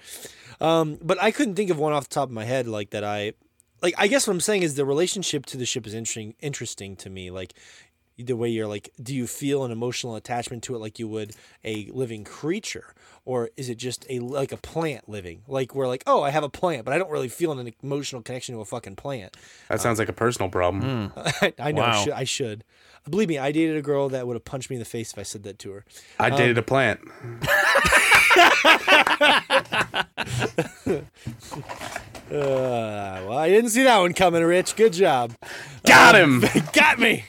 Um, but I couldn't think of one off the top of my head like that. I like. I guess what I'm saying is the relationship to the ship is interesting. Interesting to me. Like the way you're like, do you feel an emotional attachment to it like you would a living creature, or is it just a like a plant living? Like we're like, oh, I have a plant, but I don't really feel an emotional connection to a fucking plant. That sounds like a personal problem. Mm. <laughs> I know I, Wow. should, I should. Believe me, I dated a girl that would have punched me in the face if I said that to her. I dated a plant. <laughs> Uh, well, I didn't see that one coming, Rich. Good job. Got Um, him. <laughs> got me.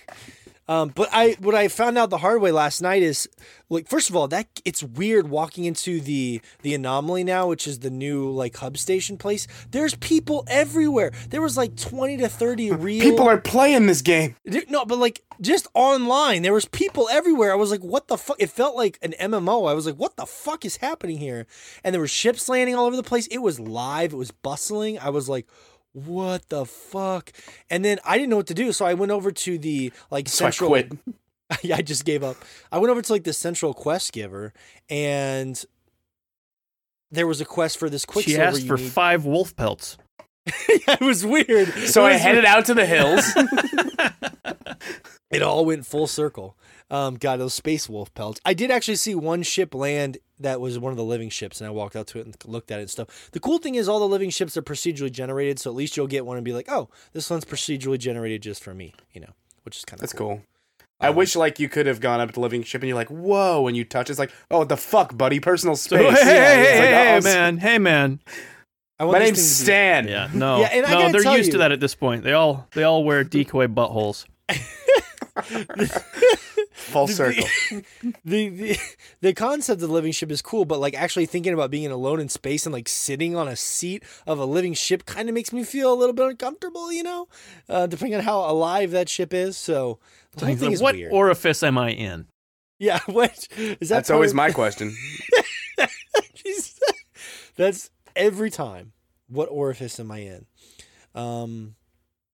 Um, but I what I found out the hard way last night is like first of all that it's weird walking into the the anomaly now, which is the new like hub station place. There's people everywhere. There was like twenty to thirty real People are playing this game. No, but like just online, there was people everywhere. I was like, "What the fuck?" It felt like an MMO. I was like, "What the fuck is happening here?" And there were ships landing all over the place. It was live. It was bustling. I was like, "What the fuck?" And then I didn't know what to do, so I went over to the like So I central. quit. <laughs> <laughs> yeah, I just gave up. I went over to like the central quest giver, and there was a quest for this She quicksilver. asked for need. five wolf pelts. <laughs> it was weird. So It I was headed out to the hills. It all went full circle. Um, got those space wolf pelts. I did actually see one ship land that was one of the living ships, and I walked out to it and looked at it and stuff. The cool thing is, all the living ships are procedurally generated, so at least you'll get one and be like, "Oh, this one's procedurally generated just for me," you know, which is kind of That's cool. cool. I Um, wish like you could have gone up to the living ship and you're like, whoa, and you touch it's like, oh, the fuck, buddy, personal So, space. hey, hey, Yeah, hey, it's like, hey, oh, s- man, hey, man. I want My name's thing to be- Stan. Yeah, no, Yeah, and I no, they're used you- to that at this point. They all they all wear decoy buttholes. <laughs> <laughs> <laughs> Full circle. <laughs> the, the the concept of the living ship is cool, but like actually thinking about being alone in space and like sitting on a seat of a living ship kind of makes me feel a little bit uncomfortable, you know, uh, depending on how alive that ship is. So the whole thing is what weird. orifice am I in? yeah, <laughs> what is that? That's always part my <laughs> question. That's every time. What orifice am I in? Um.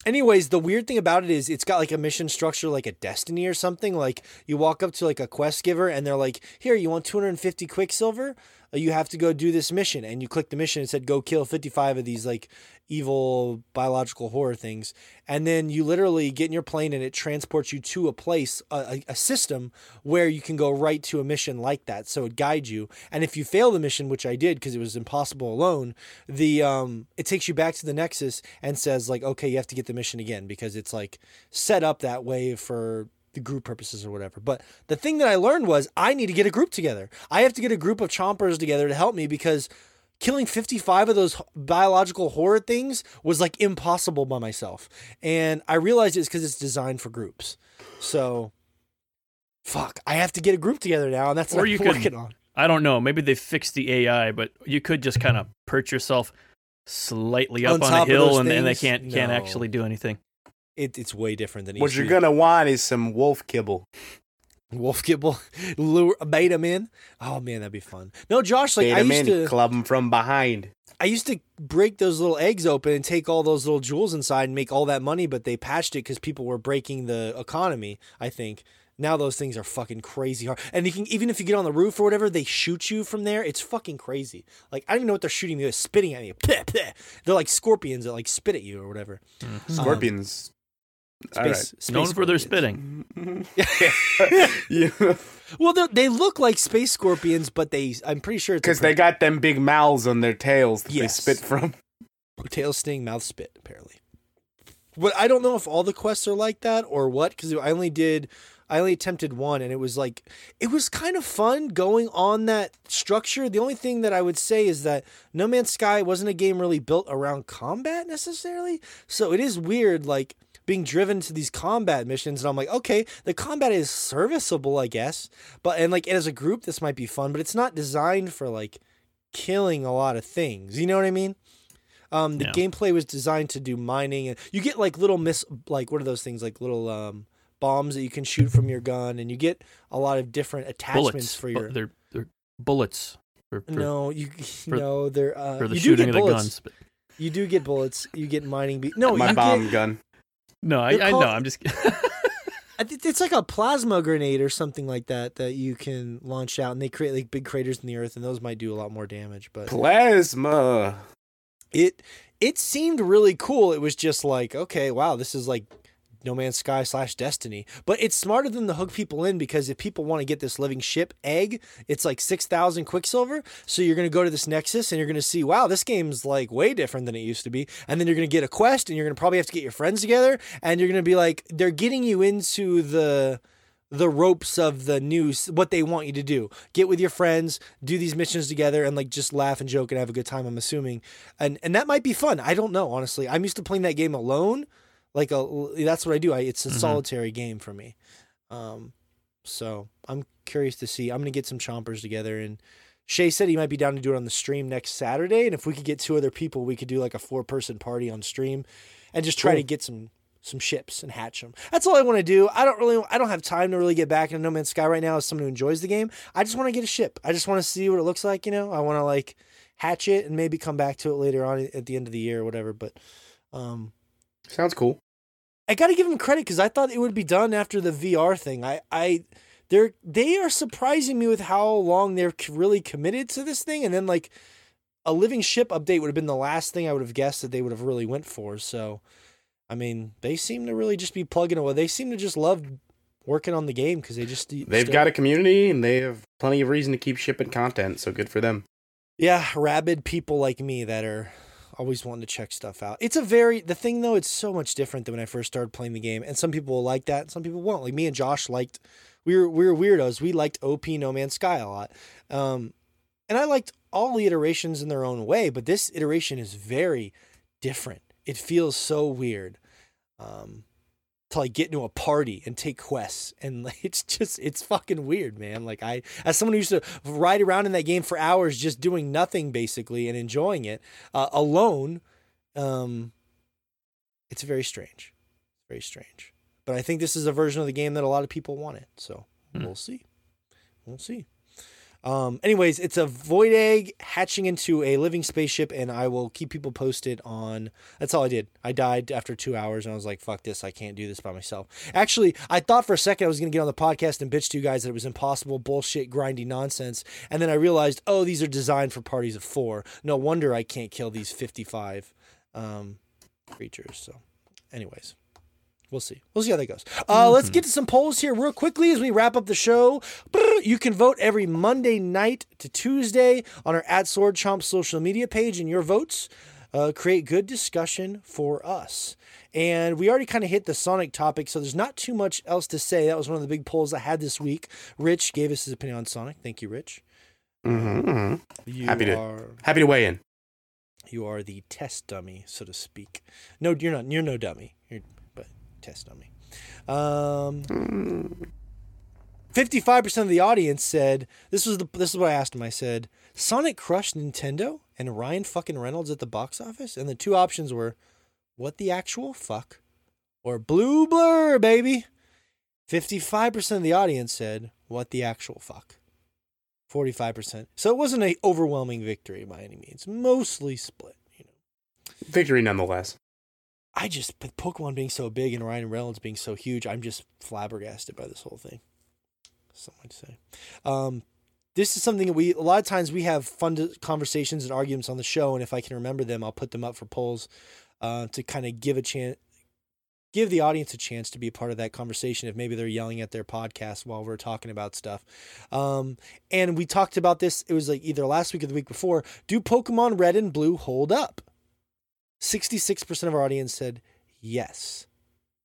Anyways, the weird thing about it is it's got like a mission structure like a Destiny or something. Like you walk up to like a quest giver and they're like, "Here, you want 250 Quicksilver? Uh, You have to go do this mission." And you click the mission. It said, "Go kill 55 of these like evil biological horror things." And then you literally get in your plane and it transports you to a place, a, a, system where you can go right to a mission like that. So it guides you. And if you fail the mission, which I did because it was impossible alone, the um it takes you back to the Nexus and says like, okay, you have to get the mission again because it's like set up that way for the group purposes or whatever. But the thing that I learned was I need to get a group together. I have to get a group of chompers together to help me because killing 55 of those biological horror things was like impossible by myself. And I realized it's because it's designed for groups. So fuck, I have to get a group together now, and that's Or what you I'm <laughs> could- working on. I don't know. Maybe they fixed the AI, but you could just kind of perch yourself slightly up on, top a of hill, and, and they can't can't actually do anything. It, it's way different than it what you're gonna want is some wolf kibble. Wolf Gibble, lure, bait him in. Oh man, that'd be fun. No, Josh, like Bait I used in, to, club 'em from behind. I used to break those little eggs open and take all those little jewels inside and make all that money. But they patched it because people were breaking the economy. I think now those things are fucking crazy hard. And you can even if you get on the roof or whatever, they shoot you from there. It's fucking crazy. Like I don't even know what they're shooting me. with, spitting at me. They're like scorpions that like spit at you or whatever. Mm-hmm. Scorpions. All right. Space, space Known for their spitting. <laughs> Yeah. <laughs> Well, they they look like space scorpions, but they I'm pretty sure it's Because they got them big mouths on their tails that Yes. they spit from. <laughs> tail sting, mouth spit, apparently. But I don't know if all the quests are like that or what, because I only did, I only attempted one, and it was like, it was kind of fun going on that structure. The only thing that I would say is that No Man's Sky wasn't a game really built around combat necessarily, so it is weird, like being driven to these combat missions, and I'm like, okay, the combat is serviceable, I guess, but and like as a group, this might be fun, but it's not designed for like killing a lot of things. You know what I mean? Um, the Yeah. gameplay was designed to do mining, and you get like little miss, like what are those things? Like little um, bombs that you can shoot from your gun, and you get a lot of different attachments Bullets for Bu- your. they're they're bullets for, for, no, you <laughs> no, they're uh, for the you do shooting get of the bullets. guns. But You do get bullets. You get mining. Be- no, My you bomb Get, gun. No, I, They're I know. I'm just. <laughs> It's like a plasma grenade or something like that that you can launch out, and they create like big craters in the earth, and those might do a lot more damage. But Plasma. it it seemed really cool. It was just like, okay, wow, this is like No Man's Sky slash Destiny. But it's smarter than to hook people in because if people want to get this living ship egg, it's like six thousand Quicksilver. So you're gonna go to this Nexus and you're gonna see, wow, this game's like way different than it used to be. And then you're gonna get a quest and you're gonna probably have to get your friends together and you're gonna be like, they're getting you into the the ropes of the news what they want you to do get with your friends do these missions together and like just laugh and joke and have a good time i'm assuming and and that might be fun i don't know honestly i'm used to playing that game alone like a that's what i do I, it's a Mhm. solitary game for me um so i'm curious to see i'm gonna get some chompers together and shay said he might be down to do it on the stream next saturday and if we could get two other people we could do like a four person party on stream and just try Cool. to get some some ships and hatch them. That's all I want to do. I don't really, I don't have time to really get back into No Man's Sky right now as someone who enjoys the game. I just want to get a ship. I just want to see what it looks like. You know, I want to like hatch it and maybe come back to it later on at the end of the year or whatever. But um, Sounds cool. I got to give them credit because I thought it would be done after the VR thing. I, I, they're they are surprising me with how long they're really committed to this thing, and then like a living ship update would have been the last thing I would have guessed that they would have really went for. So, I mean, they seem to really just be plugging away. They seem to just love working on the game because they just They've got a community and they have plenty of reason to keep shipping content. So good for them. yeah rabid people like me that are always wanting to check stuff out. It's a very the thing though. It's so much different than when I first started playing the game, and some people will like that, some people won't. Like me and Josh liked. We were we were weirdos. We liked OP No Man's Sky a lot, um, and I liked all the iterations in their own way. But this iteration is very different. It feels so weird. Um, to like get into a party and take quests and like, <laughs> it's just it's fucking weird man. Like i as someone who used to ride around in that game for hours just doing nothing basically and enjoying it uh, alone um it's very strange. Very strange. But i think this is a version of the game that a lot of people wanted so Hmm. we'll see. We'll see um, anyways, it's a void egg hatching into a living spaceship, and I will keep people posted on. That's all I did. I died after two hours, and I was like, "Fuck this! I can't do this by myself." Actually, I thought for a second I was gonna get on the podcast and bitch to you guys that it was impossible, bullshit, grindy nonsense, and then I realized, oh, these are designed for parties of four. No wonder I can't kill these fifty-five um, creatures. So, anyways. We'll see. We'll see how that goes. Uh, Let's get to some polls here real quickly as we wrap up the show. You can vote every Monday night to Tuesday on our at Sword Chomp social media page, and your votes uh, create good discussion for us. And we already kind of hit the Sonic topic, so there's not too much else to say. That was one of the big polls I had this week. Rich gave us his opinion on Sonic. Thank you, Rich. Mm-hmm. You Happy to- are Happy to weigh in. you are the test dummy, so to speak. No, you're not. You're no dummy. Test dummy. Um, Mm. fifty-five percent of the audience said this was the. This is what I asked him. I said Sonic crushed Nintendo and Ryan fucking Reynolds at the box office, and the two options were, what the actual fuck, or Blue Blur, baby. Fifty-five percent of the audience said, what the actual fuck. 45%. So it wasn't a overwhelming victory by any means. Mostly split, you know. Victory nonetheless. I just, but Pokemon being so big and Ryan Reynolds being so huge, I'm just flabbergasted by this whole thing. Something to say. Um, this is something that we, a lot of times we have fun conversations and arguments on the show. And if I can remember them, I'll put them up for polls uh, to kind of give a chance, give the audience a chance to be a part of that conversation if maybe they're yelling at their podcast while we're talking about stuff. Um, and we talked about this, it was like either last week or the week before. Do Pokemon Red and Blue hold up? 66% of our audience said yes.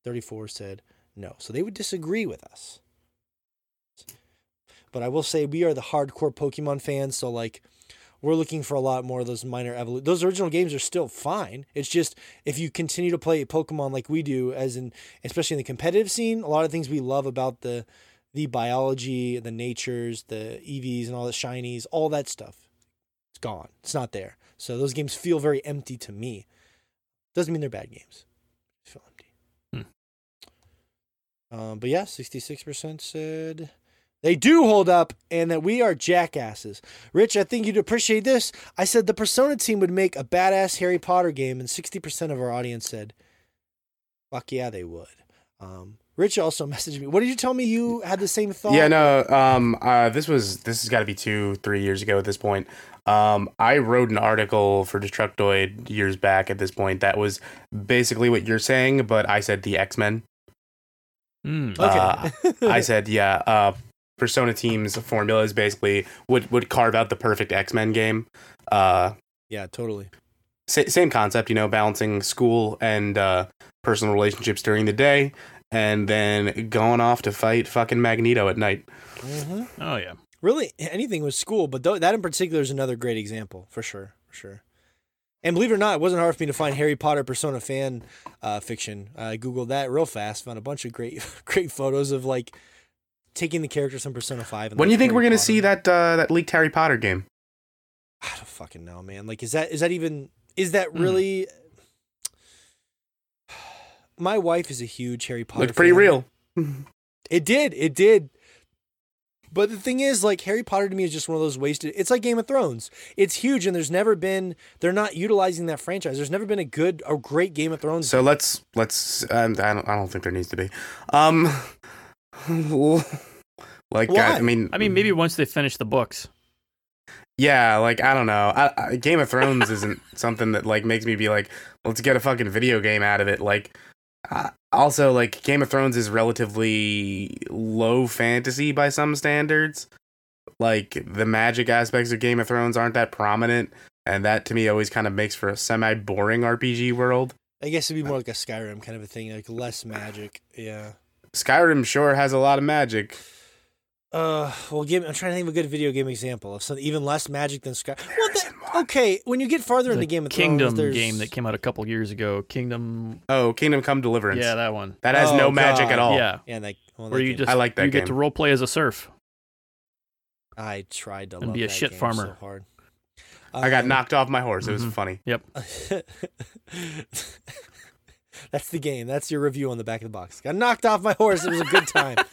34 said no. So they would disagree with us. But I will say we are the hardcore Pokemon fans, so like we're looking for a lot more of those minor evolution. Those original games are still fine. It's just if you continue to play Pokemon like we do, as in especially in the competitive scene, a lot of things we love about the the biology, the natures, the EVs, and all the shinies, all that stuff, it's gone. It's not there. So those games feel very empty to me. Doesn't mean they're bad games. They feel empty. Um, but yeah, sixty-six percent said they do hold up and that we are jackasses. Rich, I think you'd appreciate this. I said the Persona team would make a badass Harry Potter game, and sixty percent of our audience said, "Fuck yeah, they would." Um, Rich also <laughs> messaged me. What did you tell me? You had the same thought. Yeah, no. Um, uh, this was this has got to be two, three years ago at this point. Um, I wrote an article for Destructoid years back at this point that was basically what you're saying, but I said the X Men. Hmm. Okay. I <laughs> said, yeah, uh, Persona Team's formula is basically would would carve out the perfect X Men game. Uh, yeah, totally. sa- same concept, you know, balancing school and uh, personal relationships during the day, and then going off to fight fucking Magneto at night. hmm Oh yeah. Really, anything with school, but th- that in particular is another great example for sure, for sure. And believe it or not, it wasn't hard for me to find Harry Potter Persona fan uh, fiction. I googled that real fast, found a bunch of great, <laughs> great photos of like taking the characters from Persona Five. And, When do like, you think Harry we're gonna Potter. see that uh, that leaked Harry Potter game? I don't fucking know, man. Like, is that is that even is that Hmm. really? My wife is a huge Harry Potter. Looked pretty fan. real. <laughs> It did. It did. But the thing is, like Harry Potter to me is just one of those wasted. It's like Game of Thrones. It's huge, and there's never been. They're not utilizing that franchise. There's never been a good or great Game of Thrones. So let's let's. Um, I don't. I don't think there needs to be. Um, <laughs> like Why? I mean, I mean, maybe once they finish the books. Yeah, like I don't know. I, I, Game of Thrones isn't <laughs> something that like makes me be like, let's get a fucking video game out of it. Like, uh, also like Game of Thrones is relatively low fantasy by some standards. Like the magic aspects of Game of Thrones aren't that prominent, and that to me always kind of makes for a semi boring RPG world. I guess it'd be more like a Skyrim kind of a thing, like less magic. Yeah. Skyrim sure has a lot of magic. Uh, well, give, I'm trying to think of a good video game example of something even less magic than Sky. Well, that, okay, when you get farther into The Game of Kingdom Thrones, game that came out a couple years ago. Kingdom. Oh, Kingdom Come Deliverance. Yeah, that one. that has Oh, no magic at all. Yeah, yeah, that, well, where that you game- just I like that you game. get to role play as a serf. I tried to and love be a that shit game farmer. So hard. I got Um, knocked off my horse. It was Mhm. funny. Yep. <laughs> That's the game. That's your review on the back of the box. Got knocked off my horse. It was a good time. <laughs>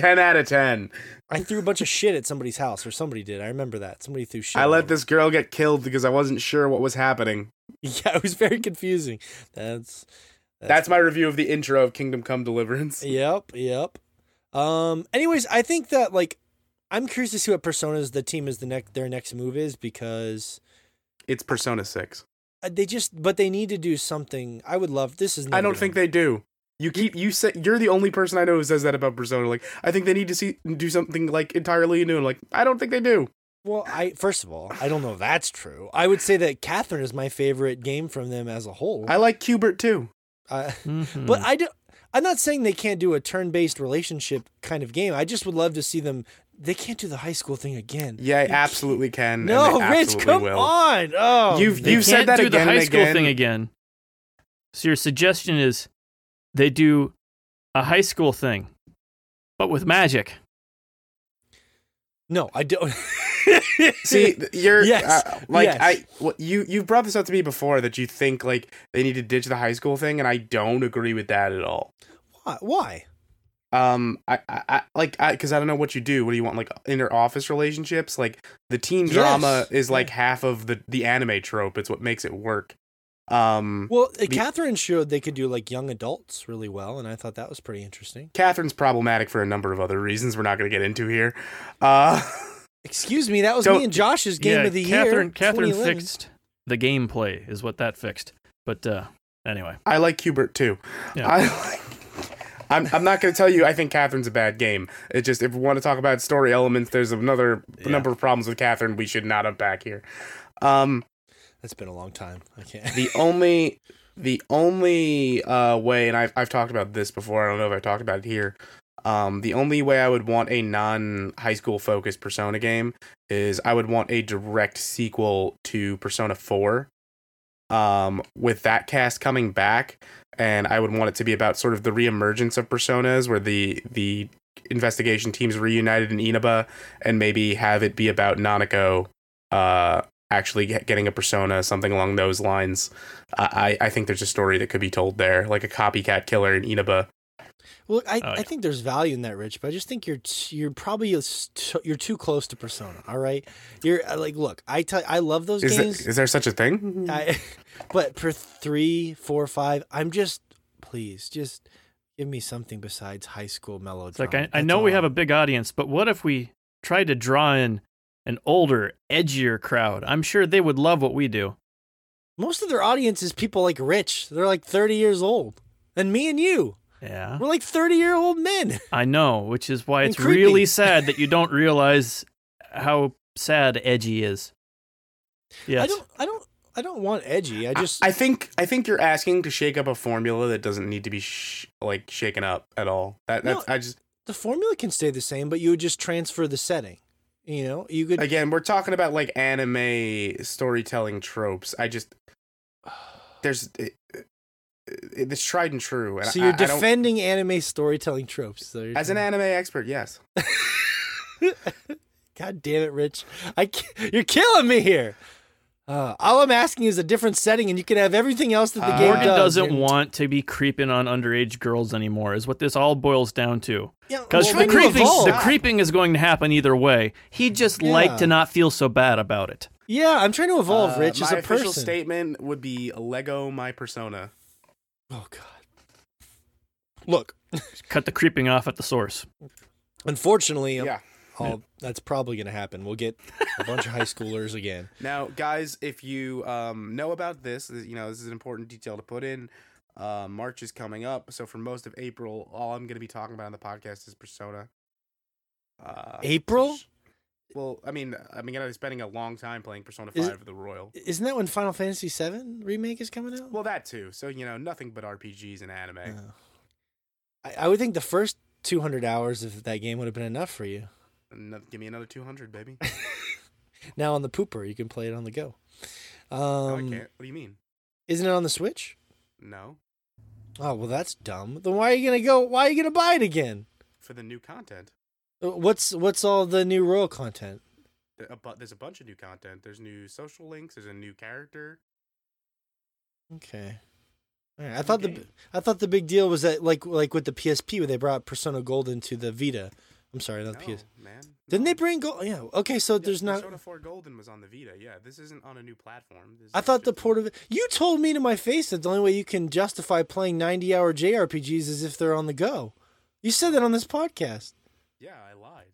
10 out of 10. I threw a bunch of shit at somebody's house, or somebody did. I remember that. Somebody threw shit. I let this girl get killed because I wasn't sure what was happening. <laughs> Yeah, it was very confusing. That's. That's my review of the intro of Kingdom Come Deliverance. <laughs> Yep, yep. Um. Anyways, I think that like, I'm curious to see what personas the team is the next their next move is because It's Persona 6. uh, they just but they need to do something. I would love this is. I don't think they do. You keep you say you're the only person I know who says that about Persona. Like I think they need to see do something like entirely new. And like I don't think they do. Well, I first of all, I don't know if that's true. I would say that Catherine is my favorite game from them as a whole. I like Cubert too. Uh, Mhm. But I do. I'm not saying they can't do a turn-based relationship kind of game. I just would love to see them. They can't do the high school thing again. Yeah, absolutely can. No, they Rich, come will. on. Oh, You've- you've said can't that do again the high and school again. thing again. So your suggestion is they do a high school thing, but with magic. no, I don't. <laughs> See, you're Yes, uh, like yes. I what you you've brought this up to me before that you think like they need to ditch the high school thing, and I don't agree with that at all. Why? Why? Um, I, I, I like I because I don't know what you do. What do you want? Like inter office relationships? Like the teen Yes, drama is like yeah. half of the the anime trope. It's what makes it work. Um, Well, uh, The- Catherine showed they could do like young adults really well, and I thought that was pretty interesting. Catherine's problematic for a number of other reasons we're not going to get into here. Uh, <laughs> Excuse me, that was me and Josh's game yeah, of the Catherine, year. Catherine fixed the gameplay, is what that fixed. But uh, anyway, I like Cubert too. Yeah. I like. I'm, I'm not going to tell you I think Catherine's a bad game. It just if we want to talk about story elements, there's another Yeah. number of problems with Catherine we should not unpack here. Um, That's been a long time. I can't. the <laughs> only the only uh, way, and I've I've talked about this before. I don't know if I've talked about it here. Um, the only way I would want a non high school focused Persona game is I would want a direct sequel to Persona Four. Um, with that cast coming back, and I would want it to be about sort of the reemergence of personas, where the the investigation teams reunited in Inaba, and maybe have it be about Nanako, uh, actually get, getting a persona, something along those lines. I I think there's a story that could be told there, like a copycat killer in Inaba. Well, I, Oh, I think there's value in that, Rich, but I just think you're t- you're probably a s- t- you're too close to Persona. All right, you're uh, like, look, I tell I love those Is, games. there, is there such a thing? I, <laughs> but for three, four, five, I'm just please just give me something besides high school melodrama. it's like I, I That's know we all. have a big audience, but what if we tried to draw in an older, edgier crowd? I'm sure they would love what we do. most of their audience is people like Rich. They're like 30 years old, and me and you, Yeah, we're like 30 year old men. I know, which is why And it's creepy. really <laughs> sad that you don't realize how sad edgy is. Yes. I don't, I don't, I don't want edgy. I just, I think I think you're asking to shake up a formula that doesn't need to be sh- like shaken up at all. That that's No. I just the formula can stay the same, but you would just transfer the setting. You know, you could. again we're talking about like anime storytelling tropes. I just <sighs> there's it, it, it's tried and true. And so you're I defending anime storytelling tropes. So as an anime expert, yes. <laughs> God damn it, Rich! I you're killing me here. Uh, all I'm asking is a different setting, and you can have everything else that the Uh, game Morgan does. doesn't want to be creeping on underage girls anymore. Is what this all boils down to. Yeah, Because well, the creeping, the creeping is going to happen either way. He'd just like Yeah. to not feel so bad about it. Yeah, I'm trying to evolve, Uh, Rich, as a official person. statement would be Lego my persona. Oh God. Look, Cut the creeping off at the source. unfortunately, um, Yeah. All that's probably going to happen. We'll get a bunch of high schoolers again. <laughs> Now, guys, if you um, know about this, you know this is an important detail to put in. Uh, March is coming up, so for most of April, all I'm going to be talking about on the podcast is Persona. Uh, April? Well, I mean, I'm going to be spending a long time playing Persona Is- Five: The Royal. Isn't that when Final Fantasy 7 remake is coming out? Well, that too. So you know, nothing but RPGs and anime. Oh. I, I would think the first 200 hours of that game would have been enough for you. Ano- give me another 200, baby. <laughs> Now on the pooper, you can play it on the go. no, I Um, can't. What do you mean? isn't it on the Switch? No, Oh well, that's dumb. Then why are you gonna go? Why are you gonna buy it again? for the new content. Uh, What's what's all the new royal content? There's a bunch of new content. There's new social links. There's a new character. Okay. Right. I thought the. I thought the big deal was that like like with the PSP where they brought Persona Golden to the Vita. I'm sorry, not the no, PS. man. Didn't they bring Gold? Yeah. Okay, so Yeah, there's not. Persona 4 Golden was on the Vita. Yeah, this isn't on a new platform. This I thought the port of it. You told me to my face that the only way you can justify playing 90 hour JRPGs is if they're on the go. You said that on this podcast. Yeah, I lied.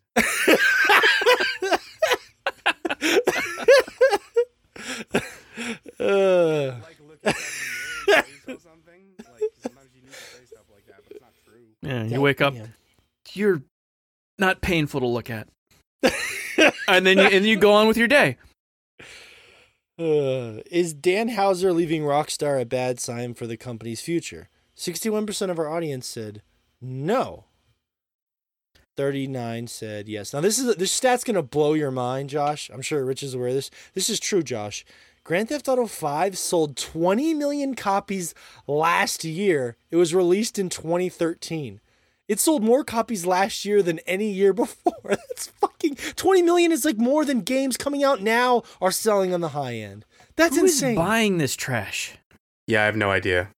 Uh, <laughs> like look at something and say something. Like sometimes you need to say stuff like that, but it's not true. Yeah, you wake up, yeah. you're not painful to look at, and then you, and you go on with your day. Uh, is Dan Houser leaving Rockstar a bad sign for the company's future? 61% of our audience said no. 39 said yes. Now this is this stat's going to blow your mind, Josh. I'm sure Rich is aware of this. This is true, Josh. Grand Theft Auto 5 sold 20 million copies last year. It was released in 2013. It sold more copies last year than any year <laughs> before. That's fucking 20 million is like more than games coming out now are selling on the high end. That's Who is insane. buying this trash? Yeah, I have no idea.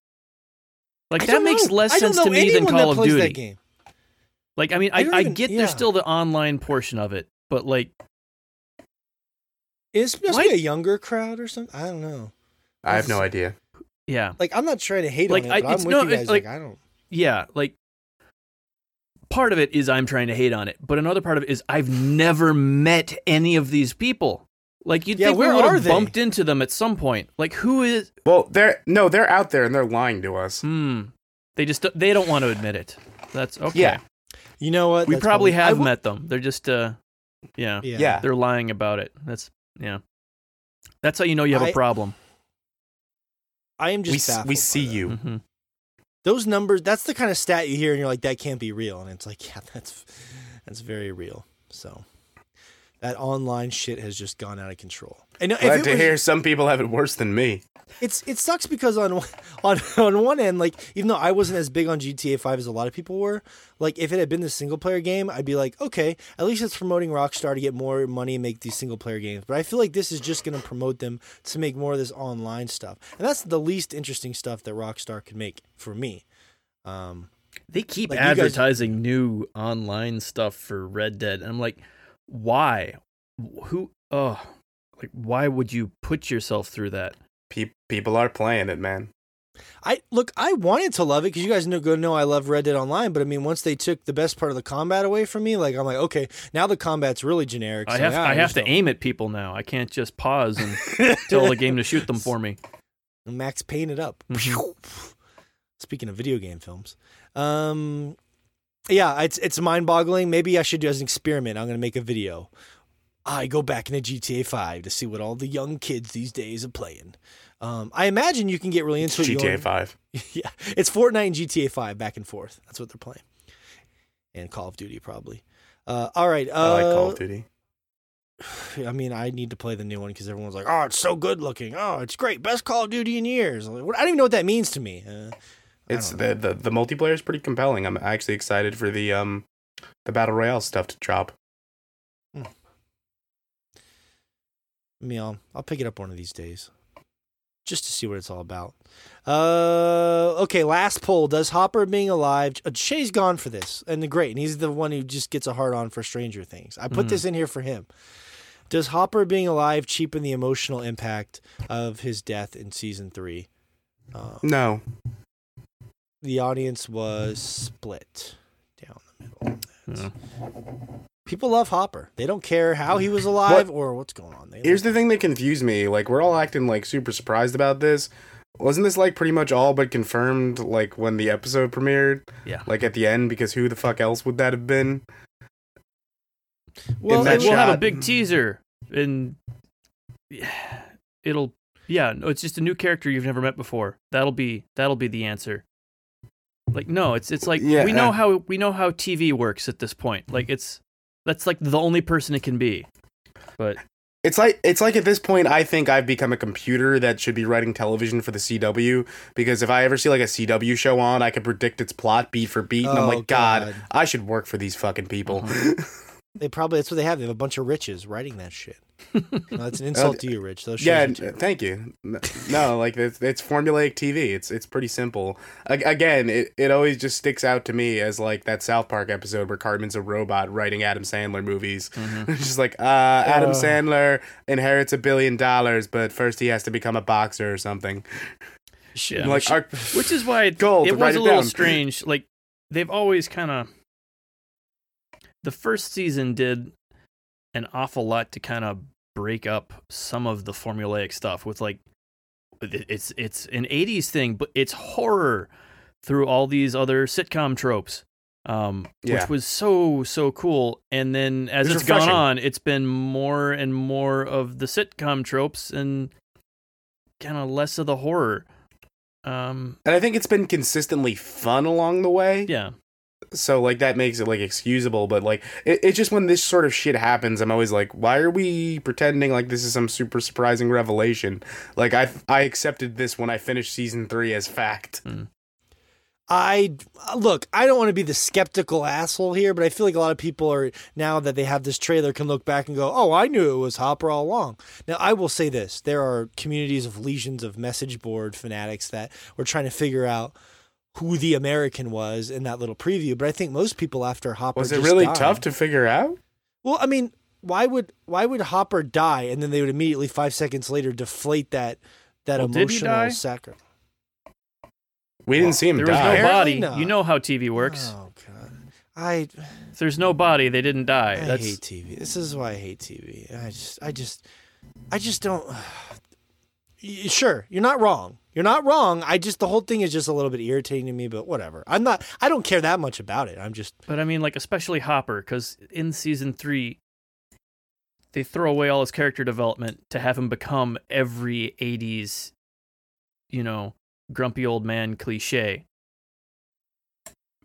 Like I that makes know. less sense to me than Call that of plays Duty. That game. Like I mean, I I, I even- get yeah. there's still the online portion of it, but like It's supposed to be a younger crowd or something. I don't know. I have no idea. yeah, Like I'm not trying to hate Like, on I- it, but it's I'm with no, you it's guys. like- Like, I don't. yeah, like part of it is I'm trying to hate on it, but another part of it is I've never met any of these people. Like you'd Yeah, think we would have bumped into them at some point. Like who is? Well, they're no, they're out there and they're lying to us. Hmm. They just they don't want to admit it. That's okay. Yeah. You know what? we That's probably I have will- met them. They're just uh, yeah, Yeah. Yeah. they're lying about it. That's yeah. That's how you know you have I- a problem. I am just We baffled we by see that. you. hmm Those numbers. That's the kind of stat you hear, and you're like, that can't be real. And it's like, <laughs> yeah, that's that's very real. So that online shit has just gone out of control. And if Glad it to was- hear some people have it worse than me. it's it sucks because on one- <laughs> on on one end, like even though I wasn't as big on GTA Five as a lot of people were, like if it had been the single player game, I'd be like, okay, at least it's promoting Rockstar to get more money and make these single player games. But I feel like this is just going to promote them to make more of this online stuff, and that's the least interesting stuff that Rockstar could make for me. Um, They keep Like, you guys- advertising new online stuff for Red Dead, and I'm like, why? Who? Oh, like why would you put yourself through that? Pe- people are playing it, man. I look, I wanted to love it because you guys know, go know I love Red Dead Online, but I mean, once they took the best part of the combat away from me, like I'm like, okay, now the combat's really generic. I so have yeah, I have to aim at people now. I can't just pause and <laughs> tell the game to shoot them for <laughs> me. Max Payne it up. Mhm. <laughs> Speaking of video game films, um, yeah, it's it's mind boggling. Maybe I should do as an experiment. I'm gonna make a video. I go back into GTA 5 to see what all the young kids these days are playing. Um, I imagine you can get really into. GTA going- Five. <laughs> yeah, it's Fortnite and GTA 5 back and forth. That's what they're playing, and Call of Duty probably. Uh, all right. Uh, I like Call of Duty. <sighs> I mean, I need to play the new one because everyone's like, "Oh, it's so good looking. Oh, it's great. Best Call of Duty in years." Like, I don't even know what that means to me. Uh, It's the, the the multiplayer is pretty compelling. I'm actually excited for the um the battle royale stuff to drop. I mean, I'll, I'll pick it up one of these days just to see what it's all about. Uh, okay, last poll. Does Hopper being alive? Uh, Shay's gone for this, and the great, and he's the one who just gets a hard on for Stranger Things. I put Mhm. this in here for him. Does Hopper being alive cheapen the emotional impact of his death in season three? Uh, No, the audience was split down the middle. Yeah. People love Hopper. They don't care how he was alive or what's going on. They Here's love- the thing that confused me. Like we're all acting like super surprised about this. Wasn't this like pretty much all but confirmed like when the episode premiered? Yeah. Like at the end because who the fuck else would that have been? well, in They that will have a big teaser, and it'll yeah. No, it's just a new character you've never met before. That'll be that'll be the answer. Like no, it's it's like Yeah, we know uh, how we know how TV works at this point. Like it's that's like the only person it can be. But It's like it's like at this point I think I've become a computer that should be writing television for the CW because if I ever see like a CW show on, I can predict its plot beat for beat, and I'm Oh, like, God, God. I should work for these fucking people. <laughs> they probably that's what they have. They have a bunch of riches writing that shit. <laughs> No, that's an insult to you, Rich. Those yeah, thank you. No, like it's, it's formulaic TV. It's it's pretty simple. Ag- Again, it, it always just sticks out to me as like that South Park episode where Cartman's a robot writing Adam Sandler movies. It's <laughs> just like uh, Adam Uh. Sandler inherits a billion dollars, but first he has to become a boxer or something. yeah, like which, our, which is why it, <laughs> Gold, it was it a little down. strange. Like they've always kind of the first season did an awful lot to kind of break up some of the formulaic stuff with like it's it's an 80s thing but it's horror through all these other sitcom tropes um Yeah. which was so so cool and then as It was it's gone on it's been more and more of the sitcom tropes and kind of less of the horror um and I think it's been consistently fun along the way. yeah so like that makes it like excusable but like it, it's just when this sort of shit happens i'm always like why are we pretending like this is some super surprising revelation like i i accepted this when i finished season three as fact hmm. I look. I don't want to be the skeptical asshole here, but I feel like a lot of people are now that they have this trailer can look back and go, "Oh, I knew it was Hopper all along." Now, I will say this: there are communities of legions of message board fanatics that were trying to figure out who the American was in that little preview. But I think most people after Hopper was it just really died- tough to figure out Well, I mean, why would why would Hopper die and then they would immediately five seconds later deflate that that Well, emotional die? sacrifice? we didn't see him there was die no body not. you know how tv works Oh God, I if there's no body they didn't die I that's hate TV. This is why I hate TV. I just, I just, I just don't. Y- Sure, you're not wrong. You're not wrong. I just the whole thing is just a little bit irritating to me, but whatever. I'm not. I don't care that much about it. I'm just. But I mean, like especially Hopper, because in season three, they throw away all his character development to have him become every '80s, you know, grumpy old man cliche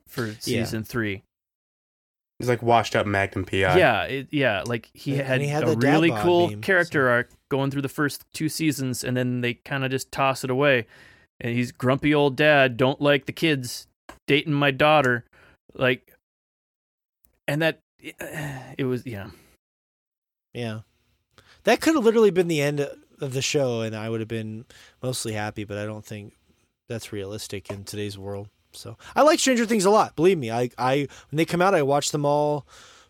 for season three. he's like washed up magnum pi Yeah, it, yeah, like he And- and had, he had a really cool meme, character arc going through the first two seasons, and then they kind of just toss it away. And he's grumpy old dad, don't like the kids dating my daughter, like, and that <sighs> it was yeah. Yeah, that could have literally been the end of the show, and I would have been mostly happy. But I don't think that's realistic in today's world. So I like Stranger Things a lot. Believe me, I, I when they come out, I watch them all.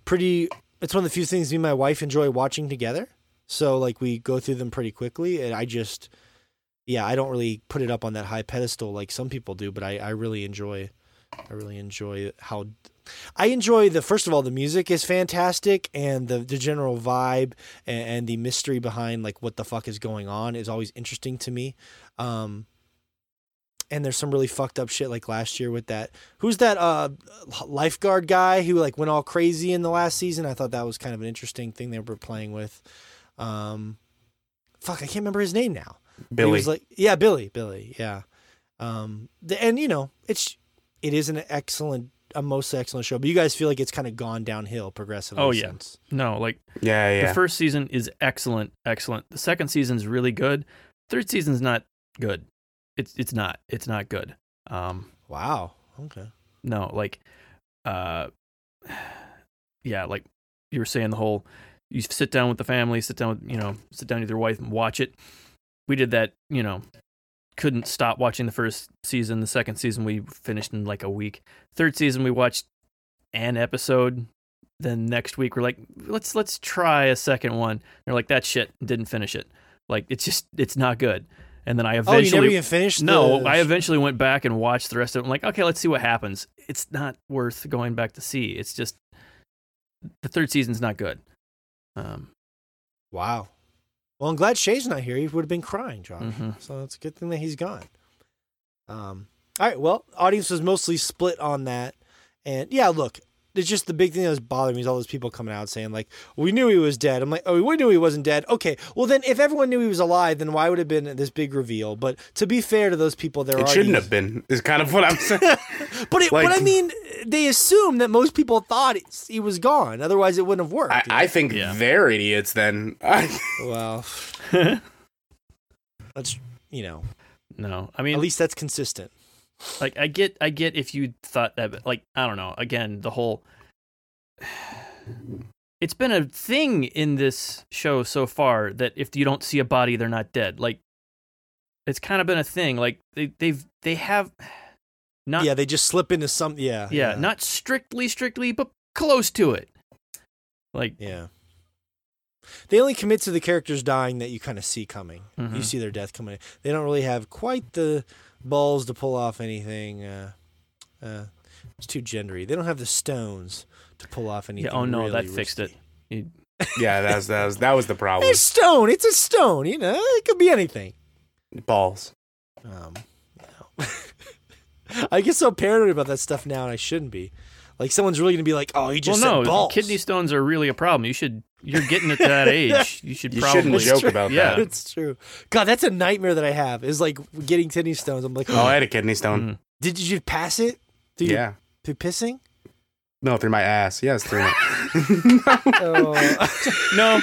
Pretty. It's one of the few things me and my wife enjoy watching together. So like we go through them pretty quickly, and I just, yeah, I don't really put it up on that high pedestal like some people do, but I, I really enjoy, I really enjoy how, I enjoy the first of all the music is fantastic and the the general vibe and, and the mystery behind like what the fuck is going on is always interesting to me. Um, and there's some really fucked up shit like last year with that. Who's that uh lifeguard guy who like went all crazy in the last season? I thought that was kind of an interesting thing they were playing with. Um, fuck, I can't remember his name now. He billy was like, yeah, Billy, Billy, yeah. Um, the, and you know, it's it is an excellent, a mostly excellent show. But you guys feel like it's kind of gone downhill progressively. Oh, yeah. since. No, like yeah yeah the first season is excellent, excellent. The second season's really good. Third season's not good. It's it's not. It's not good. Um, Wow. Okay. no, like, uh, <sighs> yeah, like you were saying, the whole you sit down with the family, sit down with you know, sit down with your wife and watch it. We did that, you know, couldn't stop watching the first season. The second season we finished in like a week. Third season we watched an episode. Then next week we're like, let's let's try a second one. they're like, that shit didn't finish it. Like it's just it's not good. And then I Oh, you eventually never even finished. no, the- I eventually went back and watched the rest of it. I'm like, okay, let's see what happens. It's not worth going back to see. It's just the third season's not good. Um, Wow. Well, I'm glad Shay's not here. He would have been crying, Josh. Mhm. So it's a good thing that he's gone. Um, all right. Well, audience was mostly split on that, and yeah, look, it's just the big thing that was bothering me is all those people coming out saying like, "We knew he was dead." I'm like, "Oh, we knew he wasn't dead." Okay, well then, if everyone knew he was alive, then why would it have been this big reveal? But to be fair to those people, there are It are shouldn't these- have been. Is kind of what I'm saying. <laughs> But it, like- but I mean, they assume that most people thought he was gone. Otherwise, it wouldn't have worked. I, you know? I think Yeah. they're idiots. Then well, <laughs> that's you know, no, I mean, at least that's consistent. Like I get, I get if you thought that, like I don't know. Again, the whole. <sighs> It's been a thing in this show so far that if you don't see a body, they're not dead. Like, it's kind of been a thing. Like they, they've, they have, <sighs> not yeah, they just slip into some. Yeah, yeah, not strictly, strictly, but close to it. Like, Yeah. They only commit to the characters dying that you kind of see coming. You Mhm. see their death coming. They don't really have quite the balls to pull off anything. Uh, uh, it's too gendery. They don't have the stones to pull off anything. oh no, that really fixed it. risky. <laughs> yeah, that was that was that was the problem. It's stone. It's a stone. You know, it could be anything. Balls. Um, you <laughs> know. I get so paranoid about that stuff now, and I shouldn't be. Like someone's really gonna be like, "Oh, he just well, no, said balls." kidney stones are really a problem. You should, you're getting it to that <laughs> age. You should You probably. shouldn't joke true. about Yeah. that. It's true. God, that's a nightmare that I have. Is like getting kidney stones. I'm like, Oh, I had a kidney stone. Mm. Did you pass it? Through your- Yeah. through pissing? No, through my ass. Yes, through my. <laughs> Oh, <laughs> No,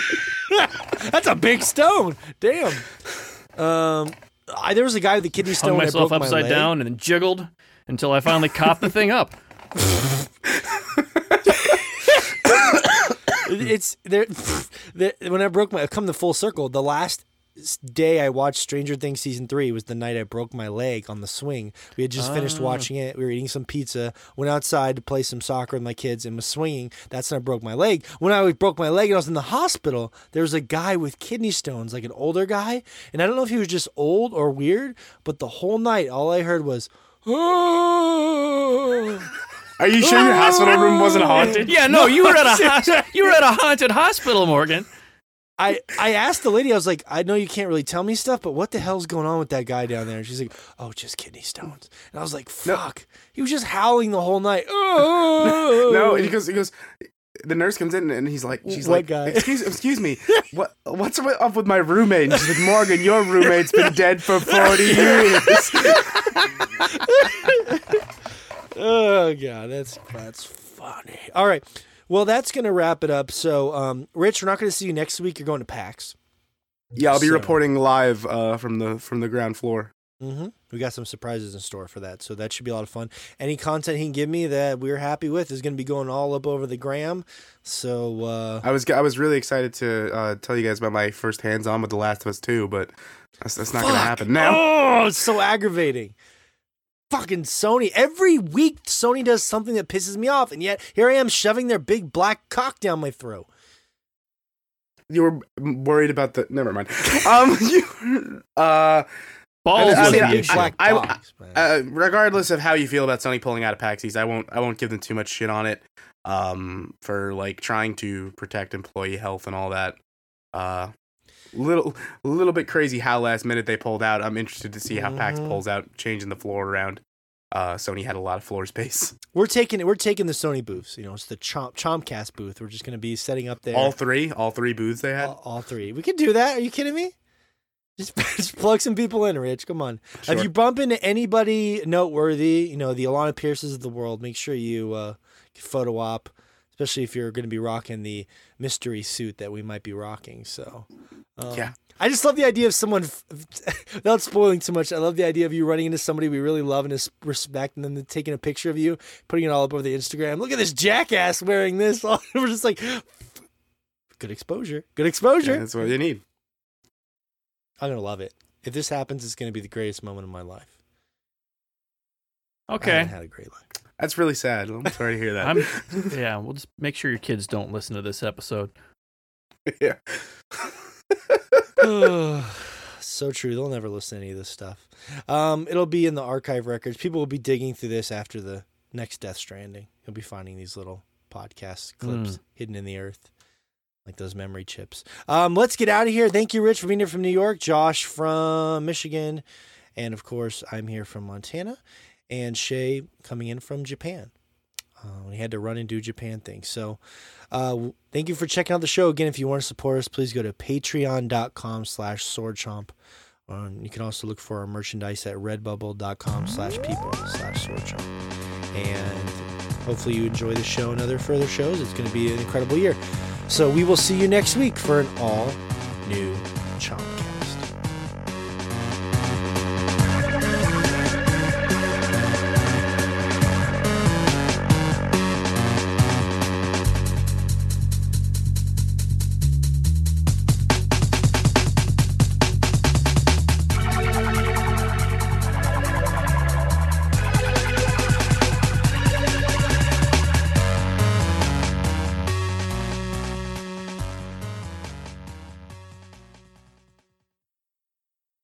that's a big stone. Damn. Um, I, there was a guy with a kidney stone. hung when I myself broke my upside leg. down and then jiggled until I finally copped the thing up. It's there. When I broke my, come the full circle. The last day I watched Stranger Things season three was the night I broke my leg on the swing. We had just finished Ah. watching it. We were eating some pizza. Went outside to play some soccer with my kids and was swinging. That's when I broke my leg. When I broke my leg and I was in the hospital, there was a guy with kidney stones, like an older guy, and I don't know if he was just old or weird, but the whole night all I heard was. "Oh." Are you sure your hospital room wasn't oh. haunted? Yeah, no, you were at a <laughs> hos- you were at a haunted hospital, Morgan. I, I asked the lady, I was like, I know you can't really tell me stuff, but what the hell's going on with that guy down there? And she's like, Oh, just kidney stones. And I was like, Fuck. He was just howling the whole night. Oh. <laughs> No, he goes. He goes. The nurse comes in and he's like, she's What like, guy? excuse, excuse me, <laughs> what, what's up with my roommate? And she's like, Morgan, your roommate's been dead for forty years. Oh god, that's that's funny. All right. Well, that's gonna wrap it up. So, um, Rich, we're not gonna see you next week. You're going to PAX. Yeah, I'll be So- reporting live uh, from the from the ground floor. Mm-hmm. We got some surprises in store for that, so that should be a lot of fun. Any content he can give me that we're happy with is going to be going all up over the gram. So uh, I was I was really excited to uh, tell you guys about my first hands on with The Last of Us 2, but that's, that's not going to happen now. Oh, it's so aggravating. Fucking Sony. Every week, Sony does something that pisses me off, and yet here I am shoving their big black cock down my throat. You were worried about the. Never mind. Um, <laughs> you, uh, Balls I was mean, the I- issue. black I- dogs, man. uh, regardless of how you feel about Sony pulling out of PAX East, I won't I won't give them too much shit on it. Um, for like trying to protect employee health and all that. Uh, little a little bit crazy how last minute they pulled out. I'm interested to see how PAX Mhm. pulls out, changing the floor around. Uh, Sony had a lot of floor space. <laughs> we're taking. We're taking the Sony booths. You know, it's the Chomp Chompcast booth. We're just going to be setting up there. All three, all three booths they had. all, all three. We could do that. Are you kidding me? Just, <laughs> just plug some people in, Rich. Come on. Sure. If you bump into anybody noteworthy, you know the Alanah Pearces of the world, make sure you uh, photo op, especially if you're going to be rocking the mystery suit that we might be rocking. So, um, Yeah. I just love the idea of someone, <laughs> without spoiling too much. I love the idea of you running into somebody we really love and respect, and then taking a picture of you, putting it all up over the Instagram. Look at this jackass wearing this. <laughs> We're just like, good exposure. Good exposure. Yeah, that's what you need. I'm gonna love it. If this happens, it's gonna be the greatest moment of my life. Okay. haven't had a great life. That's really sad. I'm sorry to hear that. I'm <laughs> yeah, we'll just make sure your kids don't listen to this episode. yeah. <sighs> so true. They'll never listen to any of this stuff. Um, it'll be in the archive records. People will be digging through this after the next Death Stranding. You'll be finding these little podcast clips hidden in the earth, like those memory chips. Um, let's get out of here. Thank you, Rich, for being here from New York. Josh from Michigan, and of course, I'm here from Montana, and Shay coming in from Japan. Uh, he had to run and do Japan things. So, uh, thank you for checking out the show. Again, if you want to support us, please go to patreon.com slash swordchomp. Um, you can also look for our merchandise at redbubble.com slash people slash swordchomp. And hopefully you enjoy the show and other further shows. It's going to be an incredible year. So we will see you next week for an all new Chompcast.